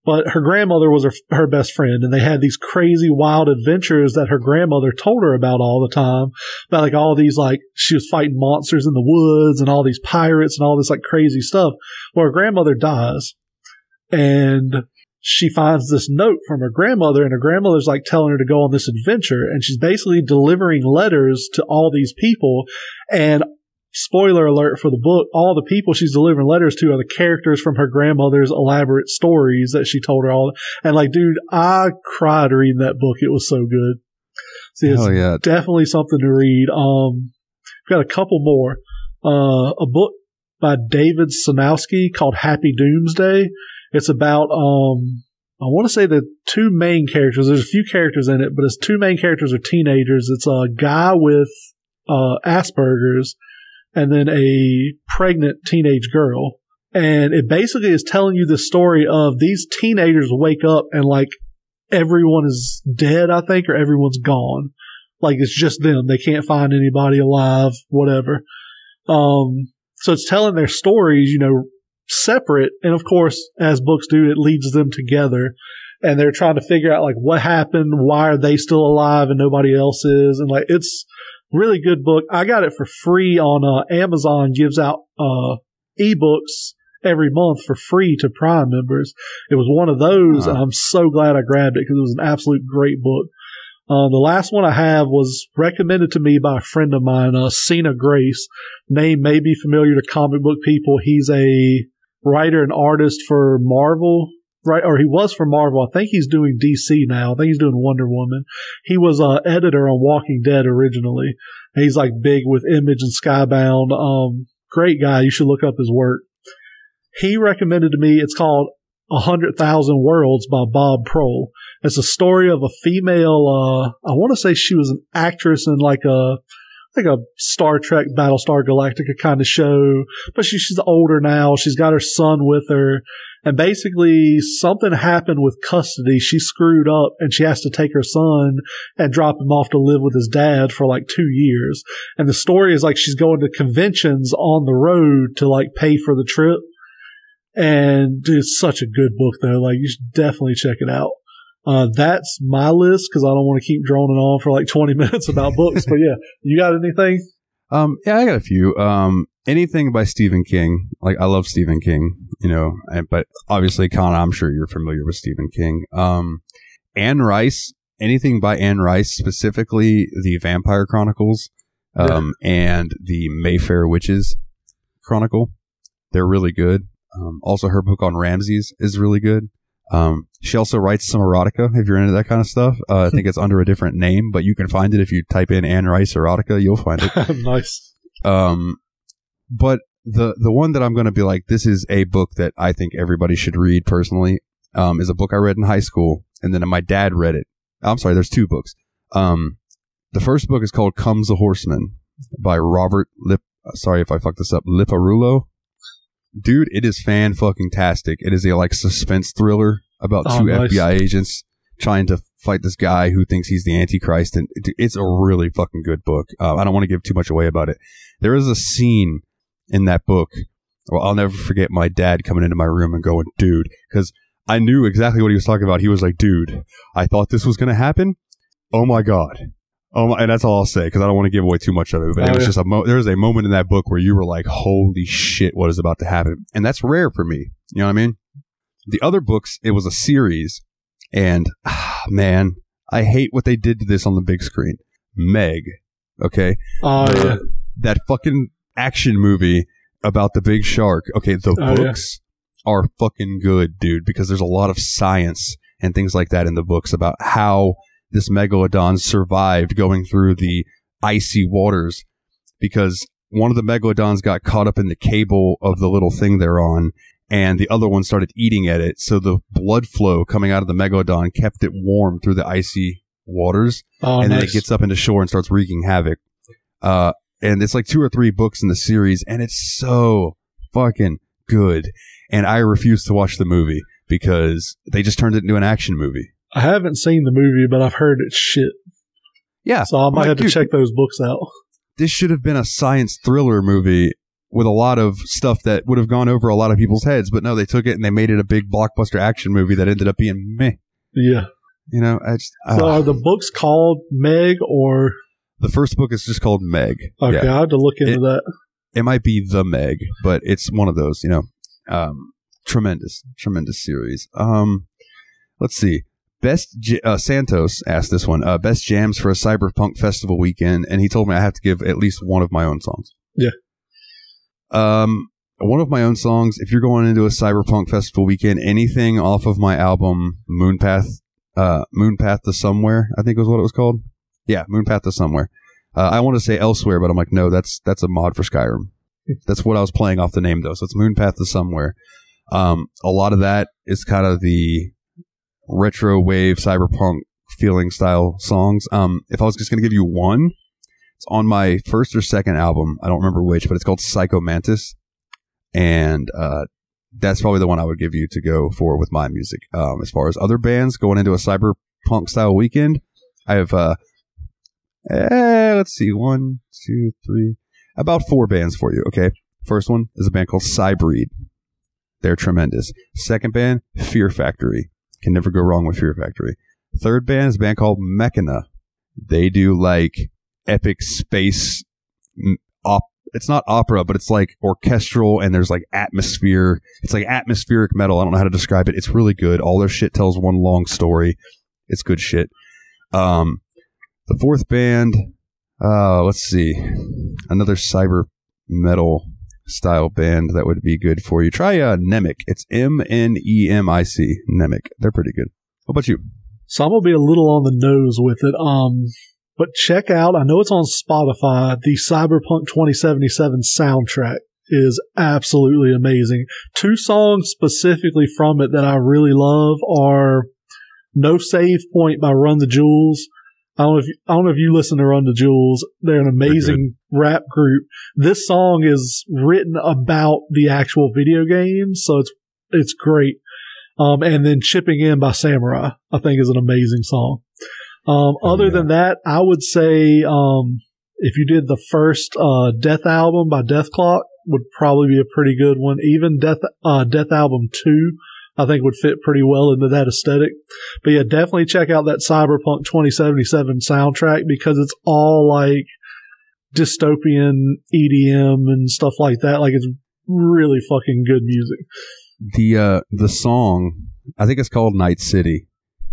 but her grandmother was her, her best friend and they had these crazy wild adventures that her grandmother told her about all the time. About like all these like she was fighting monsters in the woods and all these pirates and all this like crazy stuff. Well her grandmother dies and she finds this note from her grandmother and her grandmother's like telling her to go on this adventure and she's basically delivering letters to all these people and spoiler alert for the book, all the people she's delivering letters to are the characters from her grandmother's elaborate stories that she told her all. And like, dude, I cried reading that book. It was so good. See, it's Hell yeah. definitely something to read. Um, we've got a couple more. Uh, a book by David Sanowski called Happy Doomsday. It's about, um, I want to say the two main characters. There's a few characters in it, but its two main characters are teenagers. It's a guy with, uh, Asperger's and then a pregnant teenage girl. And it basically is telling you the story of these teenagers wake up and like everyone is dead, I think, or everyone's gone. Like it's just them. They can't find anybody alive, whatever. Um, so it's telling their stories, you know, separate. And of course, as books do, it leads them together and they're trying to figure out like what happened, why are they still alive and nobody else is. And like it's really good book. I got it for free on uh, Amazon gives out uh, ebooks every month for free to Prime members. It was one of those, Huh. I'm so glad I grabbed it because it was an absolute great book. Uh, the last one I have was recommended to me by a friend of mine, uh, Sina Grace. Name may be familiar to comic book people. He's a writer and artist for Marvel, right? Or he was for Marvel. I think he's doing DC now. I think he's doing Wonder Woman. He was uh, editor on Walking Dead originally. He's like big with Image and Skybound. Um, great guy. You should look up his work. He recommended to me. It's called A Hundred Thousand Worlds by Bob Proehl. It's a story of a female. Uh, I want to say she was an actress in like a like a Star Trek Battlestar Galactica kind of show, but she, she's older now. She's got her son with her. And basically something happened with custody. She screwed up and she has to take her son and drop him off to live with his dad for like two years. And the story is like she's going to conventions on the road to like pay for the trip. And it's such a good book though. Like you should definitely check it out. Uh, that's my list because I don't want to keep droning on for like 20 minutes about books. But yeah, you got anything? Um, yeah, I got a few. Um, anything by Stephen King. Like I love Stephen King, you know, and, but obviously, Con, I'm sure you're familiar with Stephen King. Um, Anne Rice, anything by Anne Rice, specifically the Vampire Chronicles, um, and the Mayfair Witches Chronicle. They're really good. Um, also, her book on Ramses is really good. Um, she also writes some erotica if you're into that kind of stuff. Uh, I think it's under a different name, but you can find it if you type in Anne Rice erotica. You'll find it. nice. Um, but the the one that I'm going to be like, this is a book that I think everybody should read personally. Um, is a book I read in high school, and then my dad read it. I'm sorry, there's two books. Um, the first book is called "Comes a Horseman" by Robert Lip. Sorry if I fucked this up. Liparulo. Dude, it is fan fucking tastic. It is a like suspense thriller about Oh, two nice. FBI agents trying to fight this guy who thinks he's the Antichrist, and it's a really fucking good book. Uh, I don't want to give too much away about it. There is a scene in that book. Well, I'll never forget my dad coming into my room and going, "Dude," because I knew exactly what he was talking about. He was like, "Dude, I thought this was going to happen. Oh my god." Oh my, and that's all I'll say because I don't want to give away too much of it. But it Oh, was yeah. just a mo- there was a moment in that book where you were like, "Holy shit, what is about to happen?" And that's rare for me. You know what I mean? The other books, it was a series, and ah, man, I hate what they did to this on the big screen. Meg, okay, Oh, the- yeah. that fucking action movie about the big shark. Okay, the Oh, yeah. books are fucking good, dude, because there's a lot of science and things like that in the books about how this megalodon survived going through the icy waters because one of the megalodons got caught up in the cable of the little thing they're on and the other one started eating at it so the blood flow coming out of the megalodon kept it warm through the icy waters Oh, and then it gets up into shore and starts wreaking havoc. Uh, and it's like two or three books in the series, and it's so fucking good. And I refuse to watch the movie because they just turned it into an action movie. I haven't seen the movie, but I've heard it's shit. Yeah, So I might like, have to dude, check those books out. this should have been a science thriller movie with a lot of stuff that would have gone over a lot of people's heads. But no, they took it and they made it a big blockbuster action movie that ended up being meh. Yeah. You know, I just, So are the books called Meg or the first book is just called Meg. okay? Yeah. I have to look into It- that. it might be the Meg, but it's one of those, you know. Um, tremendous, tremendous series. Um, let's see. Best J- uh, Santos asked this one. Uh, best jams for a cyberpunk festival weekend, and he told me I have to give at least one of my own songs. Yeah. Um, one of my own songs. If you're going into a cyberpunk festival weekend, anything off of my album Moonpath, uh, Moonpath to Somewhere, I think was what it was called. Yeah, Moonpath to Somewhere. Uh, I want to say elsewhere, but I'm like, no, that's that's a mod for Skyrim. That's what I was playing off the name though. So it's Moonpath to Somewhere. Um, a lot of that is kind of the retro wave cyberpunk feeling style songs. Um, if I was just going to give you one, it's on my first or second album. I don't remember which, but it's called Psycho Mantis. And, uh, that's probably the one I would give you to go for with my music. Um, as far as other bands going into a cyberpunk style weekend, I have, uh, eh, let's see, one, two, three, about four bands for you. Okay. First one is a band called Cybreed. They're tremendous. Second band, Fear Factory. Can never go wrong with Fear Factory. Third band is a band called Mechina. They do like epic space op. It's not opera, but it's like orchestral and there's like atmosphere. It's like atmospheric metal. I don't know how to describe it. It's really good. All their shit tells one long story. It's good shit. Um, the fourth band, uh, let's see, another cyber metal style band that would be good for you. Try uh, Mnemic. It's M N E M I C. Mnemic. They're pretty good. What about you? So I'm gonna be a little on the nose with it. Um, but check out. I know it's on Spotify. The Cyberpunk 2077 soundtrack is absolutely amazing. Two songs specifically from it that I really love are "No Save Point" by Run the Jewels. I don't know if you, I don't know if you listen to Run the Jewels. They're an amazing rap group. This song is written about the actual video game, so it's it's great. Um, and then Chipping In by Samurai, I think is an amazing song. Um, Oh, other yeah. than that, I would say, um, if you did the first, uh, Dethalbum by Dethklok would probably be a pretty good one. Even Death, uh, Dethalbum two, I think would fit pretty well into that aesthetic. But yeah, definitely check out that Cyberpunk 2077 soundtrack because it's all like dystopian EDM and stuff like that. Like it's really fucking good music. The uh the song, I think it's called Night City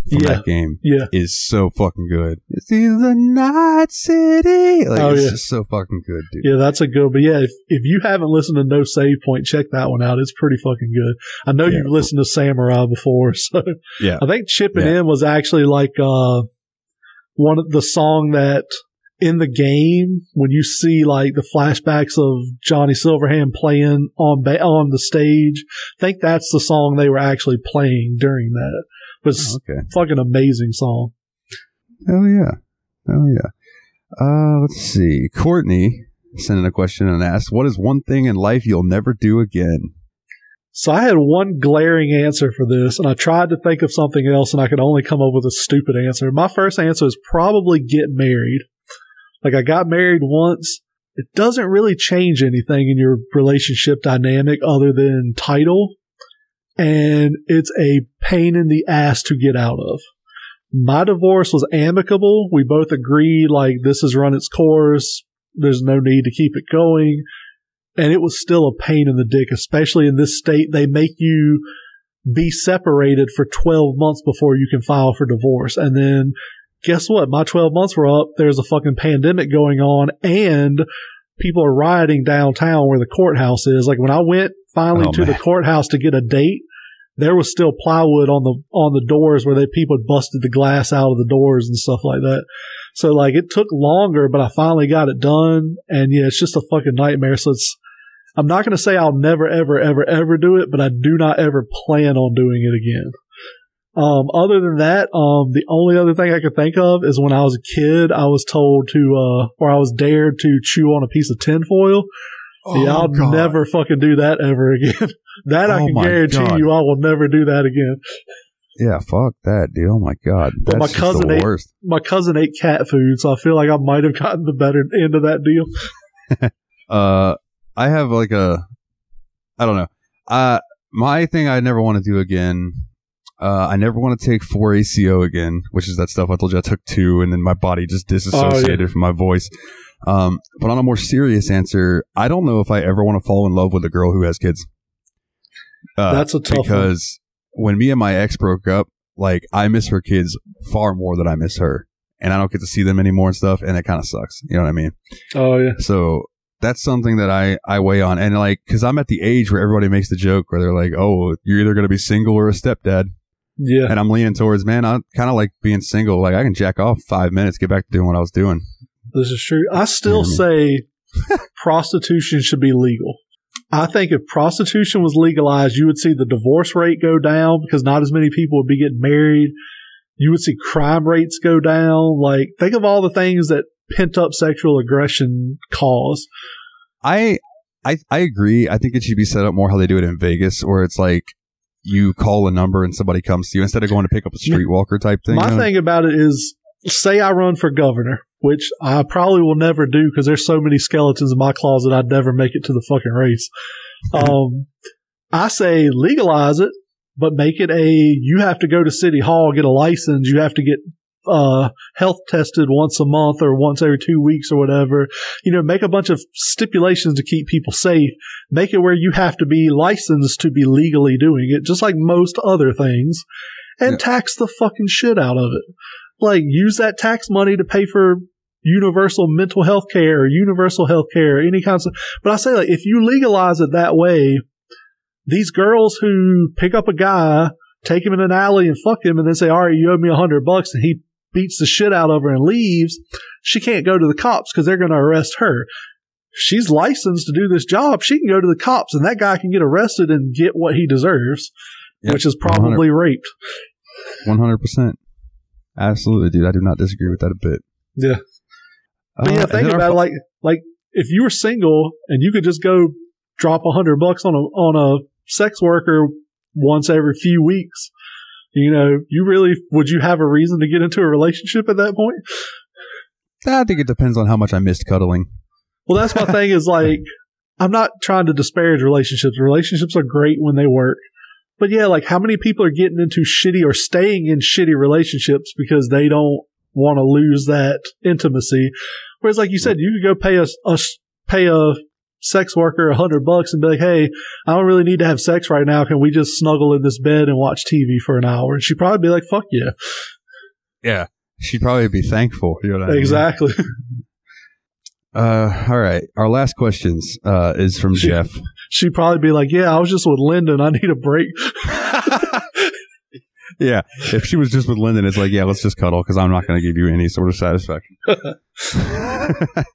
from Yeah. that game, Yeah. is so fucking good. It's in the Night City. Like Oh, it's yeah. just so fucking good, dude. Yeah, that's a good. But yeah, if, if you haven't listened to No Save Point, check that one out. It's pretty fucking good. I know Yeah. you've listened to Samurai before, so Yeah. I think Chipping Yeah. In was actually like uh one of the song that in the game when you see like the flashbacks of Johnny Silverhand playing on ba- on the stage, I think that's the song they were actually playing during that. But it's Oh, okay. a fucking amazing song. Hell yeah. Hell yeah. Uh, let's see. Courtney sent in a question and asked, What is one thing in life you'll never do again? So I had one glaring answer for this, and I tried to think of something else, and I could only come up with a stupid answer. My first answer is probably get married. Like I got married once. It doesn't really change anything in your relationship dynamic other than title, and it's a pain in the ass to get out of. My divorce was amicable. We both agreed like this has run its course. There's no need to keep it going and it was still a pain in the dick, especially in this state. They make you be separated for 12 months before you can file for divorce. And then guess what? My 12 months were up. There's a fucking pandemic going on and people are rioting downtown where the courthouse is. Like when I went finally Oh, to the courthouse to get a date, there was still plywood on the, on the doors where they, people had busted the glass out of the doors and stuff like that. So like it took longer, but I finally got it done. And yeah, it's just a fucking nightmare. So it's, I'm not going to say I'll never, ever, ever, ever do it, but I do not ever plan on doing it again. Um, other than that, um, the only other thing I could think of is when I was a kid, I was told to, uh, or I was dared to chew on a piece of tinfoil. Yeah, I'll never fucking do that ever again. that I Oh can guarantee God. you I will never do that again. Yeah, fuck that, dude. Oh my god. But That's my cousin the ate- worst. My cousin ate cat food, so I feel like I might have gotten the better end of that deal. Uh, I have like a, I don't know. Uh, my thing I never want to do again. Uh, I never want to take four ACO again, which is that stuff I told you I took two, and then my body just disassociated from my voice. Um, but on a more serious answer, I don't know if I ever want to fall in love with a girl who has kids. Uh, That's a tough one. because when me and my ex broke up, like I miss her kids far more than I miss her, and I don't get to see them anymore and stuff, and it kind of sucks. You know what I mean? Oh yeah. So that's something that I, I weigh on. And like, cause I'm at the age where everybody makes the joke where they're like, oh, you're either going to be single or a stepdad. Yeah. And I'm leaning towards, man, I kind of like being single. Like I can jack off five minutes, get back to doing what I was doing. This is true. I still Yeah, say prostitution should be legal. I think if prostitution was legalized, you would see the divorce rate go down because not as many people would be getting married. You would see crime rates go down. Like, think of all the things that pent up sexual aggression cause. I, I, I agree. I think it should be set up more how they do it in Vegas where it's like you call a number and somebody comes to you instead of going to pick up a streetwalker type thing. My you know? thing about it is, say I run for governor, which I probably will never do because there's so many skeletons in my closet I'd never make it to the fucking race. Um, I say legalize it, but make it a you have to go to city hall get a license. You have to get uh, health tested once a month or once every two weeks or whatever. You know, make a bunch of stipulations to keep people safe. Make it where you have to be licensed to be legally doing it, just like most other things, and Yeah. tax the fucking shit out of it. Like, use that tax money to pay for universal mental health care or universal health care, any kinds of, but I say like, if you legalize it that way, these girls who pick up a guy, take him in an alley and fuck him and then say, all right, you owe me a hundred bucks and he beats the shit out of her and leaves, she can't go to the cops because they're going to arrest her. She's licensed to do this job. She can go to the cops and that guy can get arrested and get what he deserves, Yep. which is probably raped. 100%. Absolutely, dude. I do not disagree with that a bit. Yeah. But Uh, yeah, think our about it like like if you were single and you could just go drop a hundred bucks on a on a sex worker once every few weeks, you know, you really would you have a reason to get into a relationship at that point? I think it depends on how much I missed cuddling. Well, that's my thing is like I'm not trying to disparage relationships. Relationships are great when they work. But yeah, like how many people are getting into shitty or staying in shitty relationships because they don't want to lose that intimacy Whereas, like you said, you could go pay a, a pay a sex worker a hundred bucks and be like, "Hey, I don't really need to have sex right now. Can we just snuggle in this bed and watch TV for an hour?" And she'd probably be like, "Fuck yeah, Yeah. She'd probably be thankful. You know what I mean? exactly." Uh, all right. Our last questions uh, is from She- Jeff. she'd probably be like, "Yeah, I was just with Lyndon. I need a break." yeah. If she was just with Lyndon, it's like, yeah, let's just cuddle because I'm not going to give you any sort of satisfaction.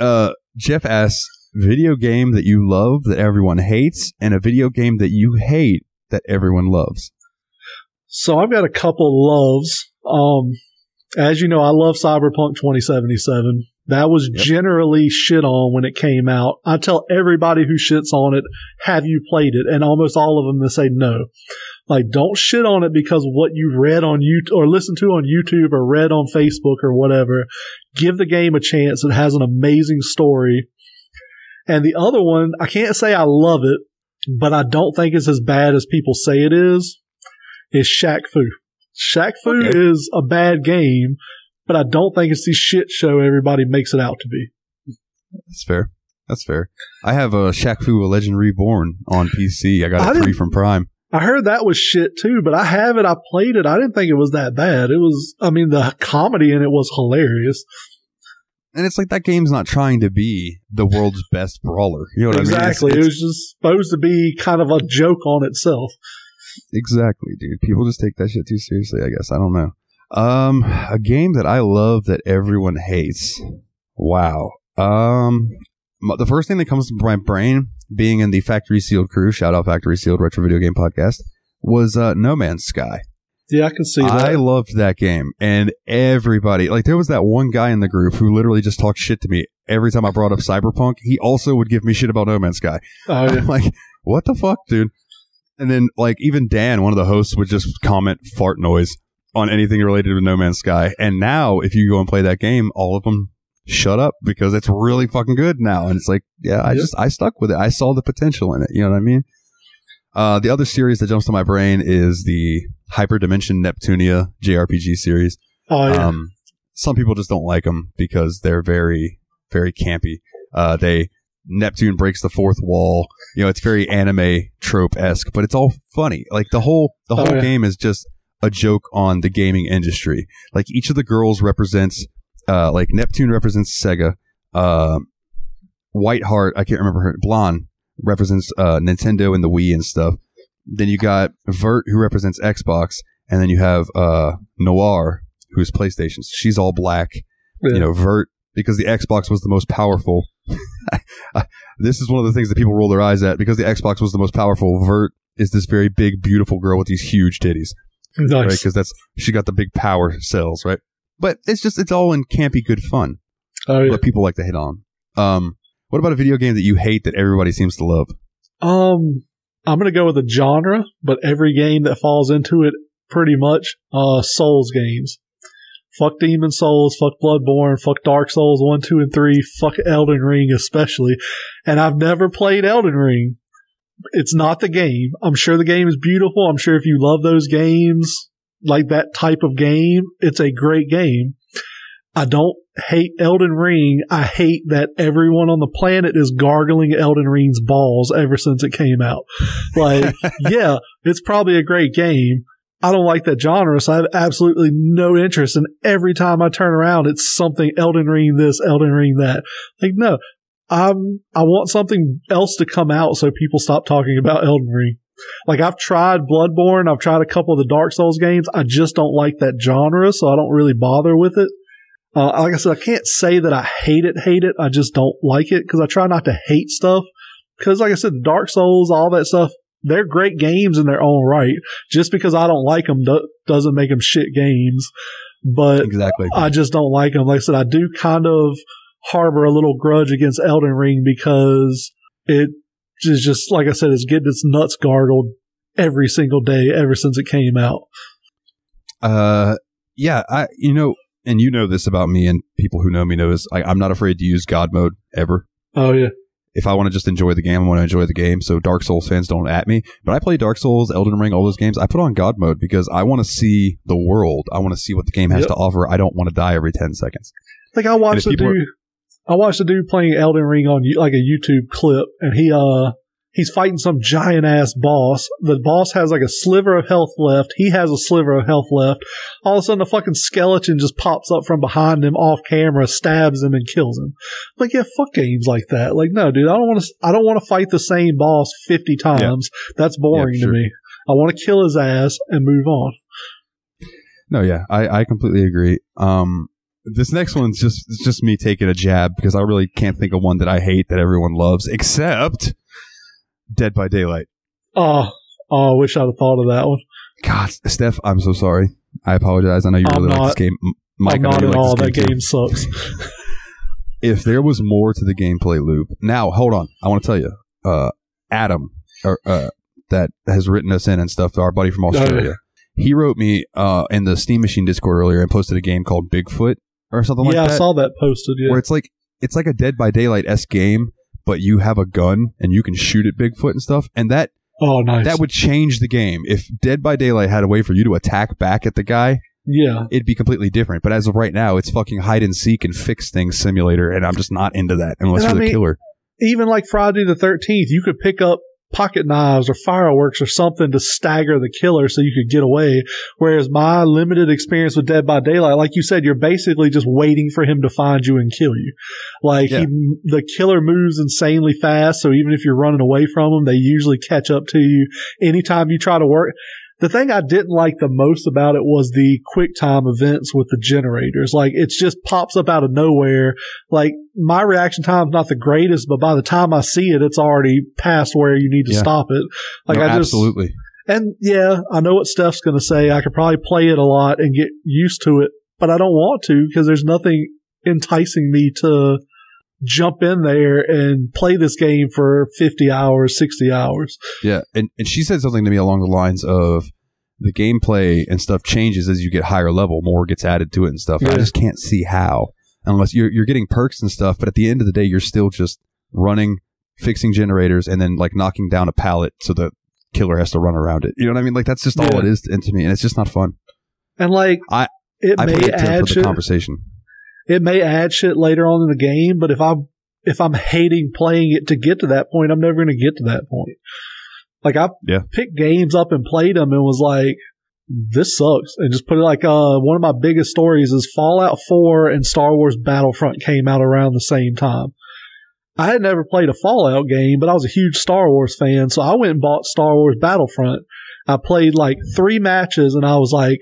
uh, Jeff asks, video game that you love that everyone hates and a video game that you hate that everyone loves. So I've got a couple loves. Um, as you know, I love Cyberpunk 2077. That was Yep. generally shit on when it came out. I tell everybody who shits on it, have you played it? And almost all of them they say no. Like, don't shit on it because what you read on YouTube or listened to on YouTube or read on Facebook or whatever. Give the game a chance. It has an amazing story. And the other one, I can't say I love it, but I don't think it's as bad as people say it is is Shaq Fu. Shaq Fu Okay. is a bad game, but I don't think it's the shit show everybody makes it out to be. That's fair. That's fair. I have a Shaq Fu, a Legend Reborn on PC. I got I it free from Prime. I heard that was shit too, but I have it. I played it. I didn't think it was that bad. It was, I mean, the comedy in it was hilarious. And it's like that game's not trying to be the world's best brawler. You know what exactly. I It mean? It's- was just supposed to be kind of a joke on itself. Exactly, dude. People just take that shit too seriously, I guess. I don't know. Um, a game that I love that everyone hates. Wow. Um, the first thing that comes to my brain, being in the Factory Sealed crew, shout out Factory Sealed Retro Video Game Podcast, was uh, No Man's Sky. Yeah, I can see that. I loved that game, and everybody like there was that one guy in the group who literally just talked shit to me every time I brought up Cyberpunk. He also would give me shit about No Man's Sky. Oh, yeah. I'm like, what the fuck, dude? And then like even Dan, one of the hosts, would just comment fart noise on anything related to No Man's Sky. And now, if you go and play that game, all of them shut up because it's really fucking good now. And it's like, yeah, I just I stuck with it. I saw the potential in it. You know what I mean? Uh, the other series that jumps to my brain is the Hyperdimension Neptunia JRPG series. Oh, yeah. Um, some people just don't like them because they're very, very campy. Uh, they Neptune breaks the fourth wall. You know, it's very anime trope esque, but it's all funny. Like the whole the Oh, whole yeah. game is just a joke on the gaming industry. Like each of the girls represents, uh, like Neptune represents Sega. Uh, Whiteheart, I can't remember her. Blonde represents uh, Nintendo and the Wii and stuff. Then you got Vert, who represents Xbox, and then you have uh, Noir, who's PlayStation. She's all black. Yeah. You know, Vert because the Xbox was the most powerful. this is one of the things that people roll their eyes at because the Xbox was the most powerful. Vert is this very big, beautiful girl with these huge titties, right? nice. Because that's she got the big power cells, right? But it's just it's all in campy good fun. Oh, yeah. What people like to hit on. Um, what about a video game that you hate that everybody seems to love? Um, I'm gonna go with a genre, but every game that falls into it, pretty much, uh, Souls games. Fuck Demon's Souls, fuck Bloodborne, fuck Dark Souls 1, 2, and 3, fuck Elden Ring especially. And I've never played Elden Ring. It's not the game. I'm sure the game is beautiful. I'm sure if you love those games, like that type of game, it's a great game. I don't hate Elden Ring. I hate that everyone on the planet is gargling Elden Ring's balls ever since it came out. Like, yeah, it's probably a great game. I don't like that genre, so I have absolutely no interest. And every time I turn around, it's something Elden Ring this, Elden Ring that. Like, no, I'm, I want something else to come out so people stop talking about Elden Ring. Like I've tried Bloodborne, I've tried a couple of the Dark Souls games. I just don't like that genre, so I don't really bother with it. Uh, like I said, I can't say that I hate it, hate it. I just don't like it because I try not to hate stuff. Because, like I said, the Dark Souls, all that stuff, they're great games in their own right. Just because I don't like them do- doesn't make them shit games. But Exactly. I just don't like them. Like I said, I do kind of harbor a little grudge against Elden Ring because it is just, like I said, it's getting its nuts gargled every single day ever since it came out. Uh, yeah, I you know, and you know this about me, and people who know me know this. I, I'm not afraid to use God mode ever. Oh, yeah. If I want to just enjoy the game, I want to enjoy the game. So Dark Souls fans don't at me. But I play Dark Souls, Elden Ring, all those games. I put on God mode because I want to see the world. I want to see what the game has Yep. to offer. I don't want to die every ten seconds. Like I watched And a if people dude, I watched a dude playing Elden Ring on like a YouTube clip, and he uh he's fighting some giant ass boss. The boss has like a sliver of health left. He has a sliver of health left. All of a sudden, a fucking skeleton just pops up from behind him off camera, stabs him, and kills him. I'm Like yeah, fuck games like that. Like no, dude, I don't want to. I don't want to fight the same boss fifty times. That's boring sure. to me. I want to kill his ass and move on. No, yeah, I, I completely agree. Um, this next one's just it's just me taking a jab because I really can't think of one that I hate that everyone loves except Dead by Daylight. Oh, oh, I wish I'd have thought of that one. God, Steph, I'm so sorry. I apologize. I know you I'm really like this game. Mike, I'm not at all. That too. game sucks. If there was more to the gameplay loop, now hold on. I want to tell you, uh, Adam, or uh, that has written us in and stuff. Our buddy from Australia. He wrote me uh, in the Steam Machine Discord earlier and posted a game called Bigfoot or something yeah, like that. Yeah, I saw that posted. Yeah, where it's like it's like a Dead by Daylight s game, but you have a gun and you can shoot at Bigfoot and stuff, and that oh, nice. that would change the game. If Dead by Daylight had a way for you to attack back at the guy, yeah, it'd be completely different. But as of right now, it's fucking hide and seek and fix things simulator, and I'm just not into that unless And you're the mean- killer. even like Friday the Thirteenth, you could pick up pocket knives or fireworks or something to stagger the killer so you could get away. Whereas my limited experience with Dead by Daylight, like you said, you're basically just waiting for him to find you and kill you. Like Yeah. he, the killer moves insanely fast, so even if you're running away from him, they usually catch up to you. Anytime you try to work. The thing I didn't like the most about it was the quick time events with the generators. Like it just pops up out of nowhere like my reaction time's not the greatest, but by the time I see it, it's already past where you need to Yeah. stop it. Like No, I just, absolutely. and yeah, I know what Steph's going to say. I could probably play it a lot and get used to it, but I don't want to because there's nothing enticing me to jump in there and play this game for 50 hours, 60 hours. Yeah, and and she said something to me along the lines of the gameplay and stuff changes as you get higher level, more gets added to it and stuff. And I just can't see how unless you're you're getting perks and stuff, but at the end of the day, you're still just running, fixing generators, and then like knocking down a pallet so the killer has to run around it. You know what I mean? Like that's just all it is to, to me, and it's just not fun. And like, I- it I may to, add for the conversation. It may add shit later on in the game, but if I'm if I'm hating playing it to get to that point, I'm never going to get to that point. Like I Yeah. picked games up and played them and was like, this sucks, and just put it like uh one of my biggest stories is Fallout 4 and Star Wars Battlefront came out around the same time. I had never played a Fallout game, but I was a huge Star Wars fan, so I went and bought Star Wars Battlefront. I played like three matches, and I was like,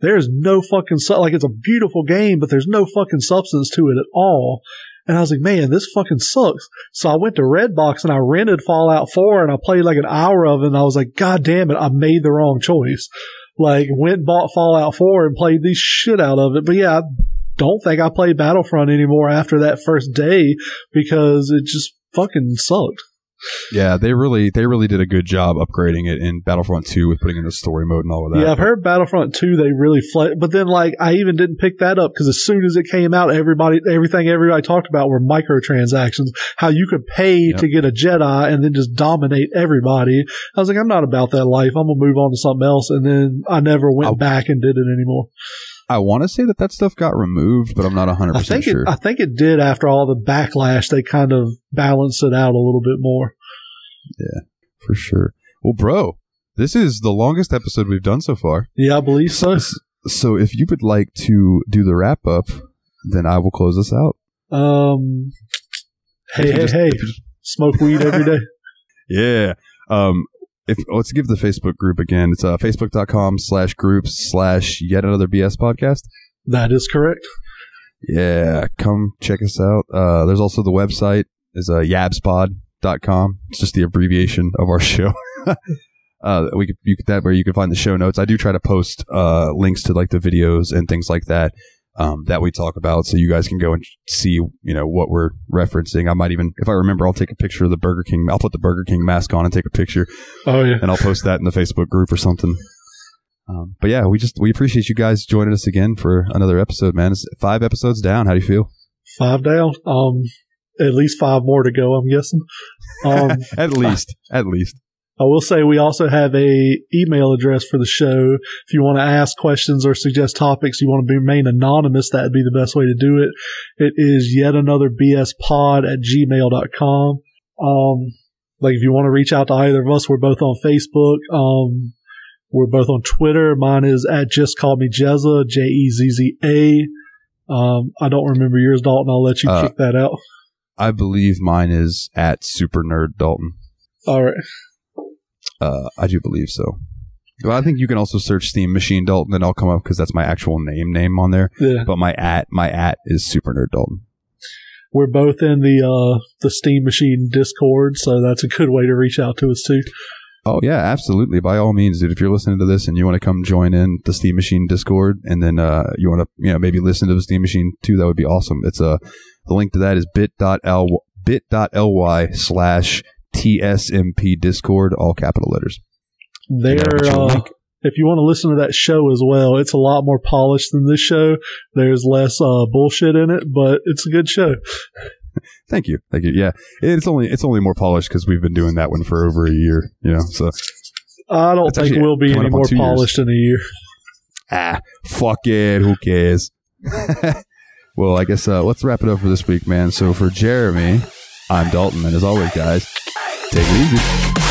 there's no fucking su- like it's a beautiful game, but there's no fucking substance to it at all. And I was like, man, this fucking sucks. So I went to Redbox and I rented Fallout 4 and I played like an hour of it and I was like, God damn it, I made the wrong choice. Like went bought Fallout 4 and played the shit out of it. But yeah, I don't think I play Battlefront anymore after that first day because it just fucking sucked. Yeah, they really they really did a good job upgrading it in Battlefront 2 with putting in the story mode and all of that. Yeah, I've heard Battlefront 2, they really fled, but then like, I even didn't pick that up because as soon as it came out, everybody, everything everybody talked about were microtransactions, how you could pay Yep. to get a Jedi and then just dominate everybody. I was like, I'm not about that life. I'm gonna move on to something else. And then I never went I'll- back and did it anymore. I want to say that that stuff got removed, but I'm not 100% I think sure. it, I think it did after all the backlash. They kind of balanced it out a little bit more. For sure. Well, bro, this is the longest episode we've done so far. Yeah, I believe so. So if you would like to do the wrap up, then I will close this out. Um, hey, hey, just- hey, smoke weed every day. yeah. Um, if let's give the Facebook group again. It's uh, facebook.com slash groups slash yet another BS podcast. That is correct. Yeah, come check us out. Uh, there's also the website is a uh, yabspod.com. It's just the abbreviation of our show. uh, we could, you could, that where you can find the show notes. I do try to post uh, links to like the videos and things like that um, that we talk about, so you guys can go and see you know what we're referencing. I might even, if I remember, I'll take a picture of the Burger King. I'll put the Burger King mask on and take a picture, Oh yeah. and I'll post that in the Facebook group or something. Um, but yeah, we just we appreciate you guys joining us again for another episode, man. It's five episodes down. How do you feel? Five down. Um, at least five more to go. I'm guessing. Um, at least, at least. I will say we also have a email address for the show. If you want to ask questions or suggest topics, you want to remain anonymous, that would be the best way to do it. It is yet another BS pod at gmail.com. Um, like if you want to reach out to either of us, we're both on Facebook. Um, we're both on Twitter. Mine is at just call me Jezza, J E Z Z A. Um, I don't remember yours, Dalton. I'll let you Uh, kick that out. I believe mine is at Super Nerd Dalton. All right. Uh, I do believe so. Well, I think you can also search Steam Machine Dalton, and I'll come up because that's my actual name name on there. Yeah. But my at my at is Super Nerd Dalton. We're both in the, uh, the Steam Machine Discord, so that's a good way to reach out to us too. Oh yeah, absolutely. By all means, dude. If you're listening to this and you want to come join in the Steam Machine Discord, and then uh, you want to, you know, maybe listen to the Steam Machine too, that would be awesome. It's uh, the link to that is bit.l bit.ly slash tsmp Discord, all capital letters. There, uh, if you want to listen to that show as well, it's a lot more polished than this show. There's less uh, bullshit in it, but it's a good show. Thank you, thank you. Yeah, it's only it's only more polished because we've been doing that one for over a year. You know, so I don't It's think we'll be any more two years. polished in a year. ah, fuck it, who cares? well, I guess uh, let's wrap it up for this week, man. So for Jeremy, I'm Dalton, and as always, guys, take it easy.